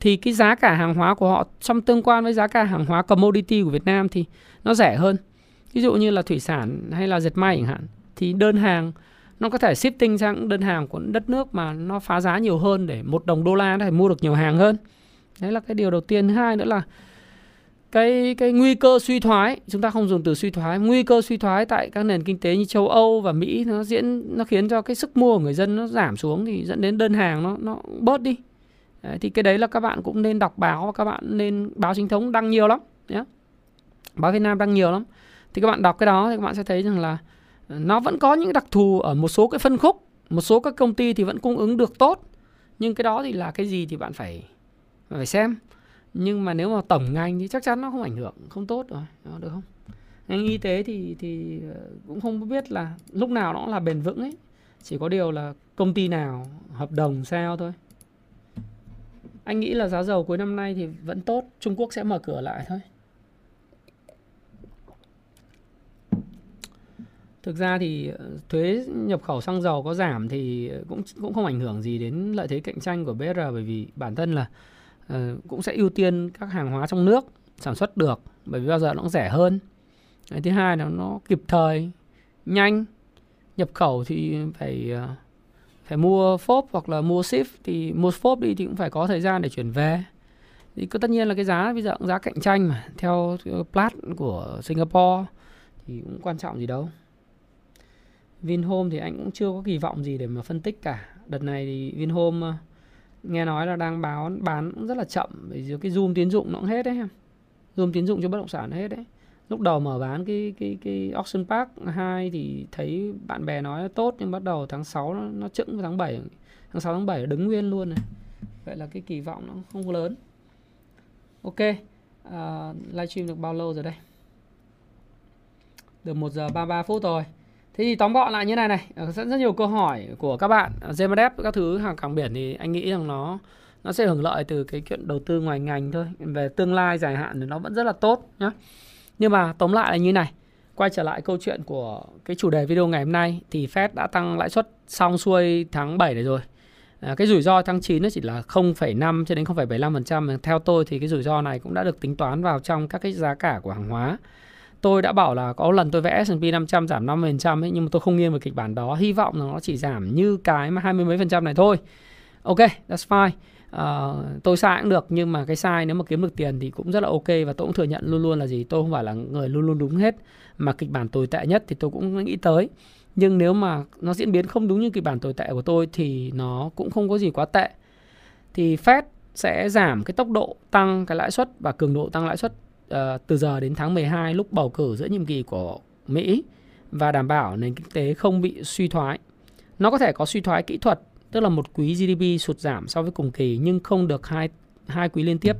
Speaker 2: thì cái giá cả hàng hóa của họ trong tương quan với giá cả hàng hóa commodity của Việt Nam thì nó rẻ hơn. Ví dụ như là thủy sản hay là dệt may chẳng hạn thì đơn hàng nó có thể shifting sang đơn hàng của đất nước mà nó phá giá nhiều hơn để một đồng đô la nó thể mua được nhiều hàng hơn. Đấy là cái điều đầu tiên. Thứ hai nữa là cái cái nguy cơ suy thoái. Chúng ta không dùng từ suy thoái. Nguy cơ suy thoái tại các nền kinh tế như châu Âu và Mỹ nó diễn nó khiến cho cái sức mua của người dân nó giảm xuống thì dẫn đến đơn hàng nó nó bớt đi. Đấy, thì cái đấy là các bạn cũng nên đọc báo và các bạn nên báo chính thống đăng nhiều lắm nhé báo Việt Nam đăng nhiều lắm. Thì các bạn đọc cái đó thì các bạn sẽ thấy rằng là nó vẫn có những đặc thù ở một số cái phân khúc một số các công ty thì vẫn cung ứng được tốt. Nhưng cái đó thì là cái gì thì bạn phải phải xem. Nhưng mà nếu mà tổng ngành thì chắc chắn nó không ảnh hưởng không tốt rồi đó, được không? Ngành y tế thì thì ờ, cũng không biết là lúc nào nó là bền vững ấy. Chỉ có điều là công ty nào hợp đồng sao thôi. Anh nghĩ là giá dầu cuối năm nay thì vẫn tốt Trung Quốc sẽ mở cửa lại thôi. Thực ra thì ờ, thuế nhập khẩu xăng dầu có giảm thì cũng cũng không ảnh hưởng gì đến lợi thế cạnh tranh của BR bởi vì bản thân là uh, cũng sẽ ưu tiên các hàng hóa trong nước sản xuất được bởi vì bao giờ nó cũng rẻ hơn. Cái thứ hai là nó kịp thời nhanh. Nhập khẩu thì phải uh, phải mua phốp hoặc là mua ship. Thì mua phốp đi thì cũng phải có thời gian để chuyển về. Thì cứ tất nhiên là cái giá bây giờ cũng giá cạnh tranh mà theo plat của Singapore thì cũng quan trọng gì đâu. Vinhome thì anh cũng chưa có kỳ vọng gì để mà phân tích cả. Đợt này thì Vinhome ờ, nghe nói là đang báo bán cũng rất là chậm bởi vì cái zoom tín dụng nó cũng hết đấy em. Zoom tín dụng cho bất động sản hết đấy. Lúc đầu mở bán cái cái cái Auction Park 2 thì thấy bạn bè nói là tốt nhưng bắt đầu tháng 6 nó, nó chững tháng 7 tháng 6 tháng 7 đứng nguyên luôn này. Vậy là cái kỳ vọng nó không lớn. Ok. Uh, livestream được bao lâu rồi đây? Được 1 giờ 33 phút rồi. Thế thì tóm gọn lại như này này, ờ, rất rất nhiều câu hỏi của các bạn ờ, GMDF các thứ hàng cảng biển thì anh nghĩ rằng nó nó sẽ hưởng lợi từ cái chuyện đầu tư ngoài ngành thôi. Về tương lai dài hạn thì nó vẫn rất là tốt nhá. Nhưng mà tóm lại là như này, quay trở lại câu chuyện của cái chủ đề video ngày hôm nay thì Fed đã tăng lãi suất xong xuôi tháng 7 này rồi. À, cái rủi ro tháng 9 nó chỉ là 0,5 cho đến 0,75%. Theo tôi thì cái rủi ro này cũng đã được tính toán vào trong các cái giá cả của hàng hóa tôi đã bảo là có lần tôi vẽ S&P 500 giảm 50% ấy nhưng mà tôi không nghiêng về kịch bản đó. Hy vọng là nó chỉ giảm như cái mà hai mươi mấy phần trăm này thôi. Ok that's fine. Uh, tôi sai cũng được nhưng mà cái sai nếu mà kiếm được tiền thì cũng rất là ok và tôi cũng thừa nhận luôn luôn là gì tôi không phải là người luôn luôn đúng hết. Mà kịch bản tồi tệ nhất thì tôi cũng nghĩ tới. Nhưng nếu mà nó diễn biến không đúng như kịch bản tồi tệ của tôi thì nó cũng không có gì quá tệ. Thì Fed sẽ giảm cái tốc độ tăng cái lãi suất và cường độ tăng lãi suất uh, từ giờ đến tháng 12 lúc bầu cử giữa nhiệm kỳ của Mỹ và đảm bảo nền kinh tế không bị suy thoái. Nó có thể có suy thoái kỹ thuật, tức là một quý GDP sụt giảm so với cùng kỳ nhưng không được hai hai quý liên tiếp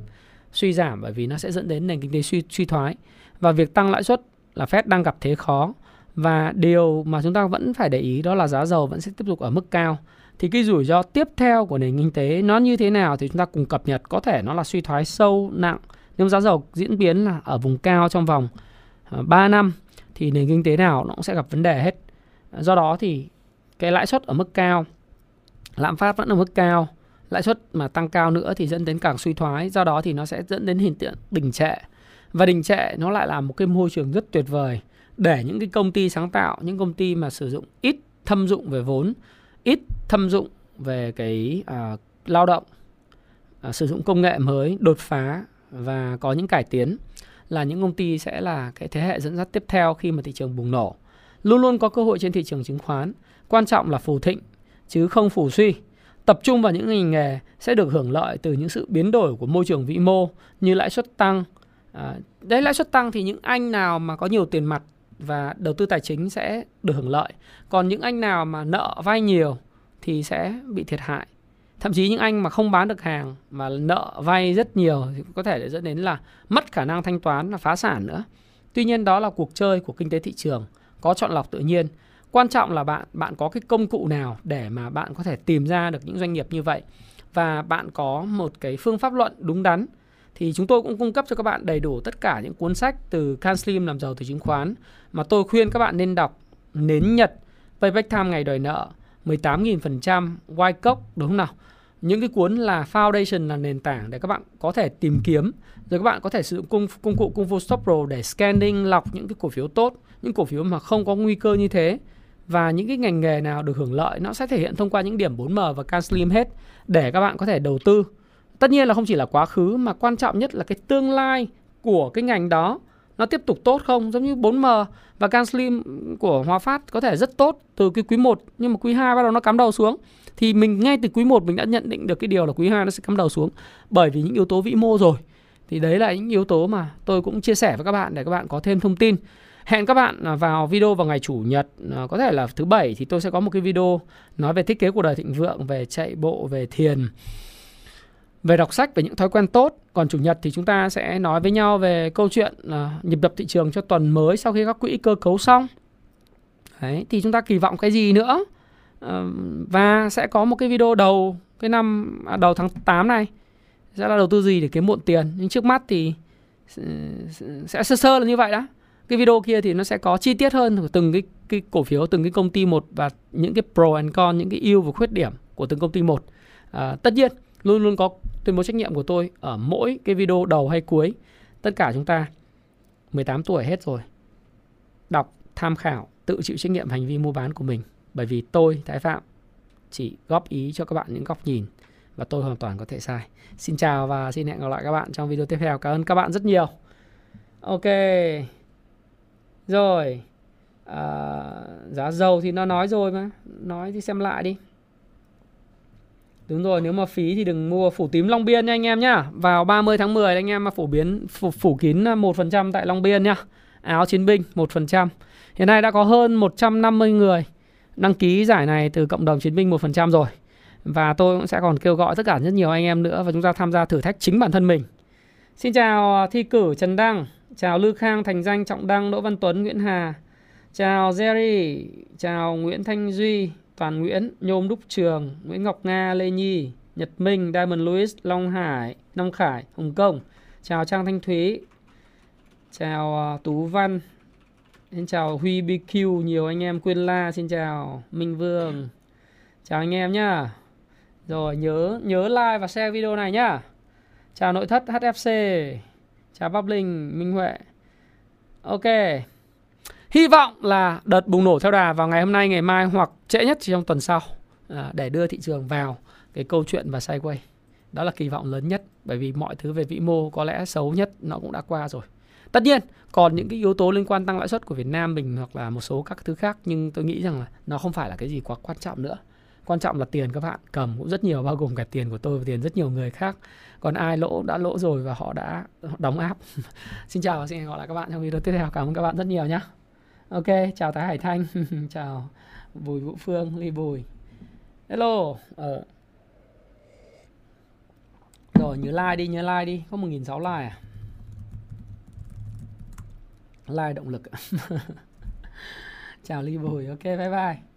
Speaker 2: suy giảm bởi vì nó sẽ dẫn đến nền kinh tế suy suy thoái. Và việc tăng lãi suất là Fed đang gặp thế khó và điều mà chúng ta vẫn phải để ý đó là giá dầu vẫn sẽ tiếp tục ở mức cao thì cái rủi ro tiếp theo của nền kinh tế nó như thế nào thì chúng ta cùng cập nhật có thể nó là suy thoái sâu nặng nếu giá dầu diễn biến là ở vùng cao trong vòng ờ, 3 năm thì nền kinh tế nào nó cũng sẽ gặp vấn đề hết. Ờ, do đó thì cái lãi suất ở mức cao lạm phát vẫn ở mức cao lãi suất mà tăng cao nữa thì dẫn đến càng suy thoái do đó thì nó sẽ dẫn đến hiện tượng đình trệ. Và đình trệ nó lại là một cái môi trường rất tuyệt vời để những cái công ty sáng tạo những công ty mà sử dụng ít thâm dụng về vốn ít thâm dụng về cái à, lao động à, sử dụng công nghệ mới đột phá và có những cải tiến là những công ty sẽ là cái thế hệ dẫn dắt tiếp theo khi mà thị trường bùng nổ. Luôn luôn có cơ hội trên thị trường chứng khoán. Quan trọng là phù thịnh chứ không phù suy. Tập trung vào những ngành nghề sẽ được hưởng lợi từ những sự biến đổi của môi trường vĩ mô như lãi suất tăng. À, đấy lãi suất tăng thì những anh nào mà có nhiều tiền mặt và đầu tư tài chính sẽ được hưởng lợi. Còn những anh nào mà nợ vay nhiều thì sẽ bị thiệt hại thậm chí những anh mà không bán được hàng, mà nợ vay rất nhiều thì có thể dẫn đến là mất khả năng thanh toán và phá sản nữa. Tuy nhiên đó là cuộc chơi của kinh tế thị trường, có chọn lọc tự nhiên. Quan trọng là bạn bạn có cái công cụ nào để mà bạn có thể tìm ra được những doanh nghiệp như vậy và bạn có một cái phương pháp luận đúng đắn. Thì chúng tôi cũng cung cấp cho các bạn đầy đủ tất cả những cuốn sách từ Can Slim làm giàu từ chứng khoán mà tôi khuyên các bạn nên đọc. Nến Nhật Payback Time ngày đòi nợ 18.000% White Cock đúng không nào? Những cái cuốn là foundation là nền tảng để các bạn có thể tìm kiếm rồi các bạn có thể sử dụng công, công cụ Kung Fu Stop Pro để scanning lọc những cái cổ phiếu tốt những cổ phiếu mà không có nguy cơ như thế. Và những cái ngành nghề nào được hưởng lợi nó sẽ thể hiện thông qua những điểm 4M và Can Slim hết để các bạn có thể đầu tư. Tất nhiên là không chỉ là quá khứ mà quan trọng nhất là cái tương lai của cái ngành đó nó tiếp tục tốt không? Giống như 4M và Can Slim của Hòa Phát có thể rất tốt từ cái quý 1 nhưng mà quý 2 bắt đầu nó cắm đầu xuống thì mình ngay từ quý 1 mình đã nhận định được cái điều là quý 2 nó sẽ cắm đầu xuống. Bởi vì những yếu tố vĩ mô rồi. Thì đấy là những yếu tố mà tôi cũng chia sẻ với các bạn để các bạn có thêm thông tin. Hẹn các bạn à, vào video vào ngày chủ nhật à, có thể là thứ bảy thì tôi sẽ có một cái video nói về thiết kế cuộc đời thịnh vượng về chạy bộ về thiền. Về đọc sách về những thói quen tốt. Còn chủ nhật thì chúng ta sẽ nói với nhau về câu chuyện à, nhịp đập thị trường cho tuần mới sau khi các quỹ cơ cấu xong. Đấy, thì chúng ta kỳ vọng cái gì nữa? Và sẽ có một cái video đầu cái năm à, đầu tháng 8 này sẽ là đầu tư gì để kiếm muộn tiền. Nhưng trước mắt thì sẽ sơ sơ là như vậy đó. Cái video kia thì nó sẽ có chi tiết hơn của từng cái cái cổ phiếu từng cái công ty một và những cái pro and con những cái ưu và khuyết điểm của từng công ty một. À, tất nhiên luôn luôn có tuyên bố trách nhiệm của tôi ở mỗi cái video đầu hay cuối. Tất cả chúng ta 18 tuổi hết rồi đọc tham khảo tự chịu trách nhiệm hành vi mua bán của mình bởi vì tôi Thái Phạm chỉ góp ý cho các bạn những góc nhìn và tôi hoàn toàn có thể sai. Xin chào và xin hẹn gặp lại các bạn trong video tiếp theo. Cảm ơn các bạn rất nhiều. Ok. Rồi. À, giá dầu thì nó nói rồi mà. Nói thì xem lại đi. Đúng rồi, nếu mà phí thì đừng mua phủ tím Long Biên nha anh em nhá. Vào 30 tháng 10 anh em mà phổ biến phủ, phủ kín 1% tại Long Biên nhá. Áo chiến binh 1%. Hiện nay đã có hơn 150 người đăng ký giải này từ cộng đồng chiến binh 1% rồi. Và tôi cũng sẽ còn kêu gọi tất cả rất nhiều anh em nữa và chúng ta tham gia thử thách chính bản thân mình. Xin chào à, thi cử Trần Đăng, chào Lư Khang, Thành Danh, Trọng Đăng, Đỗ Văn Tuấn, Nguyễn Hà. Chào Jerry, chào Nguyễn Thanh Duy, Toàn Nguyễn, Nhôm Đúc Trường, Nguyễn Ngọc Nga, Lê Nhi, Nhật Minh, Diamond Louis, Long Hải, Long Khải, Hồng Kông. Chào Trang Thanh Thúy. Chào à, Tú Văn. Xin chào Huy BQ, nhiều anh em Quyên La, xin chào Minh Vương. Chào anh em nhá. Rồi nhớ nhớ like và share video này nhá. Chào nội thất HFC. Chào Bắp Linh, Minh Huệ. Ok. Hy vọng là đợt bùng nổ theo đà vào ngày hôm nay, ngày mai hoặc trễ nhất chỉ trong tuần sau à, để đưa thị trường vào cái câu chuyện và sideways. Đó là kỳ vọng lớn nhất bởi vì mọi thứ về vĩ mô có lẽ xấu nhất nó cũng đã qua rồi. Tất nhiên, còn những cái yếu tố liên quan tăng lãi suất của Việt Nam mình hoặc là một số các thứ khác nhưng tôi nghĩ rằng là nó không phải là cái gì quá quan trọng nữa. Quan trọng là tiền các bạn cầm cũng rất nhiều bao gồm cả tiền của tôi và tiền rất nhiều người khác. Còn ai lỗ đã lỗ rồi và họ đã đóng áp. xin chào và xin hẹn gặp lại các bạn trong video tiếp theo. Cảm ơn các bạn rất nhiều nhé. Ok, chào Thái Hải Thanh, chào Bùi Vũ Phương, Ly Bùi. Hello. Ờ. Rồi nhớ like đi, nhớ like đi. Có 1.600 like à? Like động lực. chào ly bồi ok bye bye